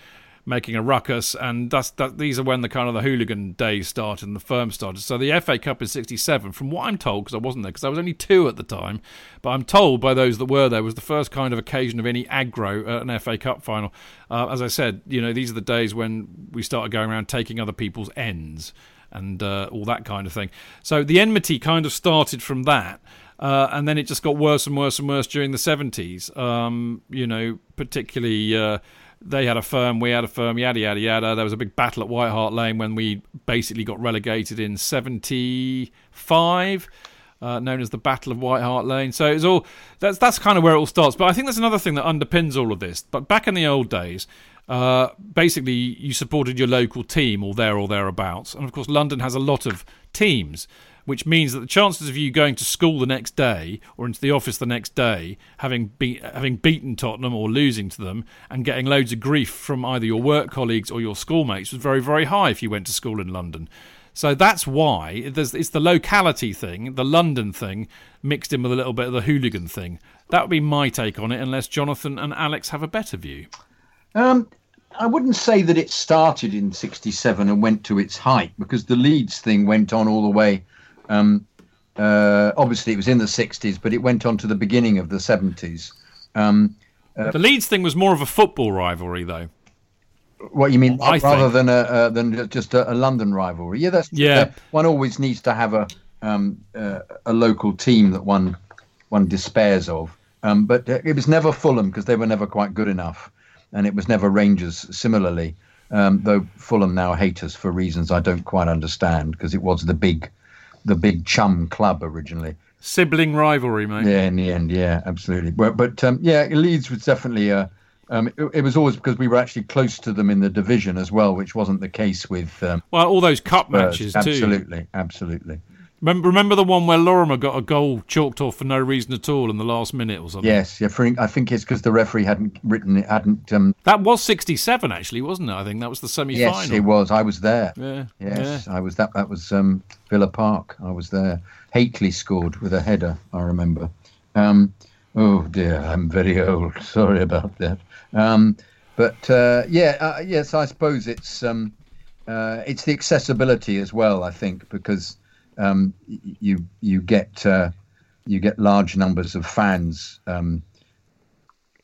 making a ruckus, and that's that. These are when the kind of the hooligan days started and the firm started. So the FA Cup in '67, from what I'm told, because I wasn't there, because I was only two at the time, but I'm told by those that were there was the first kind of occasion of any aggro at an FA Cup final. Uh, as I said, you know, these are the days when we started going around taking other people's ends and uh, all that kind of thing. So the enmity kind of started from that. Uh, and then it just got worse and worse and worse during the 70s. Um, you know, particularly uh, they had a firm, we had a firm, yada yada yada. There was a big battle at White Hart Lane when we basically got relegated in '75. Uh, known as the Battle of White Hart Lane. So it's all that's that's kind of where it all starts. But I think there's another thing that underpins all of this. But back in the old days, uh, basically you supported your local team or there or thereabouts, and of course London has a lot of teams which means that the chances of you going to school the next day or into the office the next day, having be- having beaten Tottenham or losing to them, and getting loads of grief from either your work colleagues or your schoolmates was very very high if you went to school in London. So that's why it's the locality thing, the London thing, mixed in with a little bit of the hooligan thing. That would be my take on it, unless Jonathan and Alex have a better view. Um, I wouldn't say that it started in 67 and went to its height because the Leeds thing went on all the way um, uh, obviously, it was in the 60s, but it went on to the beginning of the 70s. Um, uh, the Leeds thing was more of a football rivalry, though. What you mean, I rather think. than a uh, than just a, a, London rivalry? Yeah, that's yeah. one always needs to have a um, uh, a local team that one one despairs of. Um, but uh, it was never Fulham because they were never quite good enough, and it was never Rangers. Similarly, um, though Fulham now hate us for reasons I don't quite understand because it was the big the big chum club originally. Sibling rivalry, mate. Yeah, in the end, yeah, absolutely. But, but um, yeah, Leeds was definitely a. Um, it, it, was always because we were actually close to them in the division as well, which wasn't the case with. Um, well, all those cup Spurs. matches absolutely, too. Absolutely, absolutely. Remember, remember the one where Lorimer got a goal chalked off for no reason at all in the last minute or something? Yes, yeah. For, I think it's because the referee hadn't written it, hadn't. Um, that was sixty-seven, actually, wasn't it? I think that was the semi-final. Yes, it was. I was there. Yeah. Yes, yeah. I was. That that was um, Villa Park. I was there. Hateley scored with a header. I remember. Um, oh dear, I'm very old. Sorry about that. Um, but uh, yeah, uh, yes, I suppose it's um, uh, it's the accessibility as well. I think because um, you you get uh, you get large numbers of fans um,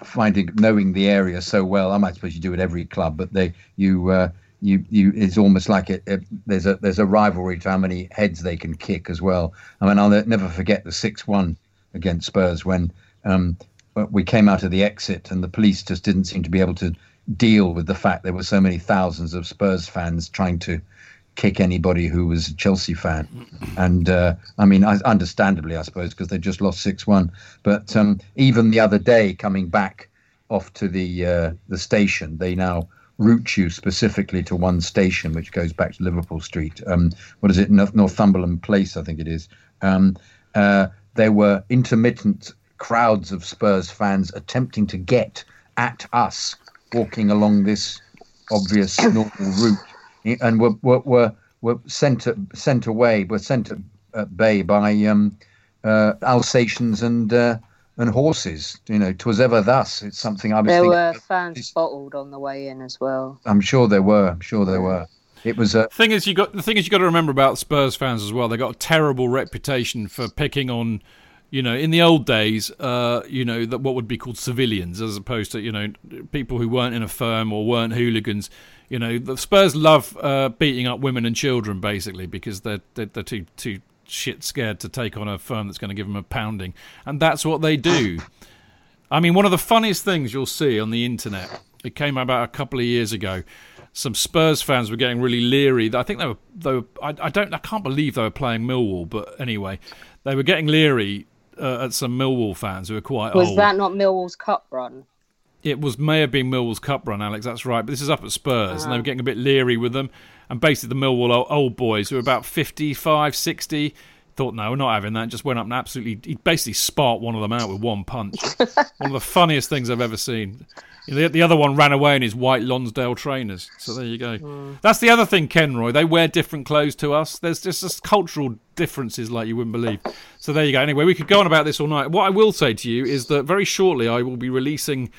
finding knowing the area so well. I might suppose you do it every club, but they you uh, you you it's almost like it, it, there's a there's a rivalry to how many heads they can kick as well. I mean, I'll never forget the six one against Spurs when um, we came out of the exit and the police just didn't seem to be able to deal with the fact there were so many thousands of Spurs fans trying to kick anybody who was a Chelsea fan. And uh, I mean, I, understandably, I suppose, because they just lost six one. But um, even the other day, coming back off to the uh, the station, they now route you specifically to one station, which goes back to Liverpool Street. Um, what is it? Northumberland Place, I think it is. Um, uh, there were intermittent crowds of Spurs fans attempting to get at us walking along this obvious normal route and were were were, were sent sent away, were sent at bay by um, uh, Alsatians and uh, and horses. You know, twas ever thus. It's something I was. There thinking, were fans bottled on the way in as well. I'm sure there were. I'm sure there were. It was a thing is you got the thing is you got to remember about Spurs fans as well. They got a terrible reputation for picking on you know, in the old days, uh, you know, that what would be called civilians, as opposed to you know people who weren't in a firm or weren't hooligans. You know, the Spurs love uh, beating up women and children basically because they're they're, they're too too shit scared to take on a firm that's going to give them a pounding, and that's what they do. I mean, one of the funniest things you'll see on the internet. It came about a couple of years ago. Some Spurs fans were getting really leery. I think they were. They were I, I don't. I can't believe they were playing Millwall, but anyway, they were getting leery uh, at some Millwall fans who were quite was old. Was that not Millwall's cup run? It was may have been Millwall's cup run, Alex. That's right. But this is up at Spurs, and they were getting a bit leery with them. And basically, the Millwall old boys who are about 55, 60, thought, no, we're not having that. Just went up and absolutely, he basically sparked one of them out with one punch. one of the funniest things I've ever seen. The, the other one ran away in his white Lonsdale trainers. So there you go. Mm. That's the other thing, Kenroy. They wear different clothes to us. There's just, just cultural differences like you wouldn't believe. So there you go. Anyway, we could go on about this all night. What I will say to you is that very shortly I will be releasing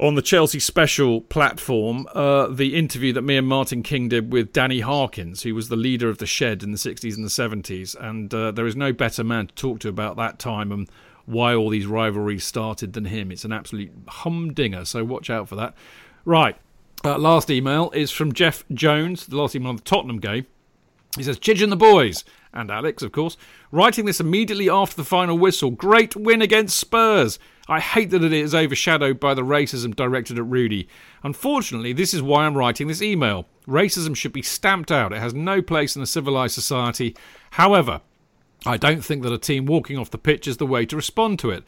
on the Chelsea Special platform uh, the interview that me and Martin King did with Danny Harkins, who was the leader of the Shed in the 60s and the 70s. And uh, there is no better man to talk to about that time and why all these rivalries started than him. It's an absolute humdinger, so watch out for that. Right, uh, last email is from Jeff Jones, the last email on the Tottenham game. He says, Chidge and the boys, and Alex, of course, writing this immediately after the final whistle. Great win against Spurs. I hate that it is overshadowed by the racism directed at Rudy. Unfortunately, this is why I'm writing this email. Racism should be stamped out, it has no place in a civilised society. However, I don't think that a team walking off the pitch is the way to respond to it.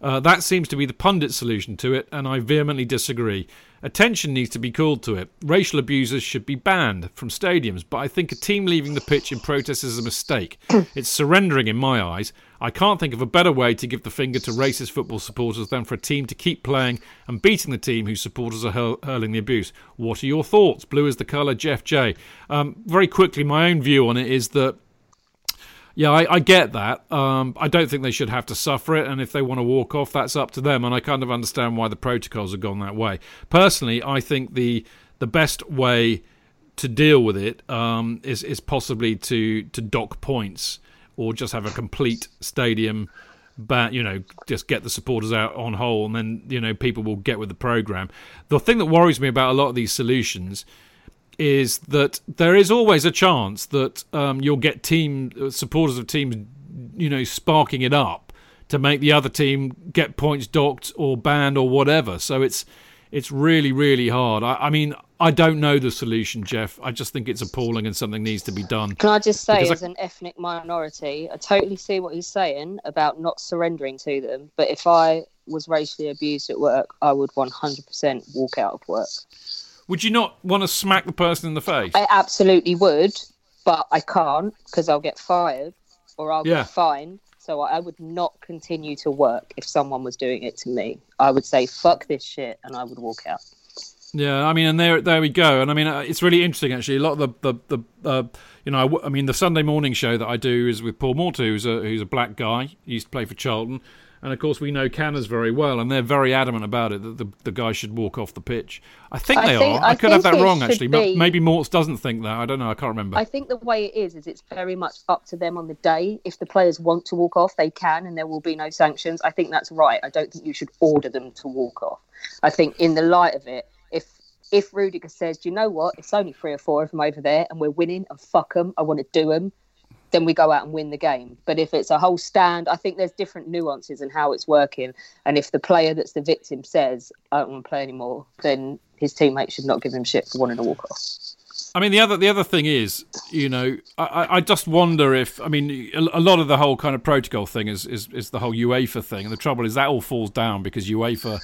Uh, that seems to be the pundit solution to it, and I vehemently disagree. Attention needs to be called to it. Racial abusers should be banned from stadiums, but I think a team leaving the pitch in protest is a mistake. it's surrendering in my eyes. I can't think of a better way to give the finger to racist football supporters than for a team to keep playing and beating the team whose supporters are hurl- hurling the abuse. What are your thoughts? Blue is the colour, Jeff J. Um, very quickly, my own view on it is that yeah, I, I get that. Um, I don't think they should have to suffer it, and if they want to walk off, that's up to them. And I kind of understand why the protocols have gone that way. Personally, I think the the best way to deal with it um, is is possibly to to dock points or just have a complete stadium ban. You know, just get the supporters out on whole, and then you know people will get with the program. The thing that worries me about a lot of these solutions is that there is always a chance that um, you'll get team uh, supporters of teams, you know, sparking it up to make the other team get points docked or banned or whatever. So it's it's really really hard. I, I mean, I don't know the solution, Jeff. I just think it's appalling and something needs to be done. Can I just say, as I... an ethnic minority, I totally see what he's saying about not surrendering to them. But if I was racially abused at work, I would 100% walk out of work. Would you not want to smack the person in the face? I absolutely would, but I can't because I'll get fired or I'll yeah. get fined. So I would not continue to work if someone was doing it to me. I would say fuck this shit and I would walk out. Yeah, I mean, and there, there we go. And I mean, uh, it's really interesting actually. A lot of the, the, the uh, you know, I, I, mean, the Sunday morning show that I do is with Paul Morton, who's a who's a black guy. He used to play for Charlton, and of course, we know Canners very well, and they're very adamant about it that the, the guy should walk off the pitch. I think they think, are. I, I could have that wrong, actually. Be, Maybe Morts doesn't think that. I don't know. I can't remember. I think the way it is is it's very much up to them on the day. If the players want to walk off, they can, and there will be no sanctions. I think that's right. I don't think you should order them to walk off. I think, in the light of it, if if Rudiger says, "Do you know what? It's only three or four of them over there, and we're winning, and fuck them. I want to do them." Then we go out and win the game. But if it's a whole stand, I think there's different nuances in how it's working. And if the player that's the victim says, I don't want to play anymore, then his teammates should not give him shit for wanting to walk off. I mean, the other the other thing is, you know, I, I just wonder if I mean a, lot of the whole kind of protocol thing is, is is the whole UEFA thing, and the trouble is that all falls down because UEFA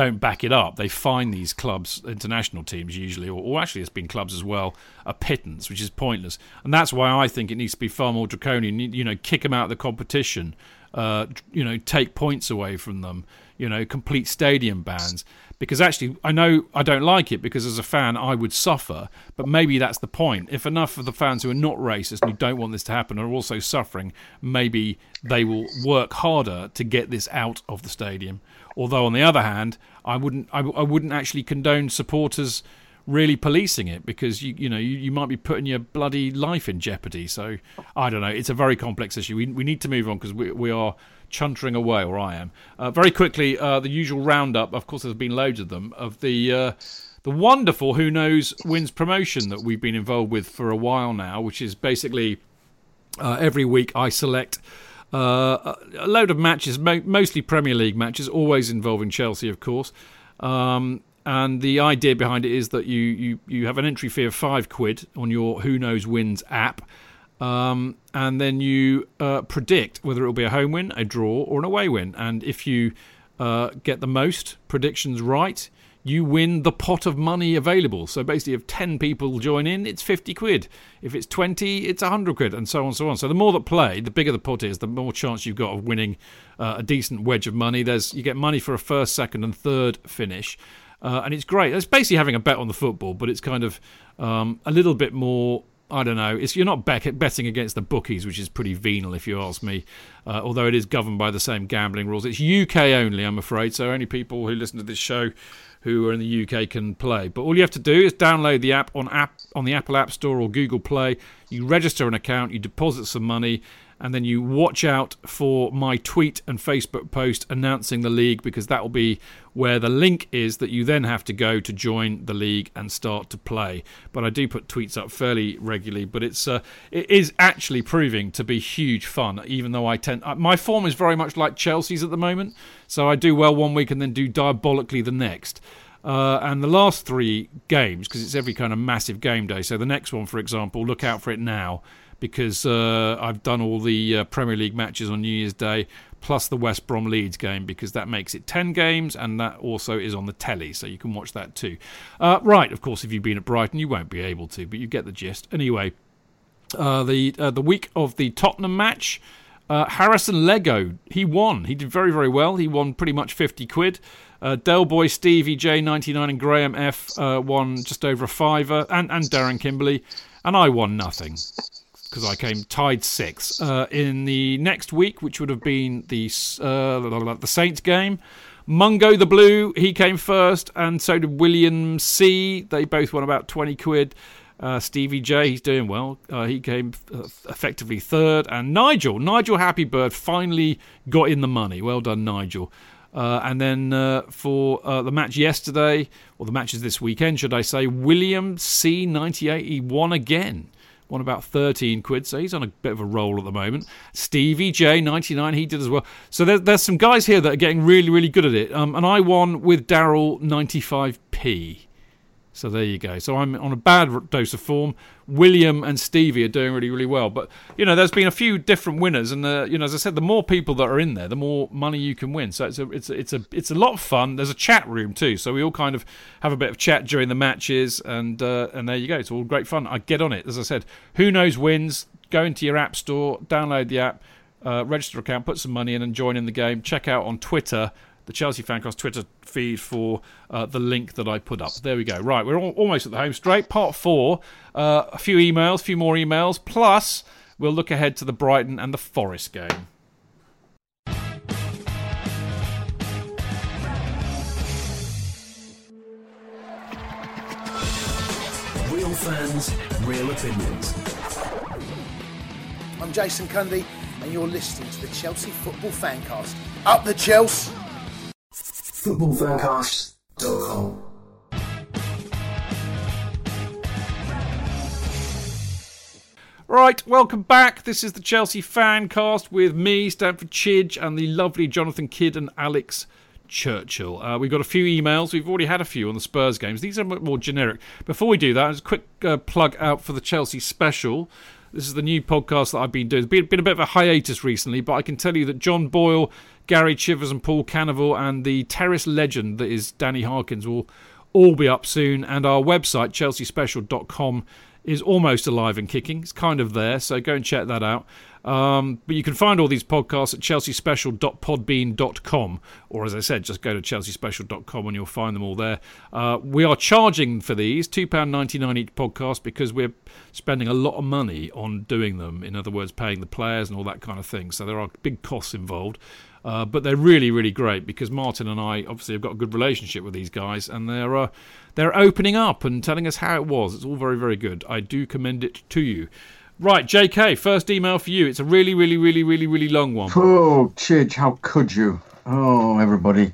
don't back it up. They find these clubs, international teams usually, or, or, actually it's been clubs as well, a pittance, which is pointless. And that's why I think it needs to be far more draconian. You know, kick them out of the competition. Uh, you know, take points away from them. You know, complete stadium bans. Because actually, I know I don't like it because as a fan, I would suffer. But maybe that's the point. If enough of the fans who are not racist and who don't want this to happen are also suffering, maybe they will work harder to get this out of the stadium. Although on the other hand, I wouldn't I, I wouldn't actually condone supporters really policing it because you you know you, you might be putting your bloody life in jeopardy. So I don't know. It's a very complex issue. We we need to move on because we we are chuntering away, or I am. Uh, very quickly, uh, the usual roundup. Of course, there's been loads of them of the. Uh, the wonderful Who Knows Wins promotion that we've been involved with for a while now, which is basically uh, every week I select uh, a load of matches, mo- mostly Premier League matches, always involving Chelsea, of course. Um, and the idea behind it is that you, you, you have an entry fee of five quid on your Who Knows Wins app. Um, and then you uh, predict whether it will be a home win, a draw, or an away win. And if you uh, get the most predictions right, you win the pot of money available. So basically, if 10 people join in, it's 50 quid. If it's 20, it's 100 quid, and so on and so on. So the more that play, the bigger the pot is, the more chance you've got of winning uh, a decent wedge of money. There's You get money for a first, second, and third finish. Uh, and it's great. It's basically having a bet on the football, but it's kind of um, a little bit more I don't know. It's, you're not betting against the bookies, which is pretty venal, if you ask me. Uh, although it is governed by the same gambling rules. It's UK only, I'm afraid. So only people who listen to this show who are in the UK can play. But all you have to do is download the app on app on the Apple App Store or Google Play. You register an account, you deposit some money, and then you watch out for my tweet and Facebook post announcing the league because that will be where the link is that you then have to go to join the league and start to play. But I do put tweets up fairly regularly, but it's uh, it is actually proving to be huge fun. Even though I tend uh, my form is very much like Chelsea's at the moment, so I do well one week and then do diabolically the next. Uh, and the last three games, because it's every kind of massive game day. So the next one, for example, look out for it now because uh, I've done all the uh, Premier League matches on New Year's Day plus the West Brom Leeds game because that makes it 10 games and that also is on the telly, so you can watch that too. Uh, right, of course, if you've been at Brighton, you won't be able to, but you get the gist. Anyway, uh, the uh, the week of the Tottenham match. Uh, Harrison Lego, he won. He did very, very well. He won pretty much 50 quid. Uh, Del Boy, Stevie J99, and Graham F uh, won just over a fiver, and, and Darren Kimberley. And I won nothing because I came tied sixth. Uh, in the next week, which would have been the uh, the Saints game, Mungo the Blue he came first, and so did William C. They both won about twenty quid. Uh, Stevie J, he's doing well. Uh, he came uh, effectively third, and Nigel, Nigel Happy Bird, finally got in the money. Well done, Nigel. Uh, and then uh, for uh, the match yesterday, or the matches this weekend, should I say, William C98, he won again won about 13 quid, so he's on a bit of a roll at the moment. Stevie J, 99, he did as well. So there, there's some guys here that are getting really, really good at it. Um, and I won with Daryl 95p. So there you go. So I'm on a bad dose of form. William and Stevie are doing really, really well. But you know, there's been a few different winners, and the, you know, as I said, the more people that are in there, the more money you can win. So it's a, it's a, it's a, it's a lot of fun. There's a chat room too, so we all kind of have a bit of chat during the matches, and uh, and there you go. It's all great fun. I get on it. As I said, who knows wins? Go into your app store, download the app, uh, register account, put some money in, and join in the game. Check out on Twitter the Chelsea Fancast Twitter feed for uh, the link that I put up. There we go. Right, we're all, almost at the home straight. Part four, uh, a few emails, a few more emails, plus we'll look ahead to the Brighton and the Forest game. Real fans, real opinions. I'm Jason Cundy, and you're listening to the Chelsea Football Fancast. Up the Chelsea! footballfancast.com. Right, welcome back. This is the Chelsea Fancast with me, Stamford Chidge, and the lovely Jonathan Kidd and Alex Churchill. Uh, we've got a few emails. We've already had a few on the Spurs games. These are more generic. Before we do that, just a quick uh, plug out for the Chelsea special. This is the new podcast that I've been doing. It's been, been a bit of a hiatus recently, but I can tell you that John Boyle Gary Chivers and Paul Canoville and the terrace legend that is Danny Harkins will all be up soon. And our website, chelseaspecial.com, is almost alive and kicking. It's kind of there, so go and check that out. Um, but you can find all these podcasts at chelseaspecial.podbean.com, or as I said, just go to chelseaspecial.com and you'll find them all there. Uh, we are charging for these £2.99 each podcast because we're spending a lot of money on doing them. In other words, paying the players and all that kind of thing. So there are big costs involved. Uh, but they're really, really great because Martin and I obviously have got a good relationship with these guys, and they're uh, they're opening up and telling us how it was. It's all very, very good. I do commend it to you. Right, JK, first email for you. It's a really, really, really, really, really long one. Oh, Chidge, how could you? Oh, everybody,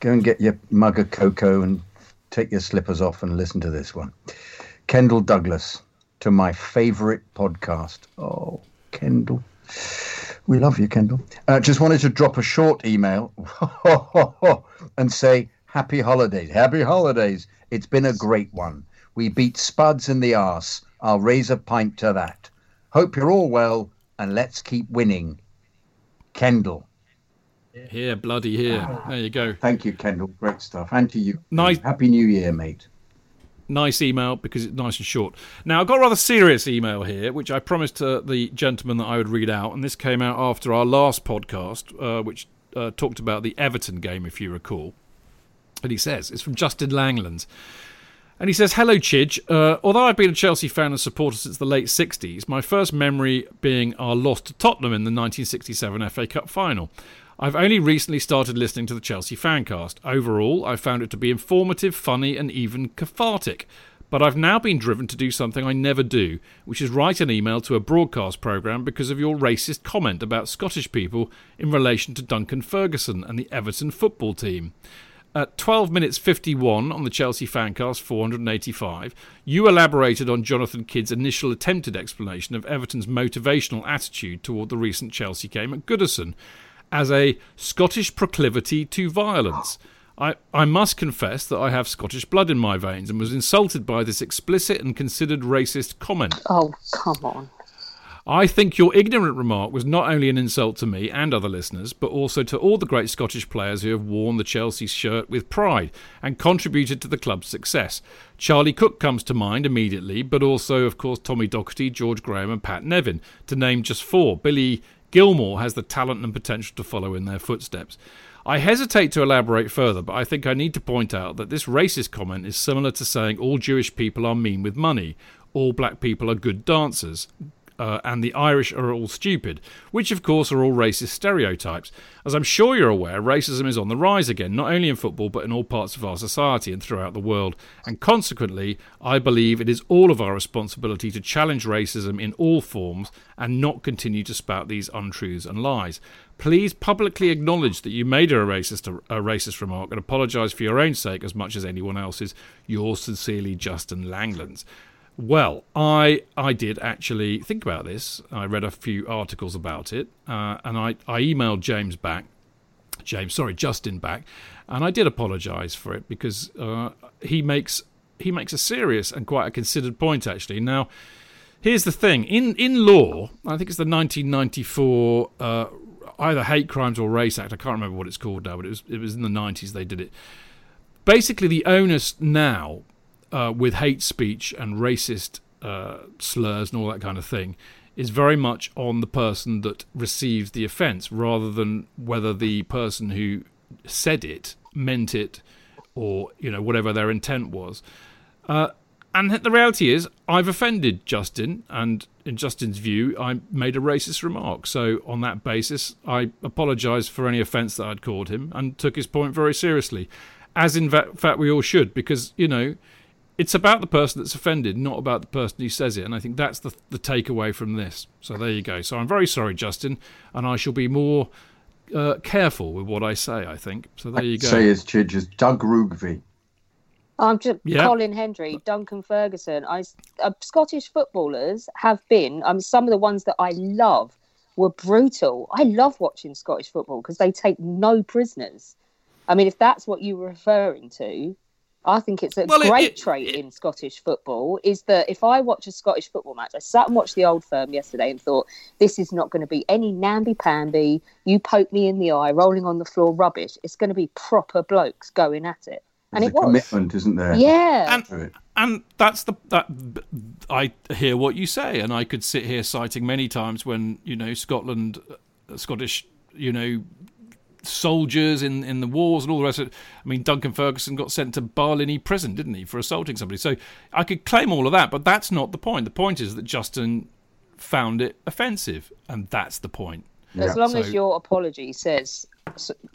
go and get your mug of cocoa and take your slippers off and listen to this one. Kendall Douglas, to my favourite podcast. Oh, Kendall. We love you, Kendall. Uh, just wanted to drop a short email and say happy holidays. Happy holidays. It's been a great one. We beat Spuds in the arse. I'll raise a pint to that. Hope you're all well and let's keep winning. Kendall. Here, bloody here. There you go. Thank you, Kendall. Great stuff. And to you. Nice. Happy New Year, mate. Nice email because it's nice and short. Now, I've got a rather serious email here, which I promised to the gentleman that I would read out, and this came out after our last podcast, uh, which uh, talked about the Everton game, if you recall. And he says, it's from Justin Langlands. And he says, Hello, Chidge. Uh, although I've been a Chelsea fan and supporter since the late 60s, my first memory being our loss to Tottenham in the 1967 FA Cup final. I've only recently started listening to the Chelsea Fancast. Overall, I found it to be informative, funny, and even cathartic. But I've now been driven to do something I never do, which is write an email to a broadcast programme because of your racist comment about Scottish people in relation to Duncan Ferguson and the Everton football team. At 12 minutes 51 on the Chelsea Fancast 485, you elaborated on Jonathan Kidd's initial attempted explanation of Everton's motivational attitude toward the recent Chelsea game at Goodison as a Scottish proclivity to violence. I, I must confess that I have Scottish blood in my veins and was insulted by this explicit and considered racist comment. Oh, come on. I think your ignorant remark was not only an insult to me and other listeners, but also to all the great Scottish players who have worn the Chelsea shirt with pride and contributed to the club's success. Charlie Cooke comes to mind immediately, but also, of course, Tommy Docherty, George Graham, and Pat Nevin, to name just four. Billy Gilmour has the talent and potential to follow in their footsteps. I hesitate to elaborate further, but I think I need to point out that this racist comment is similar to saying all Jewish people are mean with money, all black people are good dancers, uh, and the Irish are all stupid, which of course are all racist stereotypes. As I'm sure you're aware, racism is on the rise again, not only in football but in all parts of our society and throughout the world. And consequently, I believe it is all of our responsibility to challenge racism in all forms and not continue to spout these untruths and lies. Please publicly acknowledge that you made a racist, a racist remark and apologise for your own sake as much as anyone else's. Yours sincerely, Justin Langlands. Well, I I did actually think about this. I read a few articles about it, uh, and I, I emailed James back, James, sorry, Justin back, and I did apologise for it because uh, he makes he makes a serious and quite a considered point actually. Now, here's the thing: in in law, I think it's the 1994 uh, either Hate Crimes or Race Act. I can't remember what it's called now, but it was it was in the 90s they did it. Basically, the onus now uh, with hate speech and racist uh, slurs and all that kind of thing is very much on the person that receives the offence rather than whether the person who said it meant it or you know whatever their intent was. Uh, and the reality is, I've offended Justin, and in Justin's view, I made a racist remark. So, on that basis, I apologised for any offence that I'd called him and took his point very seriously. As in fact, we all should, because, you know, it's about the person that's offended, not about the person who says it. And I think that's the, the takeaway from this. So there you go. So I'm very sorry, Justin, and I shall be more uh, careful with what I say, I think. So there you go. Say as Chidge as Doug Rougvie. I'm just yeah. Colin Hendry, Duncan Ferguson. I uh, Scottish footballers have been. I mean, some of the ones that I love were brutal. I love watching Scottish football because they take no prisoners. I mean, if that's what you were referring to, I think it's a well, great it, it, trait it, in Scottish football is that if I watch a Scottish football match, I sat and watched the old firm yesterday and thought, this is not going to be any namby pamby, you poke me in the eye, rolling on the floor rubbish. It's going to be proper blokes going at it. And There's it was. commitment, isn't there? Yeah. And, and that's the that I hear what you say, and I could sit here citing many times when you know Scotland, uh, Scottish, you know soldiers in, in the wars and all the rest of it. I mean, Duncan Ferguson got sent to Barlinnie prison, didn't he, for assaulting somebody? So I could claim all of that, but that's not the point. The point is that Justin found it offensive, and that's the point. As long so, as your apology says,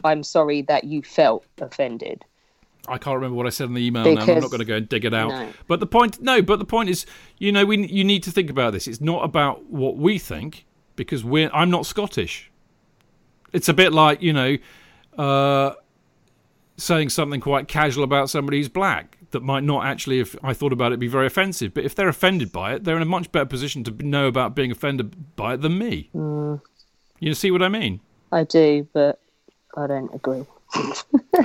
I'm sorry that you felt offended. I can't remember what I said in the email because, now. I'm not going to go and dig it out. No. But the point, no, but the point is, you know, we you need to think about this. It's not about what we think because we're. I'm not Scottish. It's a bit like you know, uh, saying something quite casual about somebody who's black that might not actually, if I thought about it, be very offensive. But if they're offended by it, they're in a much better position to know about being offended by it than me. Mm. You see what I mean? I do, but I don't agree.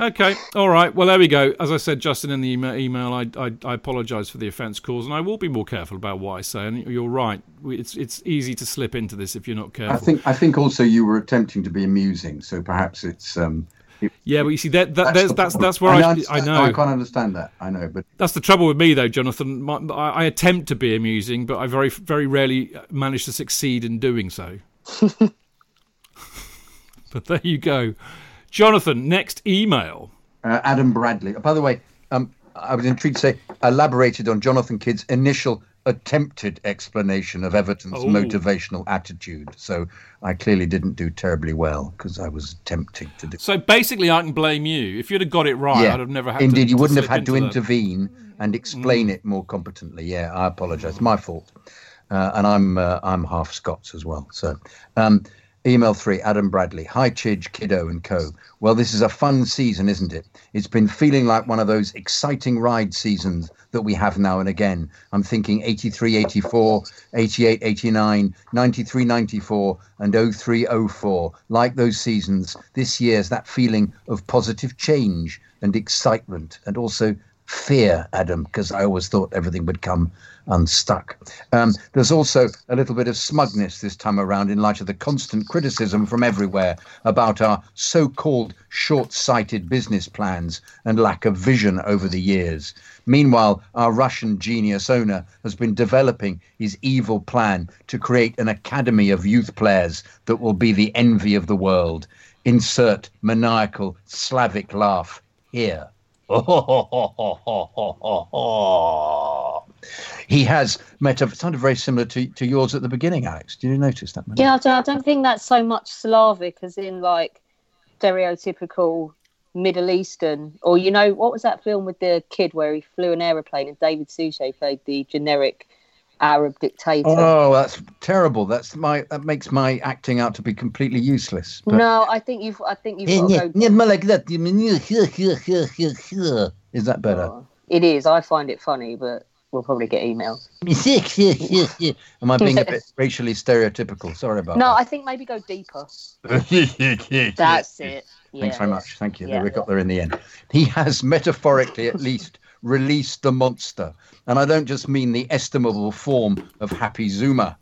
Okay, all right. Well, there we go. As I said, Justin, in the email, I, I, I apologise for the offence caused, and I will be more careful about what I say. And you're right; it's it's easy to slip into this if you're not careful. I think I think also you were attempting to be amusing, so perhaps it's. Um, yeah, but you see, that, that that's that's, that's where I, I, I, know. I can't understand that. I know, but that's the trouble with me, though, Jonathan. My, I, I attempt to be amusing, but I very very rarely manage to succeed in doing so. but there you go. Jonathan, next email. Uh, Adam Bradley. By the way, um, I was intrigued to say elaborated on Jonathan Kidd's initial attempted explanation of Everton's oh. motivational attitude. So I clearly didn't do terribly well because I was attempting to do. So basically, I can blame you. If you'd have got it right, yeah. I'd have never had. Indeed, to, you wouldn't have had to intervene and explain mm. it more competently. Yeah, I apologise. My fault. Uh, and I'm uh, I'm half Scots as well. So. Um, Email three, Adam Bradley. Hi, Chidge, Kiddo, and co. Well, this is a fun season, isn't it? It's been feeling like one of those exciting ride seasons that we have now and again. I'm thinking 83, 84, 88, 89, 93, 94, and 03, 04. Like those seasons, this year's that feeling of positive change and excitement and also fear, Adam, because I always thought everything would come unstuck. Um, there's also a little bit of smugness this time around in light of the constant criticism from everywhere about our so called short sighted business plans and lack of vision over the years. Meanwhile, our Russian genius owner has been developing his evil plan to create an academy of youth players that will be the envy of the world. Insert maniacal Slavic laugh here. he has met a sounded very similar to, to yours at the beginning, Alex. Did you notice that? Yeah, I don't, I don't think that's so much Slavic as in like stereotypical Middle Eastern, or you know, what was that film with the kid where he flew an aeroplane and David Suchet played the generic Arab dictator. Oh, that's terrible. That's my that makes my acting out to be completely useless. But... No, I think you've I think you've got yeah, to go... like that. Is that better? Oh, it is. I find it funny, but we'll probably get emails. Am I being a bit racially stereotypical? Sorry about no, that. No, I think maybe go deeper. That's it. Yeah. Thanks very much. Thank you. Yeah. We got there in the end. He has metaphorically, at least, released the monster. And I don't just mean the estimable form of Happy Zouma.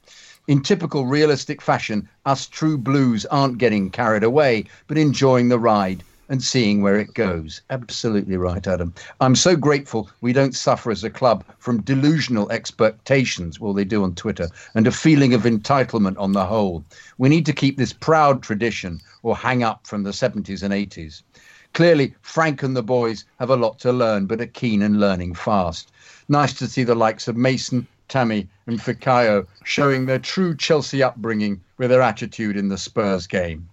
In typical realistic fashion, us true blues aren't getting carried away, but enjoying the ride and seeing where it goes. Absolutely right, Adam. I'm so grateful we don't suffer as a club from delusional expectations, well, they do on Twitter, and a feeling of entitlement on the whole. We need to keep this proud tradition or hang up from the 70s and 80s. Clearly, Frank and the boys have a lot to learn, but are keen and learning fast. Nice to see the likes of Mason, Tammy, and Fikayo showing their true Chelsea upbringing with their attitude in the Spurs game.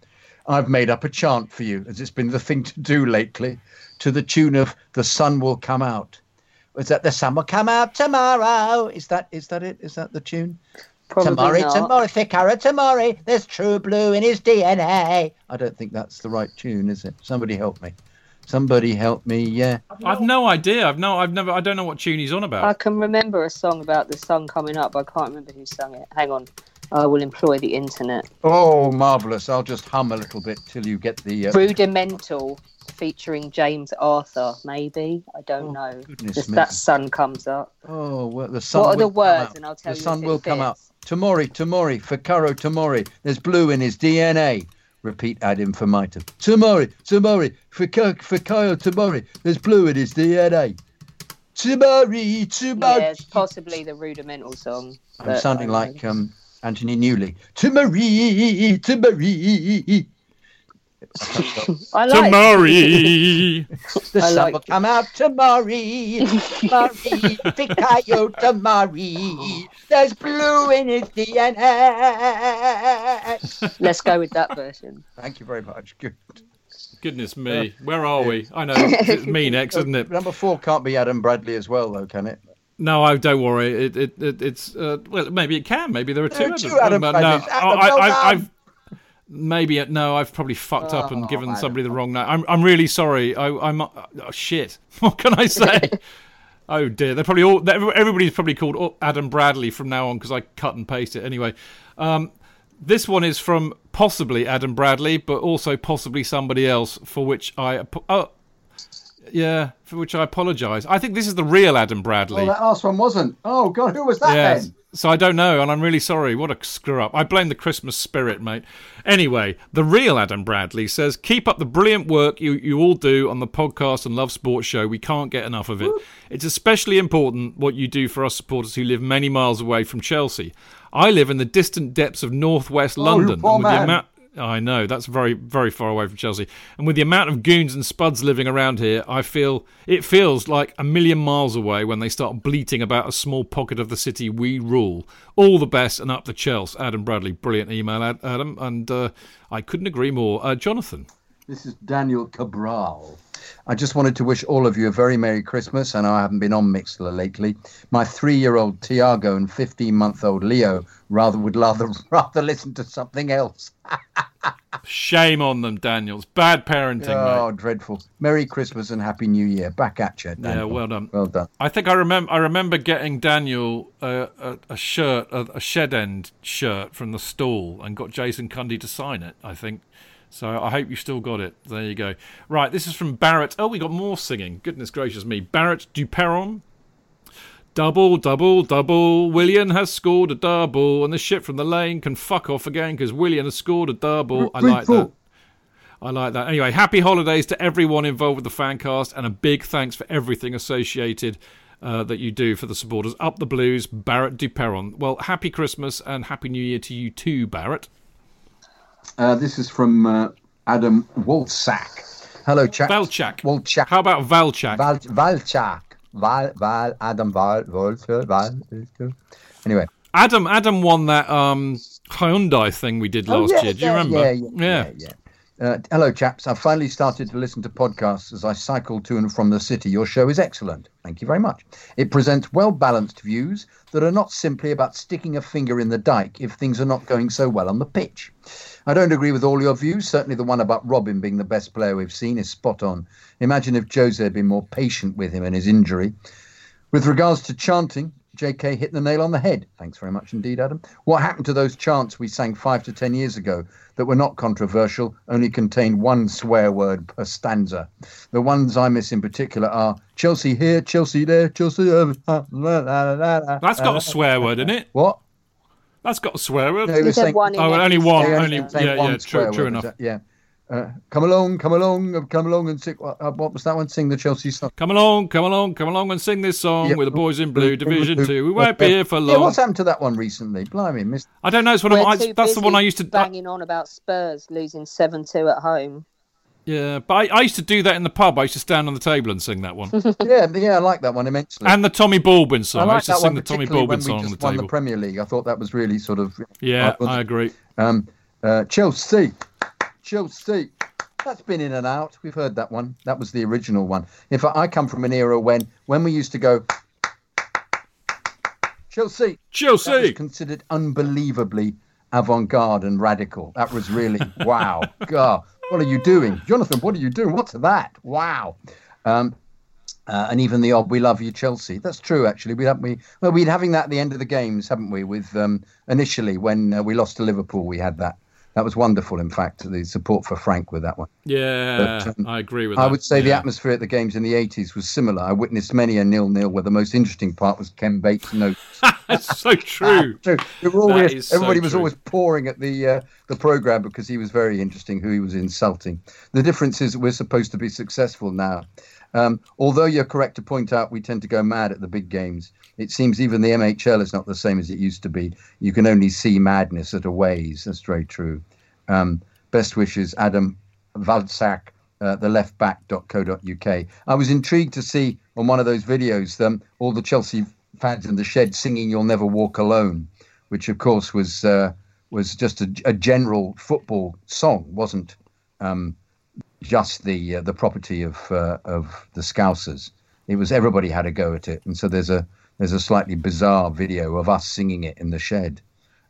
I've made up a chant for you, as it's been the thing to do lately, to the tune of "The sun will come out." Is that the sun will come out tomorrow? Is that is that it? Is that the tune? Probably tomorrow, not. tomorrow, Ficara, tomorrow. There's true blue in his DNA. I don't think that's the right tune, is it? Somebody help me. Somebody help me, yeah. I've no idea. I've no, I've never, I don't know what tune he's on about. I can remember a song about the sun coming up. I can't remember who sung it. Hang on. I will employ the internet. Oh, marvellous. I'll just hum a little bit till you get the. Uh... Rudimental featuring James Arthur, maybe. I don't oh, know. Just me. that sun comes up. Oh, well, the sun. What are the words? And I'll tell the you. The sun will come out. Tomori, Tomori, Fikayo Tomori. There's blue in his DNA. Repeat ad infinitum. Tomori, Tomori, Fikayo Tomori. There's blue in his DNA. Tomori, Tomori. Yeah, possibly the rudimental song. I'm sounding like um, Anthony Newley. To Marie, to Marie. I like to Marie. the sun like will come out to Marie. Marie, Picayo to Marie. There's blue in his DNA. Let's go with that version. Thank you very much. Good. Goodness me, where are we? I know it's me next, isn't it? Number four can't be Adam Bradley as well, though, can it? No, I don't worry. It, it, it it's uh, well, maybe it can. Maybe there are two. There are two Adam no, I, have maybe no. I've probably fucked up and oh, given somebody the wrong name. I'm I'm really sorry. I, am oh, shit. What can I say? oh dear. They're probably all. Everybody's probably called Adam Bradley from now on because I cut and paste it anyway. Um, this one is from possibly Adam Bradley, but also possibly somebody else, for which I oh, yeah, for which I apologise. I think this is the real Adam Bradley. Oh, that last one wasn't. Oh God, who was that Yes. then? So I don't know, and I'm really sorry. What a screw up. I blame the Christmas spirit, mate. Anyway, the real Adam Bradley says, Keep up the brilliant work you, you all do on the podcast and Love Sports show. We can't get enough of it. It's especially important what you do for us supporters who live many miles away from Chelsea. I live in the distant depths of northwest Oh, London. and with the man. amount- I know that's very, very far away from Chelsea. And with the amount of goons and spuds living around here, I feel it feels like a million miles away when they start bleating about a small pocket of the city we rule. All the best and up the Chelsea. Adam Bradley, brilliant email, Adam, and uh, I couldn't agree more. Uh, Jonathan, This is Daniel Cabral. I just wanted to wish all of you a very Merry Christmas, and I haven't been on Mixlr lately. My three-year-old Tiago and 15-month-old Leo rather would rather rather listen to something else. shame on them, Daniels. Bad parenting, Oh, mate. dreadful! Merry Christmas and Happy New Year. Back at you, Daniel. Yeah, well done. Well done. I think I remember. I remember getting Daniel uh, a, a shirt, a, a shed end shirt from the stall, and got Jason Cundy to sign it. I think. So I hope you still got it. There you go. Right, this is from Barrett. Oh, we got more singing. Goodness gracious me, Barrett Duperon. Double, double, double. Willian has scored a double, and the ship from the lane can fuck off again because Willian has scored a double. I like that. I like that. Anyway, happy holidays to everyone involved with the Fancast, and a big thanks for everything associated uh, that you do for the supporters. Up the Blues, Barrett Duperon. Well, happy Christmas and happy New Year to you too, Barrett. Uh, this is from uh, Adam Walczak. Hello, chap. Valchak. Walczak. How about Valchak? Val, Valchak. Val, Val, Adam Val, Walter, Val. Anyway. Adam Adam won that um, Hyundai thing we did last year. Do you remember? Oh, Yeah, yeah, yeah. yeah. Uh, hello, chaps. I've finally started to listen to podcasts as I cycle to and from the city. Your show is excellent. Thank you very much. It presents well balanced views that are not simply about sticking a finger in the dike if things are not going so well on the pitch. I don't agree with all your views. Certainly, the one about Robben being the best player we've seen is spot on. Imagine if Jose had been more patient with him and his injury. With regards to chanting, JK hit the nail on the head. Thanks very much indeed, Adam. What happened to those chants we sang five to ten years ago that were not controversial, only contained one swear word per stanza? The ones I miss in particular are Chelsea here, Chelsea there, Chelsea there. That's That's got a swear word in it. What? That's got a swear word. No, he He said saying- one in Oh, every only one. state. Only only yeah, one yeah. swear True, true enough. that- Yeah. Uh, come along, come along, come along and sing. Uh, what was that one? Sing the Chelsea song. Come along, come along, come along and sing this song Yeah. with the boys in blue, Division Two. We won't be here for Yeah, long. what's happened to that one recently? Blimey, missed. I don't know. It's one We're of I, too that's the one I used to. banging on about Spurs losing seven two at home. Yeah, but I, I used to do that in the pub. I used to stand on the table and sing that one, Yeah, yeah, I like that one immensely. and the Tommy Baldwin song. I, like used to that sing one the Tommy particularly Baldwin when song we on the just won the. Premier League. I thought that was really sort of. Yeah, Uh, I agree. Um, uh, Chelsea, Chelsea. That's been in and out. We've heard that one. That was the original one. In fact, I come from an era when when we used to go Chelsea. Chelsea That was considered unbelievably avant-garde and radical. That was really wow. God, what are you doing, Jonathan? What are you doing? What's that? Wow. Um, uh, and even the odd "We love you, Chelsea." That's true, actually. We have we well, we'd having that at the end of the games, haven't we? With um, initially when uh, we lost to Liverpool, we had that. That was wonderful. In fact, the support for Frank with that one. Yeah, But, um, I agree with that. I would say the atmosphere at the games in the 80s was similar. I witnessed many a nil-nil, where the most interesting part was Ken Bates' notes. That's so true. True. That always, so everybody was true. always pouring at the uh, the program because he was very interesting. Who he was insulting. The difference is that we're supposed to be successful now. Um, although you're correct to point out we tend to go mad at the big games. It seems even the MHL is not the same as it used to be. You can only see madness at aways. That's very true. Um, best wishes, Adam Valdzak, uh, the leftback.co.uk. I was intrigued to see on one of those videos um, all the Chelsea fans in the shed singing "You'll Never Walk Alone," which of course was uh, was just a, a general football song, wasn't um, just the uh, the property of uh, of the Scousers. It was everybody had a go at it, and so there's a there's a slightly bizarre video of us singing it in the shed.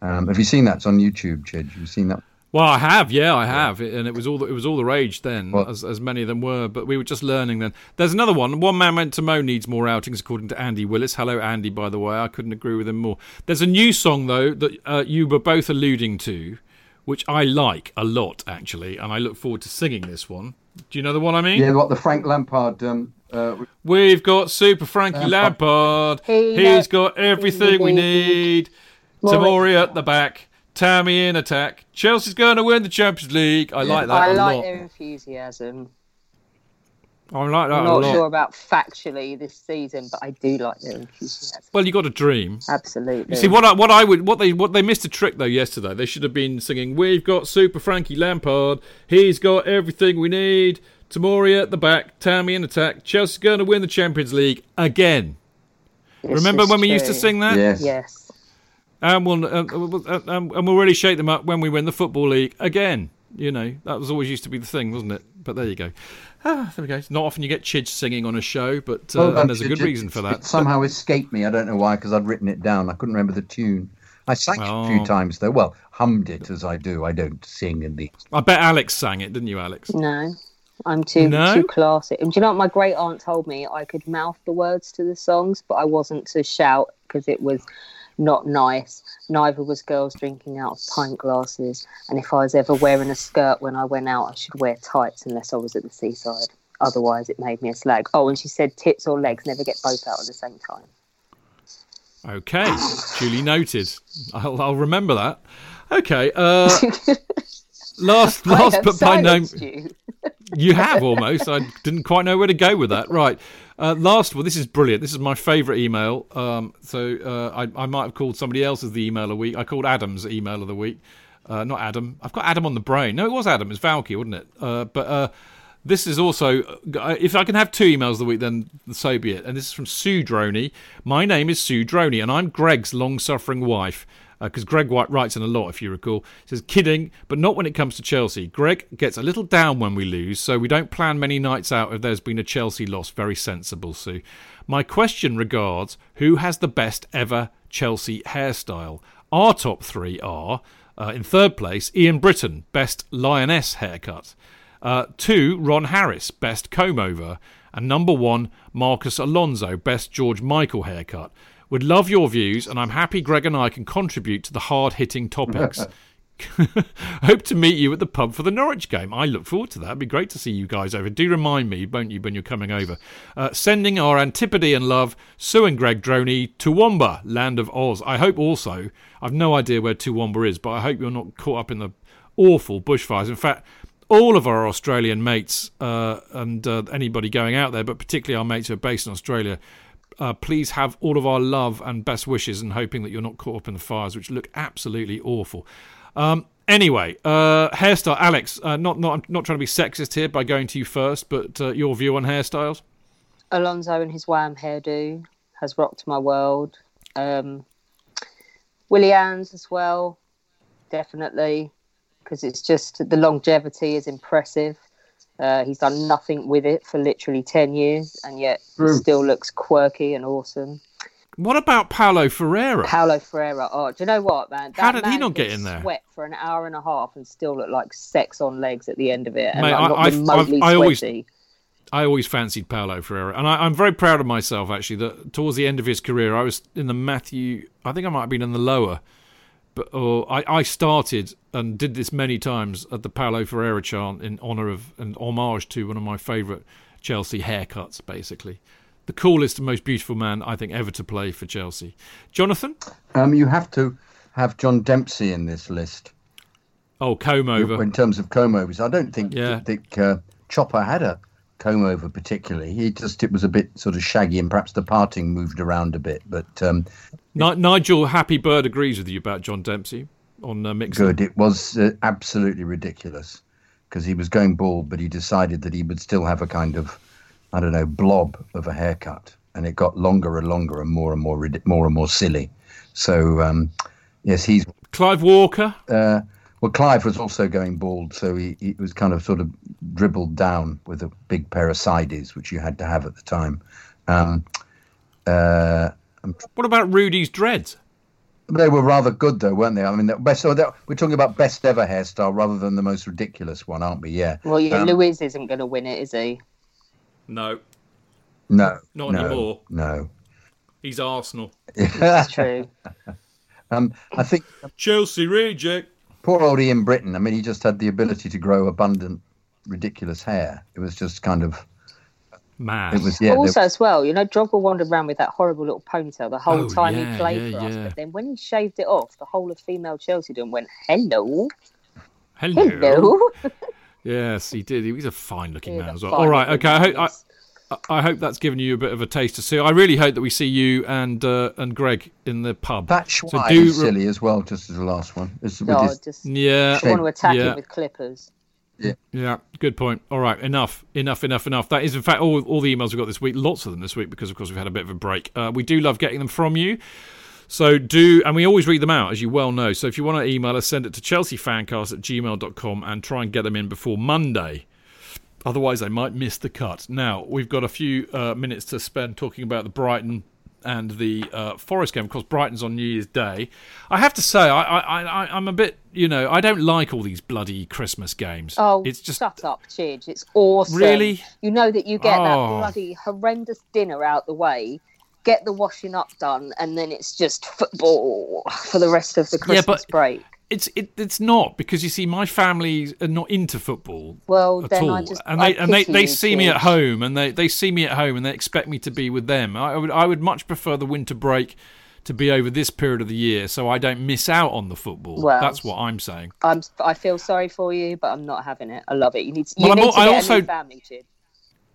Um, have you seen that? It's on YouTube, Chid. Have you seen that? Well, I have, yeah, I have, and it was all the, it was all the rage then, Well- as as many of them were. But we were just learning then. There's another one. One man went to Mow needs more outings, according to Andy Willis. Hello, Andy. By the way, I couldn't agree with him more. There's a new song though that uh, you were both alluding to, which I like a lot actually, and I look forward to singing this one. Do you know the one I mean? Yeah, what the Frank Lampard. Um, uh, We've got Super Frankie Lampard. He has got everything we need. Tomori at the back. Tammy in attack. Chelsea's going to win the Champions League. I like that I a like lot. their enthusiasm. I like that I'm a not lot. sure about factually this season, but I do like their enthusiasm. Well, you got a dream. Absolutely. You see what I, what I would what they what they missed a trick though yesterday. They should have been singing "We've got Super Frankie Lampard. He's got everything we need." Tomori at the back, Tammy in attack. Chelsea's going to win the Champions League again. This Remember is when we used to sing that? yes. Yes. And we'll uh, uh, um, and we'll really shake them up when we win the football league again. You know that was always used to be the thing, wasn't it? But there you go. Ah, there we go. It's not often you get Chidge singing on a show, but uh, Well, and there's a good it- reason for that. It somehow escaped me. I don't know why, because I'd written it down. I couldn't remember the tune. I sang it a Oh. few times though. Well, hummed it as I do. I don't sing in the. I bet Alex sang it, didn't you, Alex? No. I'm too No? too classy. And do you know what my great aunt told me? I could mouth the words to the songs, but I wasn't to shout because it was not nice. Neither was girls drinking out of pint glasses. And if I was ever wearing a skirt when I went out, I should wear tights unless I was at the seaside. Otherwise, it made me a slag. Oh, and she said tits or legs, never get both out at the same time. Okay, duly noted. I'll, I'll remember that. Okay, uh, last last but by no you have almost. I didn't quite know where to go with that. Right. Uh, last one. This is brilliant. This is my favourite email. Um, so uh, I, I might have called somebody else's the email of the week. I called Adam's email of the week. Uh, not Adam. I've got Adam on the brain. No, it was Adam. It's Valky, wasn't it? Uh, but uh, this is also. uh, If I can have two emails of the week, then so be it. And this is from Sue Droney. My name is Sue Droney, and I'm Greg's long-suffering wife because Greg White writes in a lot, if you recall. Says, kidding, but not when it comes to Chelsea. Greg gets a little down when we lose, so we don't plan many nights out if there's been a Chelsea loss. Very sensible, Sue. My question regards who has the best ever Chelsea hairstyle. Our top three are, uh, in third place, Ian Britton, best lioness haircut. Uh, two, Ron Harris, best comb over. And number one, Marcos Alonso, best George Michael haircut. Would love your views, and I'm happy Greg and I can contribute to the hard hitting topics. Hope to meet you at the pub for the Norwich game. I look forward to that. It'd be great to see you guys over. Do remind me, won't you, when you're coming over? Uh, sending our antipody and love, Sue and Greg Droney, to Toowoomba, land of Oz. I hope also, I've no idea where Toowoomba is, but I hope you're not caught up in the awful bushfires. In fact, all of our Australian mates uh, and uh, anybody going out there, but particularly our mates who are based in Australia, uh, please have all of our love and best wishes and hoping that you're not caught up in the fires, which look absolutely awful. Um, anyway, uh, hairstyle, Alex. Uh, not not I'm not trying to be sexist here by going to you first, but uh, your view on hairstyles. Alonso and his wham hairdo has rocked my world. Um, Willian's as well, definitely, because it's just the longevity is impressive. Uh, he's done nothing with it for literally 10 years and yet True. still looks quirky and awesome. What about Paulo Ferreira? Paulo Ferreira, oh, do you know what, man? How That did he not get in there? Sweat for an hour and a half and still look like sex on legs at the end of it, and Mate, like, I- not I've- remotely I've- I always- sweaty. I always fancied Paulo Ferreira, and I, I'm very proud of myself actually. That towards the end of his career, I was in the Matthew. I think I might have been in the lower, but or I, I started and did this many times at the Paulo Ferreira chant in honour of and homage to one of my favourite Chelsea haircuts. Basically, the coolest and most beautiful man I think ever to play for Chelsea. Jonathan, Um, you have to have John Dempsey in this list oh comb over. in terms of comb overs. I don't think Yeah. think uh, Chopper had a comb over particularly. He just it was a bit sort of shaggy, and perhaps the parting moved around a bit. But um, Ni- Nigel Happy Bird agrees with you about John Dempsey on uh, Mixlr. good. It was uh, absolutely ridiculous because he was going bald, but he decided that he would still have a kind of I don't know blob of a haircut, and it got longer and longer and more and more more and more silly. So um, yes, he's Clive Walker. uh, well. Clive was also going bald, so he, he was kind of sort of dribbled down with a big pair of sides, which you had to have at the time. Um, uh, What about Rudy's dreads? they were rather good, though, weren't they? I mean, best. So we're talking about best ever hairstyle rather than the most ridiculous one, aren't we? Yeah. Well, yeah, Um, Luiz isn't going to win it, is he? No, No. Not no, anymore. No. he's Arsenal. That's true. um, I think Chelsea reject. Poor old Ian Britton. I mean, he just had the ability to grow abundant, ridiculous hair. It was just kind of. Mad. It was yeah. also, there- as well, you know, Drogba wandered around with that horrible little ponytail the whole Oh, time yeah, he played yeah, for us. But then when he shaved it off, the whole of female Chelsea done went, "Hello, Hello. hello." Yes, he did. He was a fine-looking man as well. All right, okay. I, hope I. I- I hope that's given you a bit of a taste to see. I really hope that we see you and uh, and Greg in the pub. That So do re- silly as well, just as the last one. It's with No, his- just Yeah, want to attack yeah. him with clippers. Yeah, good point. All right, enough, enough, enough, enough. That is, in fact, all, all the emails we've got this week. Lots of them this week because, of course, we've had a bit of a break. Uh, we do love getting them from you. So do, and we always read them out, as you well know. So if you want to email us, send it to chelseafancast at gmail.com and try and get them in before Monday. Otherwise, they might miss the cut. Now, we've got a few uh, minutes to spend talking about the Brighton and the uh, Forest game. Of course, Brighton's on New Year's Day. I have to say, I, I, I, I'm a bit, you know, I don't like all these bloody Christmas games. Oh, it's just shut up, Chidge. It's awesome. Really? You know that you get Oh. that bloody horrendous dinner out the way, get the washing up done, and then it's just football for the rest of the Yeah, Christmas but- break. It's it, it's not because you see my family are not into football Well, at then all, I just and I they and they, they see me at home, and they, they see me at home, and they expect me to be with them. I would I would much prefer the winter break to be over this period of the year, so I don't miss out on the football. Well, That's what I'm saying. I'm I feel sorry for you, but I'm not having it. I love it. You need to, you Well, need to I get a also- new family.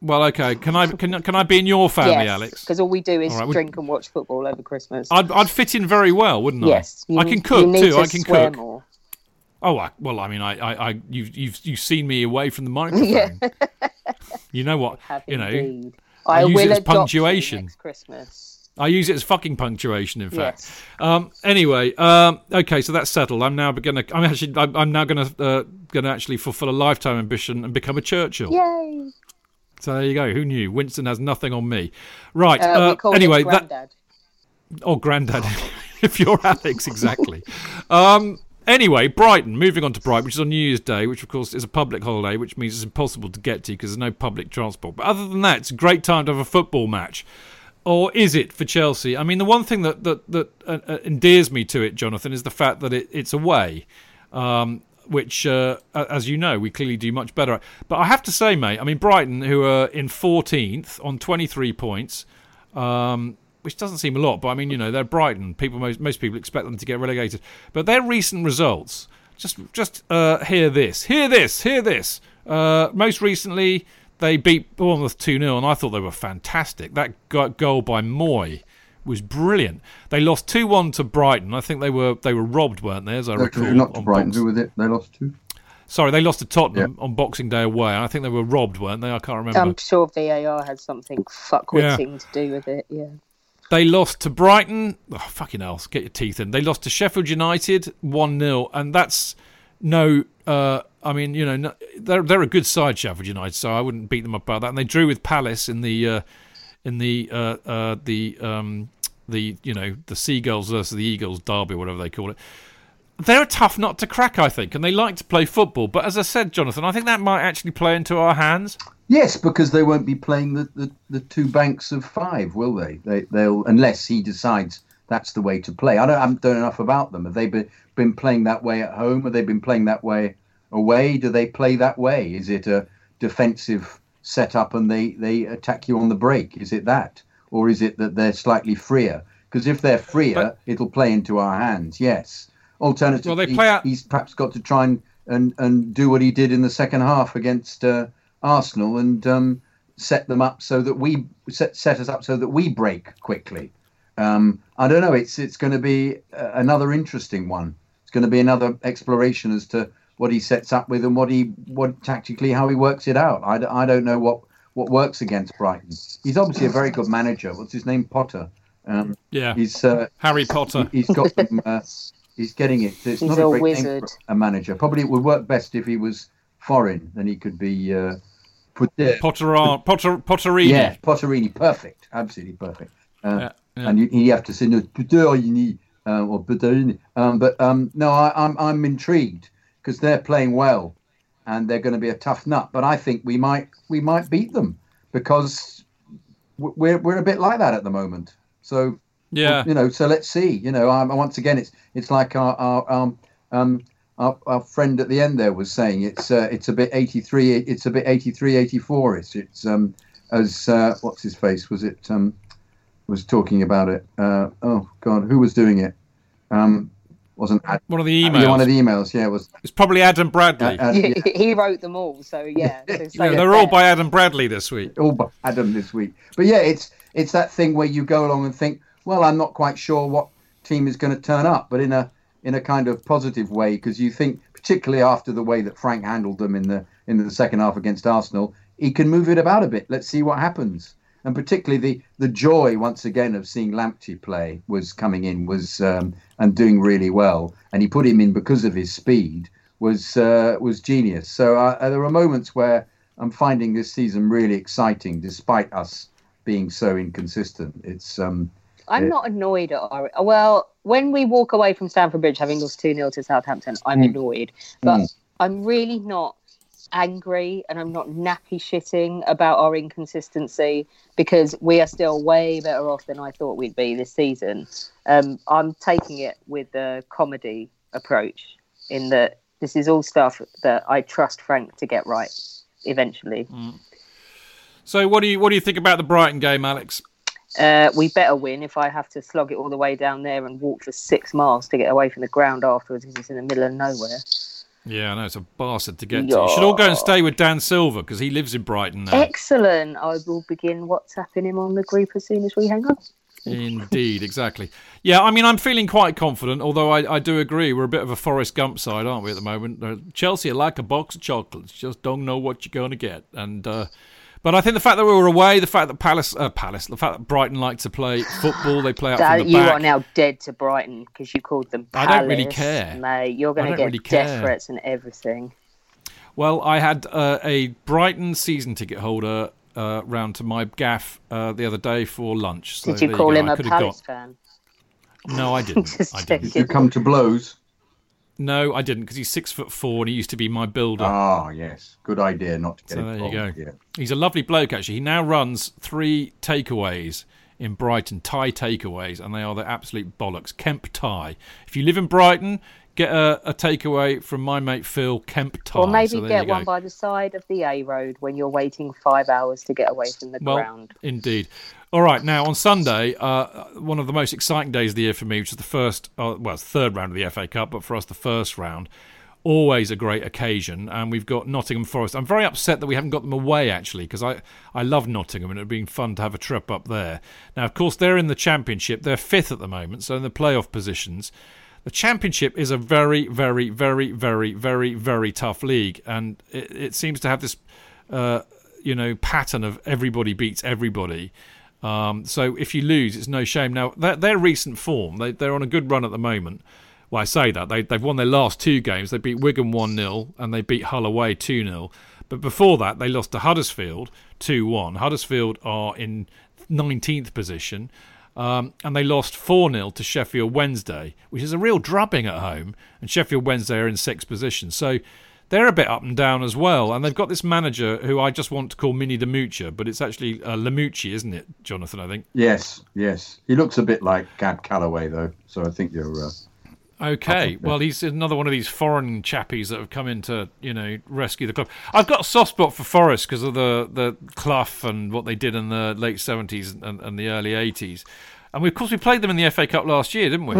Well, okay, can I can can I be in your family, yes, Alex? because all we do is right, we- drink and watch football over Christmas. I'd I'd fit in very well, wouldn't I? yes, I can cook too. To I can cook. More. Oh, I, well, I mean, I, I, I, you've, you've, you've seen me away from the microphone. Yeah. You know what? You know, indeed. I I, use will it as punctuation. next Christmas. I use it as fucking punctuation. In fact. Yes. Um, anyway, um, okay, so that's settled. I'm now gonna. I'm actually. I'm, I'm now gonna. Uh, gonna actually fulfil a lifetime ambition and become a Churchill. Yay! So there you go. Who knew? Winston has nothing on me. Right. Uh, Uh, anyway, that. Grandad. Oh, granddad. if you're Alex, exactly. Um, anyway, Brighton. Moving on to Brighton, which is on New Year's Day, which of course is a public holiday, which means it's impossible to get to because there's no public transport. But other than that, it's a great time to have a football match. Or is it for Chelsea? I mean, the one thing that that that uh, uh, endears me to it, Jonathan, is the fact that it, it's away. Um, which, uh, as you know, we clearly do much better. at. But I have to say, mate, I mean, Brighton, who are in 14th on 23 points, um, which doesn't seem a lot, but I mean, you know, they're Brighton. People, most, most people expect them to get relegated, but their recent results. Just, just uh, hear this, hear this, hear this. Uh, most recently, they beat Bournemouth two 0 and I thought they were fantastic. That goal by Mooy was brilliant. They lost two one to Brighton. I think they were they were robbed, weren't they? As I recall, not to Brighton. Box- Who was it? They lost to. Sorry, they lost to Tottenham on Boxing Day away. I think they were robbed, weren't they? I can't remember. I'm sure VAR had something fuckwitting to do with it. Yeah. They lost to Brighton. Oh, fucking hell, get your teeth in. They lost to Sheffield United 1 0, and that's no. Uh, I mean, you know, no, they're they're a good side, Sheffield United, so I wouldn't beat them up about that. And they drew with Palace in the uh, in the uh, uh, the um, the you know the Seagulls versus the Eagles derby, whatever they call it. They're a tough nut to crack, I think, and they like to play football. But as I said, Jonathan, I think that might actually play into our hands. Yes, because they won't be playing the, the, the two banks of five, will they? they? They'll unless he decides that's the way to play. I don't, I haven't done enough about them. Have they been, been playing that way at home? Have they been playing that way away? Do they play that way? Is it a defensive setup and they, they attack you on the break? Is it that, or is it that they're slightly freer? Because if they're freer, But- it'll play into our hands. Yes. Alternatively, Well, they play out- he's perhaps got to try and, and, and do what he did in the second half against uh, Arsenal and um, set them up so that we set, set us up so that we break quickly. Um, I don't know. It's it's going to be uh, another interesting one. It's going to be another exploration as to what he sets up with and what he what tactically how he works it out. I, I don't know what what works against Brighton. He's obviously a very good manager. What's his name? Potter. Um, Yeah, he's uh, Harry Potter. he's got them. Uh, he's getting it. It's He's not a a great wizard. for a manager. Probably it would work best if he was foreign. Then he could be uh, put there. Potter, Potter, Potterini. Yeah, Potterini, perfect, absolutely perfect. Uh, Yeah, yeah. And you, you have to say no, Potterini uh, or Potterini. Um, but um, no, I, I'm I'm intrigued because they're playing well, and they're going to be a tough nut. But I think we might we might beat them because we're we're a bit like that at the moment. So yeah. you know, so let's see. You know, um, once again, it's it's like our, our um, um, our, our friend at the end there was saying it's uh, it's a bit 83 it's a bit 83 84 it's it's um as uh, what's his face was it um was talking about it uh, oh god who was doing it um wasn't Ad- One of the yeah, emails. one of the emails yeah was It's probably Adam Bradley. uh, uh, he, yeah, he wrote them all, so yeah. so Yeah, they're it all by Adam Bradley this week. all but Adam this week. But yeah, it's it's that thing where you go along and think, well, I'm not quite sure what team is going to turn up, but in a in a kind of positive way because you think, particularly after the way that Frank handled them in the in the second half against Arsenal, he can move it about a bit. Let's see what happens. And particularly the the joy once again of seeing Lamptey play was coming in was um, and doing really well, and he put him in because of his speed was uh, was genius. So uh, there are moments where I'm finding this season really exciting, despite us being so inconsistent. It's um, I'm Yeah. not annoyed at our. Well, when we walk away from Stamford Bridge having lost 2 0 to Southampton, I'm Mm. annoyed. But Mm. I'm really not angry and I'm not nappy shitting about our inconsistency because we are still way better off than I thought we'd be this season. Um, I'm taking it with the comedy approach in that this is all stuff that I trust Frank to get right eventually. So what do you what do you think about the Brighton game, Alex? Uh, we better win if I have to slog it all the way down there and walk for six miles to get away from the ground afterwards because it's in the middle of nowhere. Yeah, I know it's a bastard to get to. You should all go and stay with Dan Silver because he lives in Brighton now. Excellent. I will begin WhatsApping him on the group as soon as we hang up. Indeed, exactly. Yeah, I mean, I'm feeling quite confident, although I, I do agree we're a bit of a Forrest Gump side, aren't we, at the moment? Uh, Chelsea are like a box of chocolates, just don't know what you're going to get. And uh, But I think the fact that we were away, the fact that Palace, uh, Palace, the fact that Brighton like to play football, they play out Dad, from the you back. are now dead to Brighton because you called them. Palace, I don't really care. mate. You're going to get really death threats and everything. Well, I had uh, a Brighton season ticket holder uh, round to my gaff uh, the other day for lunch. So Did you call go. him I a Palace got- fan? No, I didn't. Just I didn't. Did you come to blows? No, I didn't because he's six foot four and he used to be my builder. Ah, yes. Good idea not to get So there you go. Yeah. He's a lovely bloke, actually. He now runs three takeaways in Brighton, Thai takeaways, and they are the absolute bollocks. Kemp Thai. If you live in Brighton, get a, a takeaway from my mate Phil, Kemp Thai. Or maybe So get one by the side of the A road when you're waiting five hours to get away from the Well, ground. indeed. All right, now on Sunday, uh, one of the most exciting days of the year for me, which is the first, uh, well, it's the third round of the FA Cup, but for us, the first round. Always a great occasion, and we've got Nottingham Forest. I'm very upset that we haven't got them away, actually, because I, I love Nottingham and it would have been fun to have a trip up there. Now, of course, they're in the Championship. They're fifth at the moment, so in the playoff positions. The Championship is a very, very, very, very, very, very tough league, and it, it seems to have this, uh, you know, pattern of everybody beats everybody. Um, so if you lose, it's no shame. Now their, their recent form, they, they're on a good run at the moment. Well, I say that they, they've won their last two games. They beat Wigan one 0 and they beat Hull away two 0 But before that, they lost to Huddersfield two one. Huddersfield are in nineteenth position. Um, and they lost 4 0 to Sheffield Wednesday, which is a real drubbing at home. And Sheffield Wednesday are in sixth position. So they're a bit up and down as well. And they've got this manager who I just want to call Mini Demucha, but it's actually uh, Lamouchi, isn't it, Jonathan? I think. Yes, yes. He looks a bit like Cab Calloway, though. So I think you're. Uh, Okay, well, he's another one of these foreign chappies that have come in to, you know, rescue the club. I've got a soft spot for Forest because of the the Clough and what they did in the late seventies and, and the early eighties, and we, of course we played them in the FA Cup last year, didn't we?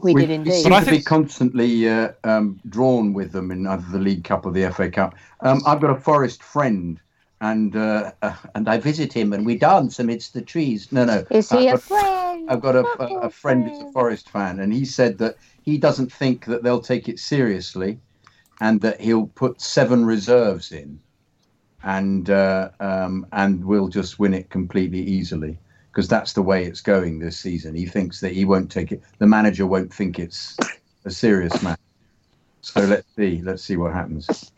We, we did we indeed. seem But I to be constantly uh, um, drawn with them in either the League Cup or the FA Cup. Um, I've got a Forest friend, and uh, uh, and I visit him, and we dance amidst the trees. No, no. Is he I've a got- friend? I've got a, a, a friend who's a Forest fan, and he said that he doesn't think that they'll take it seriously, and that he'll put seven reserves in, and uh, um, and we'll just win it completely easily because that's the way it's going this season. He thinks that he won't take it. The manager won't think it's a serious match. So let's see. Let's see what happens.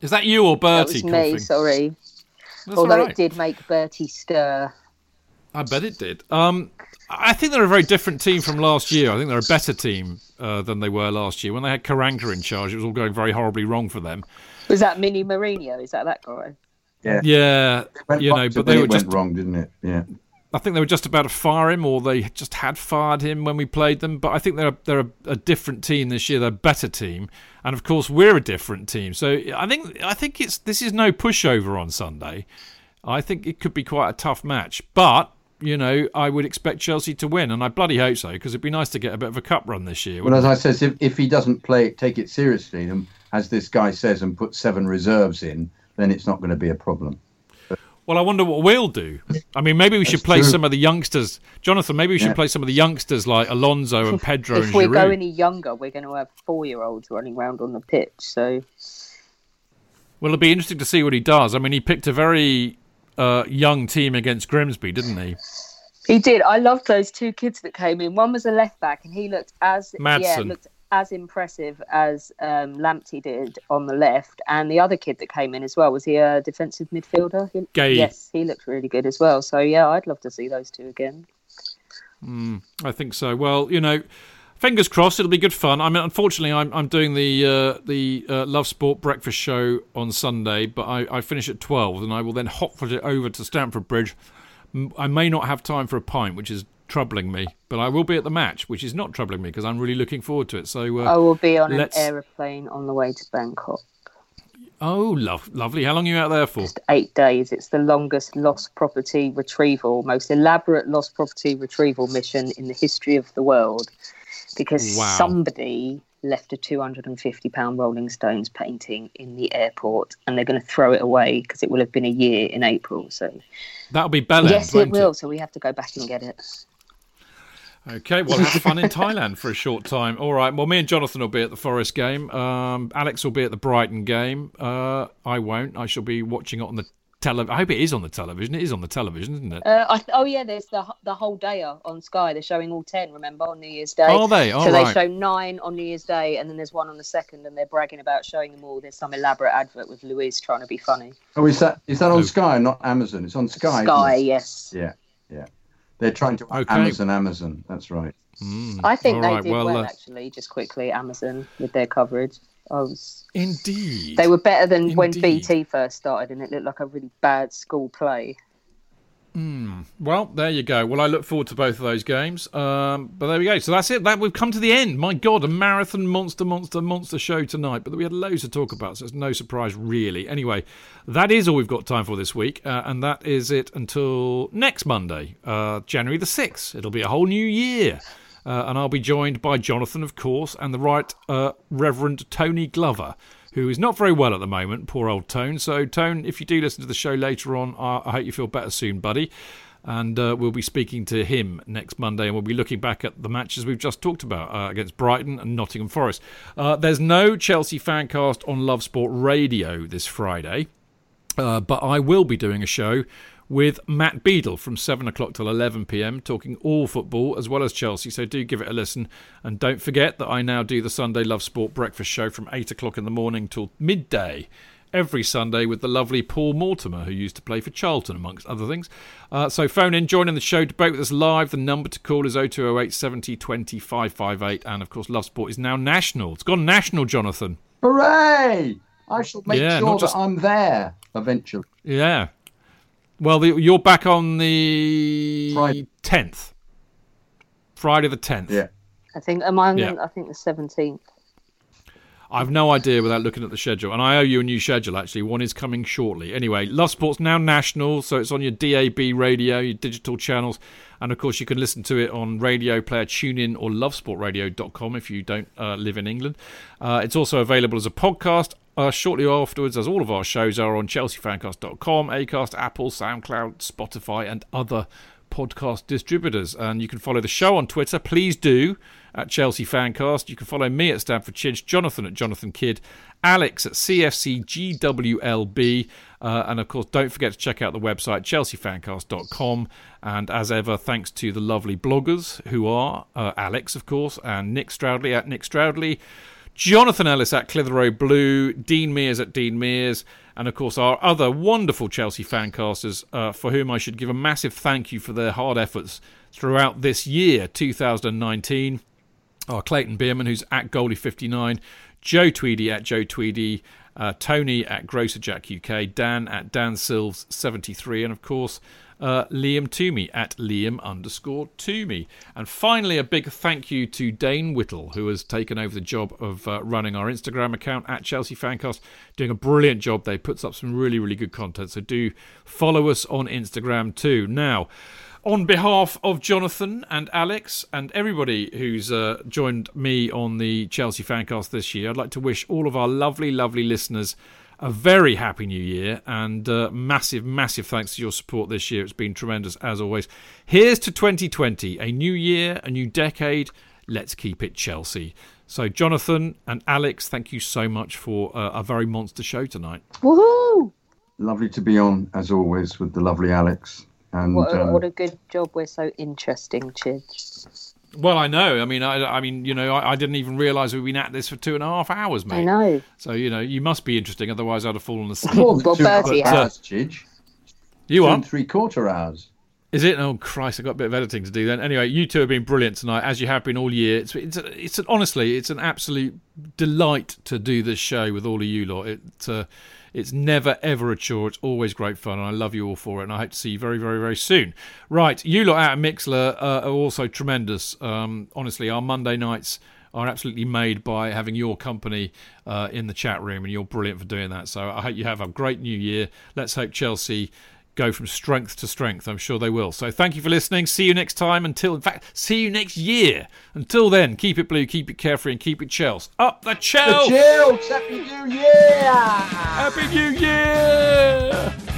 Is that you or That Bertie? was me, coughing? sorry. That's Although all right. it did make Bertie stir. I bet it did. Um, I think they're a very different team from last year. I think they're a better team uh, than they were last year when they had Karanka in charge. It was all going very horribly wrong for them. Was that Mini Mourinho? Is that that guy? Yeah, Went you know, but they were just went wrong, didn't it? Yeah. I think they were just about to fire him, or they just had fired him when we played them. But I think they're they're a, a different team this year. They're a better team, and of course we're a different team. So I think I think it's this is no pushover on Sunday. I think it could be quite a tough match, but you know, I would expect Chelsea to win, and I bloody hope so because it'd be nice to get a bit of a cup run this year. Well, as? I said, if, if he doesn't play, take it seriously, and as this guy says, and put seven reserves in, then it's not going to be a problem. Well, I wonder what we'll do. I mean, maybe we should play true. some of the youngsters. Jonathan, maybe we should Yeah. play some of the youngsters like Alonso and Pedro if and we Giroud. go any younger, we're going to have four-year-olds running around on the pitch. So Well, it'll be interesting to see what he does. I mean, he picked a very uh, young team against Grimsby, didn't he? he did. I loved those two kids that came in. One was a left back, and he looked as yeah, looked as impressive as um, Lamptey did on the left. And the other kid that came in as well was he a defensive midfielder? He-. Yes, he looked really good as well. So yeah, I'd love to see those two again. I think so. Well, you know, fingers crossed. It'll be good fun. I mean, unfortunately, I'm I'm doing the uh, the uh, Love Sport breakfast show on Sunday, but I, I finish at twelve, and I will then hot foot it over to Stamford Bridge. I may not have time for a pint, which is troubling me, but I will be at the match, which is not troubling me because I'm really looking forward to it. So, uh, I will be on let's- an aeroplane on the way to Bangkok. oh, love, lovely. How long are you out there for? Just eight days. It's the longest lost property retrieval, most elaborate lost property retrieval mission in the history of the world. Because Wow. somebody left a £250 Rolling Stones painting in the airport and they're going to throw it away because it will have been a year in April. So, That'll be Belen. yes, it will. So, we have to go back and get it. Okay, well, have fun in Thailand for a short time. All right. Well, me and Jonathan will be at the Forest game. Um, Alex will be at the Brighton game. Uh, I won't. I shall be watching it on the television. I hope it is on the television. It is on the television, isn't it? Uh, I, oh yeah, there's the the whole day on Sky. They're showing all ten. Remember on New Year's Day. Are they? All so right. they show nine on New Year's Day, and then there's one on the second, and they're bragging about showing them all. There's some elaborate advert with Louise trying to be funny. Oh, is that is that on Oh. Sky, not Amazon? It's on Sky. Sky, yes. Yeah, yeah. They're trying to Okay. Amazon, Amazon. That's right. I think All they right, did well, well, uh, actually. Just quickly, Amazon with their coverage. I was. Indeed. They were better than when BT first started, and it looked like a really bad school play. Well, there you go. Well, I look forward to both of those games. Um, but there we go. So that's it. That we've come to the end. My God, a marathon monster, monster, monster show tonight. But we had loads to talk about, so it's no surprise really. Anyway, that is all we've got time for this week, uh, and that is it until next Monday, uh, January the sixth. It'll be a whole new year. Uh, and I'll be joined by Jonathan, of course, and the Right uh, Reverend Tony Glover, who is not very well at the moment. Poor old Tone. So, Tone, if you do listen to the show later on, I, hope you feel better soon, buddy. And uh, we'll be speaking to him next Monday, and we'll be looking back at the matches we've just talked about uh, against Brighton and Nottingham Forest. Uh, there's no Chelsea fancast on Love Sport Radio this Friday. Uh, but I will be doing a show with Matt Beadle from 7 o'clock till 11 pm, talking all football as well as Chelsea. So do give it a listen. And don't forget that I now do the Sunday Love Sport breakfast show from 8 o'clock in the morning till midday. Every Sunday with the lovely Paul Mortimer, who used to play for Charlton, amongst other things. Uh, so phone in, join in the show, debate with us live. The number to call is 0208 70 20 558. And of course, Love Sport is now national. It's gone national, Jonathan. Hooray! I shall make Yeah, sure just- that I'm there eventually. Yeah. Well, the, you're back on the Friday. 10th. Friday the 10th. Yeah. I think. Am I? On Yeah. the, I think the seventeenth. I've no idea without looking at the schedule. And I owe you a new schedule, actually. One is coming shortly. Anyway, Love Sport's now national, so it's on your DAB radio, your digital channels. And of course, you can listen to it on Radio Player, TuneIn, or lovesportradio.com if you don't uh, live in England. Uh, it's also available as a podcast. Uh, shortly afterwards, as all of our shows are on chelseafancast.com, Acast, Apple, SoundCloud, Spotify, and other podcast distributors. And you can follow the show on Twitter. Please do at Chelsea Fancast. You can follow me at Stamford Chidge, Jonathan at Jonathan Kidd, Alex at CFCGWLB. Uh, and of course, don't forget to check out the website chelseafancast.com. And as ever, thanks to the lovely bloggers who are uh, Alex, of course, and Nick Stroudley at Nick Stroudley. Jonathan Ellis at Clitheroe Blue, Dean Mears at Dean Mears, and of course our other wonderful Chelsea fancasters, uh, for whom I should give a massive thank you for their hard efforts throughout this year, 2019. Our Clayton Bierman, who's at Goalie59, Joe Tweedy at Joe Tweedy, uh, Tony at Grocer Jack UK, Dan at Dan Silves 73, and of course uh, Liam Toomey at Liam underscore Toomey. And finally, a big thank you to Dane Whittle, who has taken over the job of uh, running our Instagram account at Chelsea Fancast, doing a brilliant job. They puts up some really, really good content. So do follow us on Instagram too. Now, on behalf of Jonathan and Alex and everybody who's uh, joined me on the Chelsea Fancast this year, I'd like to wish all of our lovely, lovely listeners a very happy new year and uh, massive, massive thanks to your support this year. It's been tremendous as always. Here's to 2020, a new year, a new decade. Let's keep it Chelsea. So, Jonathan and Alex, thank you so much for uh, a very monster show tonight. Woohoo! Lovely to be on, as always, with the lovely Alex. And What a, um, what a good job. We're so interesting, Chidge. Well, I know. I mean, I, I mean, you know, I, I didn't even realise we've been at this for two and a half hours, mate. I know. So you know, you must be interesting. Otherwise, I'd have fallen asleep. more Well, two Bertie has. hours, Chidge. You Two are? and three quarter hours. Is it? Oh Christ! I've got a bit of editing to do then. Anyway, you two have been brilliant tonight, as you have been all year. It's it's it's an, honestly, it's an absolute delight to do this show with all of you lot. It uh, it's never ever a chore. It's always great fun, and I love you all for it. And I hope to see you very very very soon. Right, you lot out of Mixlr uh, are also tremendous. Um, honestly, our Monday nights are absolutely made by having your company uh, in the chat room, and you're brilliant for doing that. So I hope you have a great new year. Let's hope Chelsea go from strength to strength. I'm sure they will. So thank you for listening. See you next time. Until, in fact, see you next year. Until then, keep it blue, keep it carefree, and keep it Chels. Up the The Chels! Happy New Year! Happy New Year!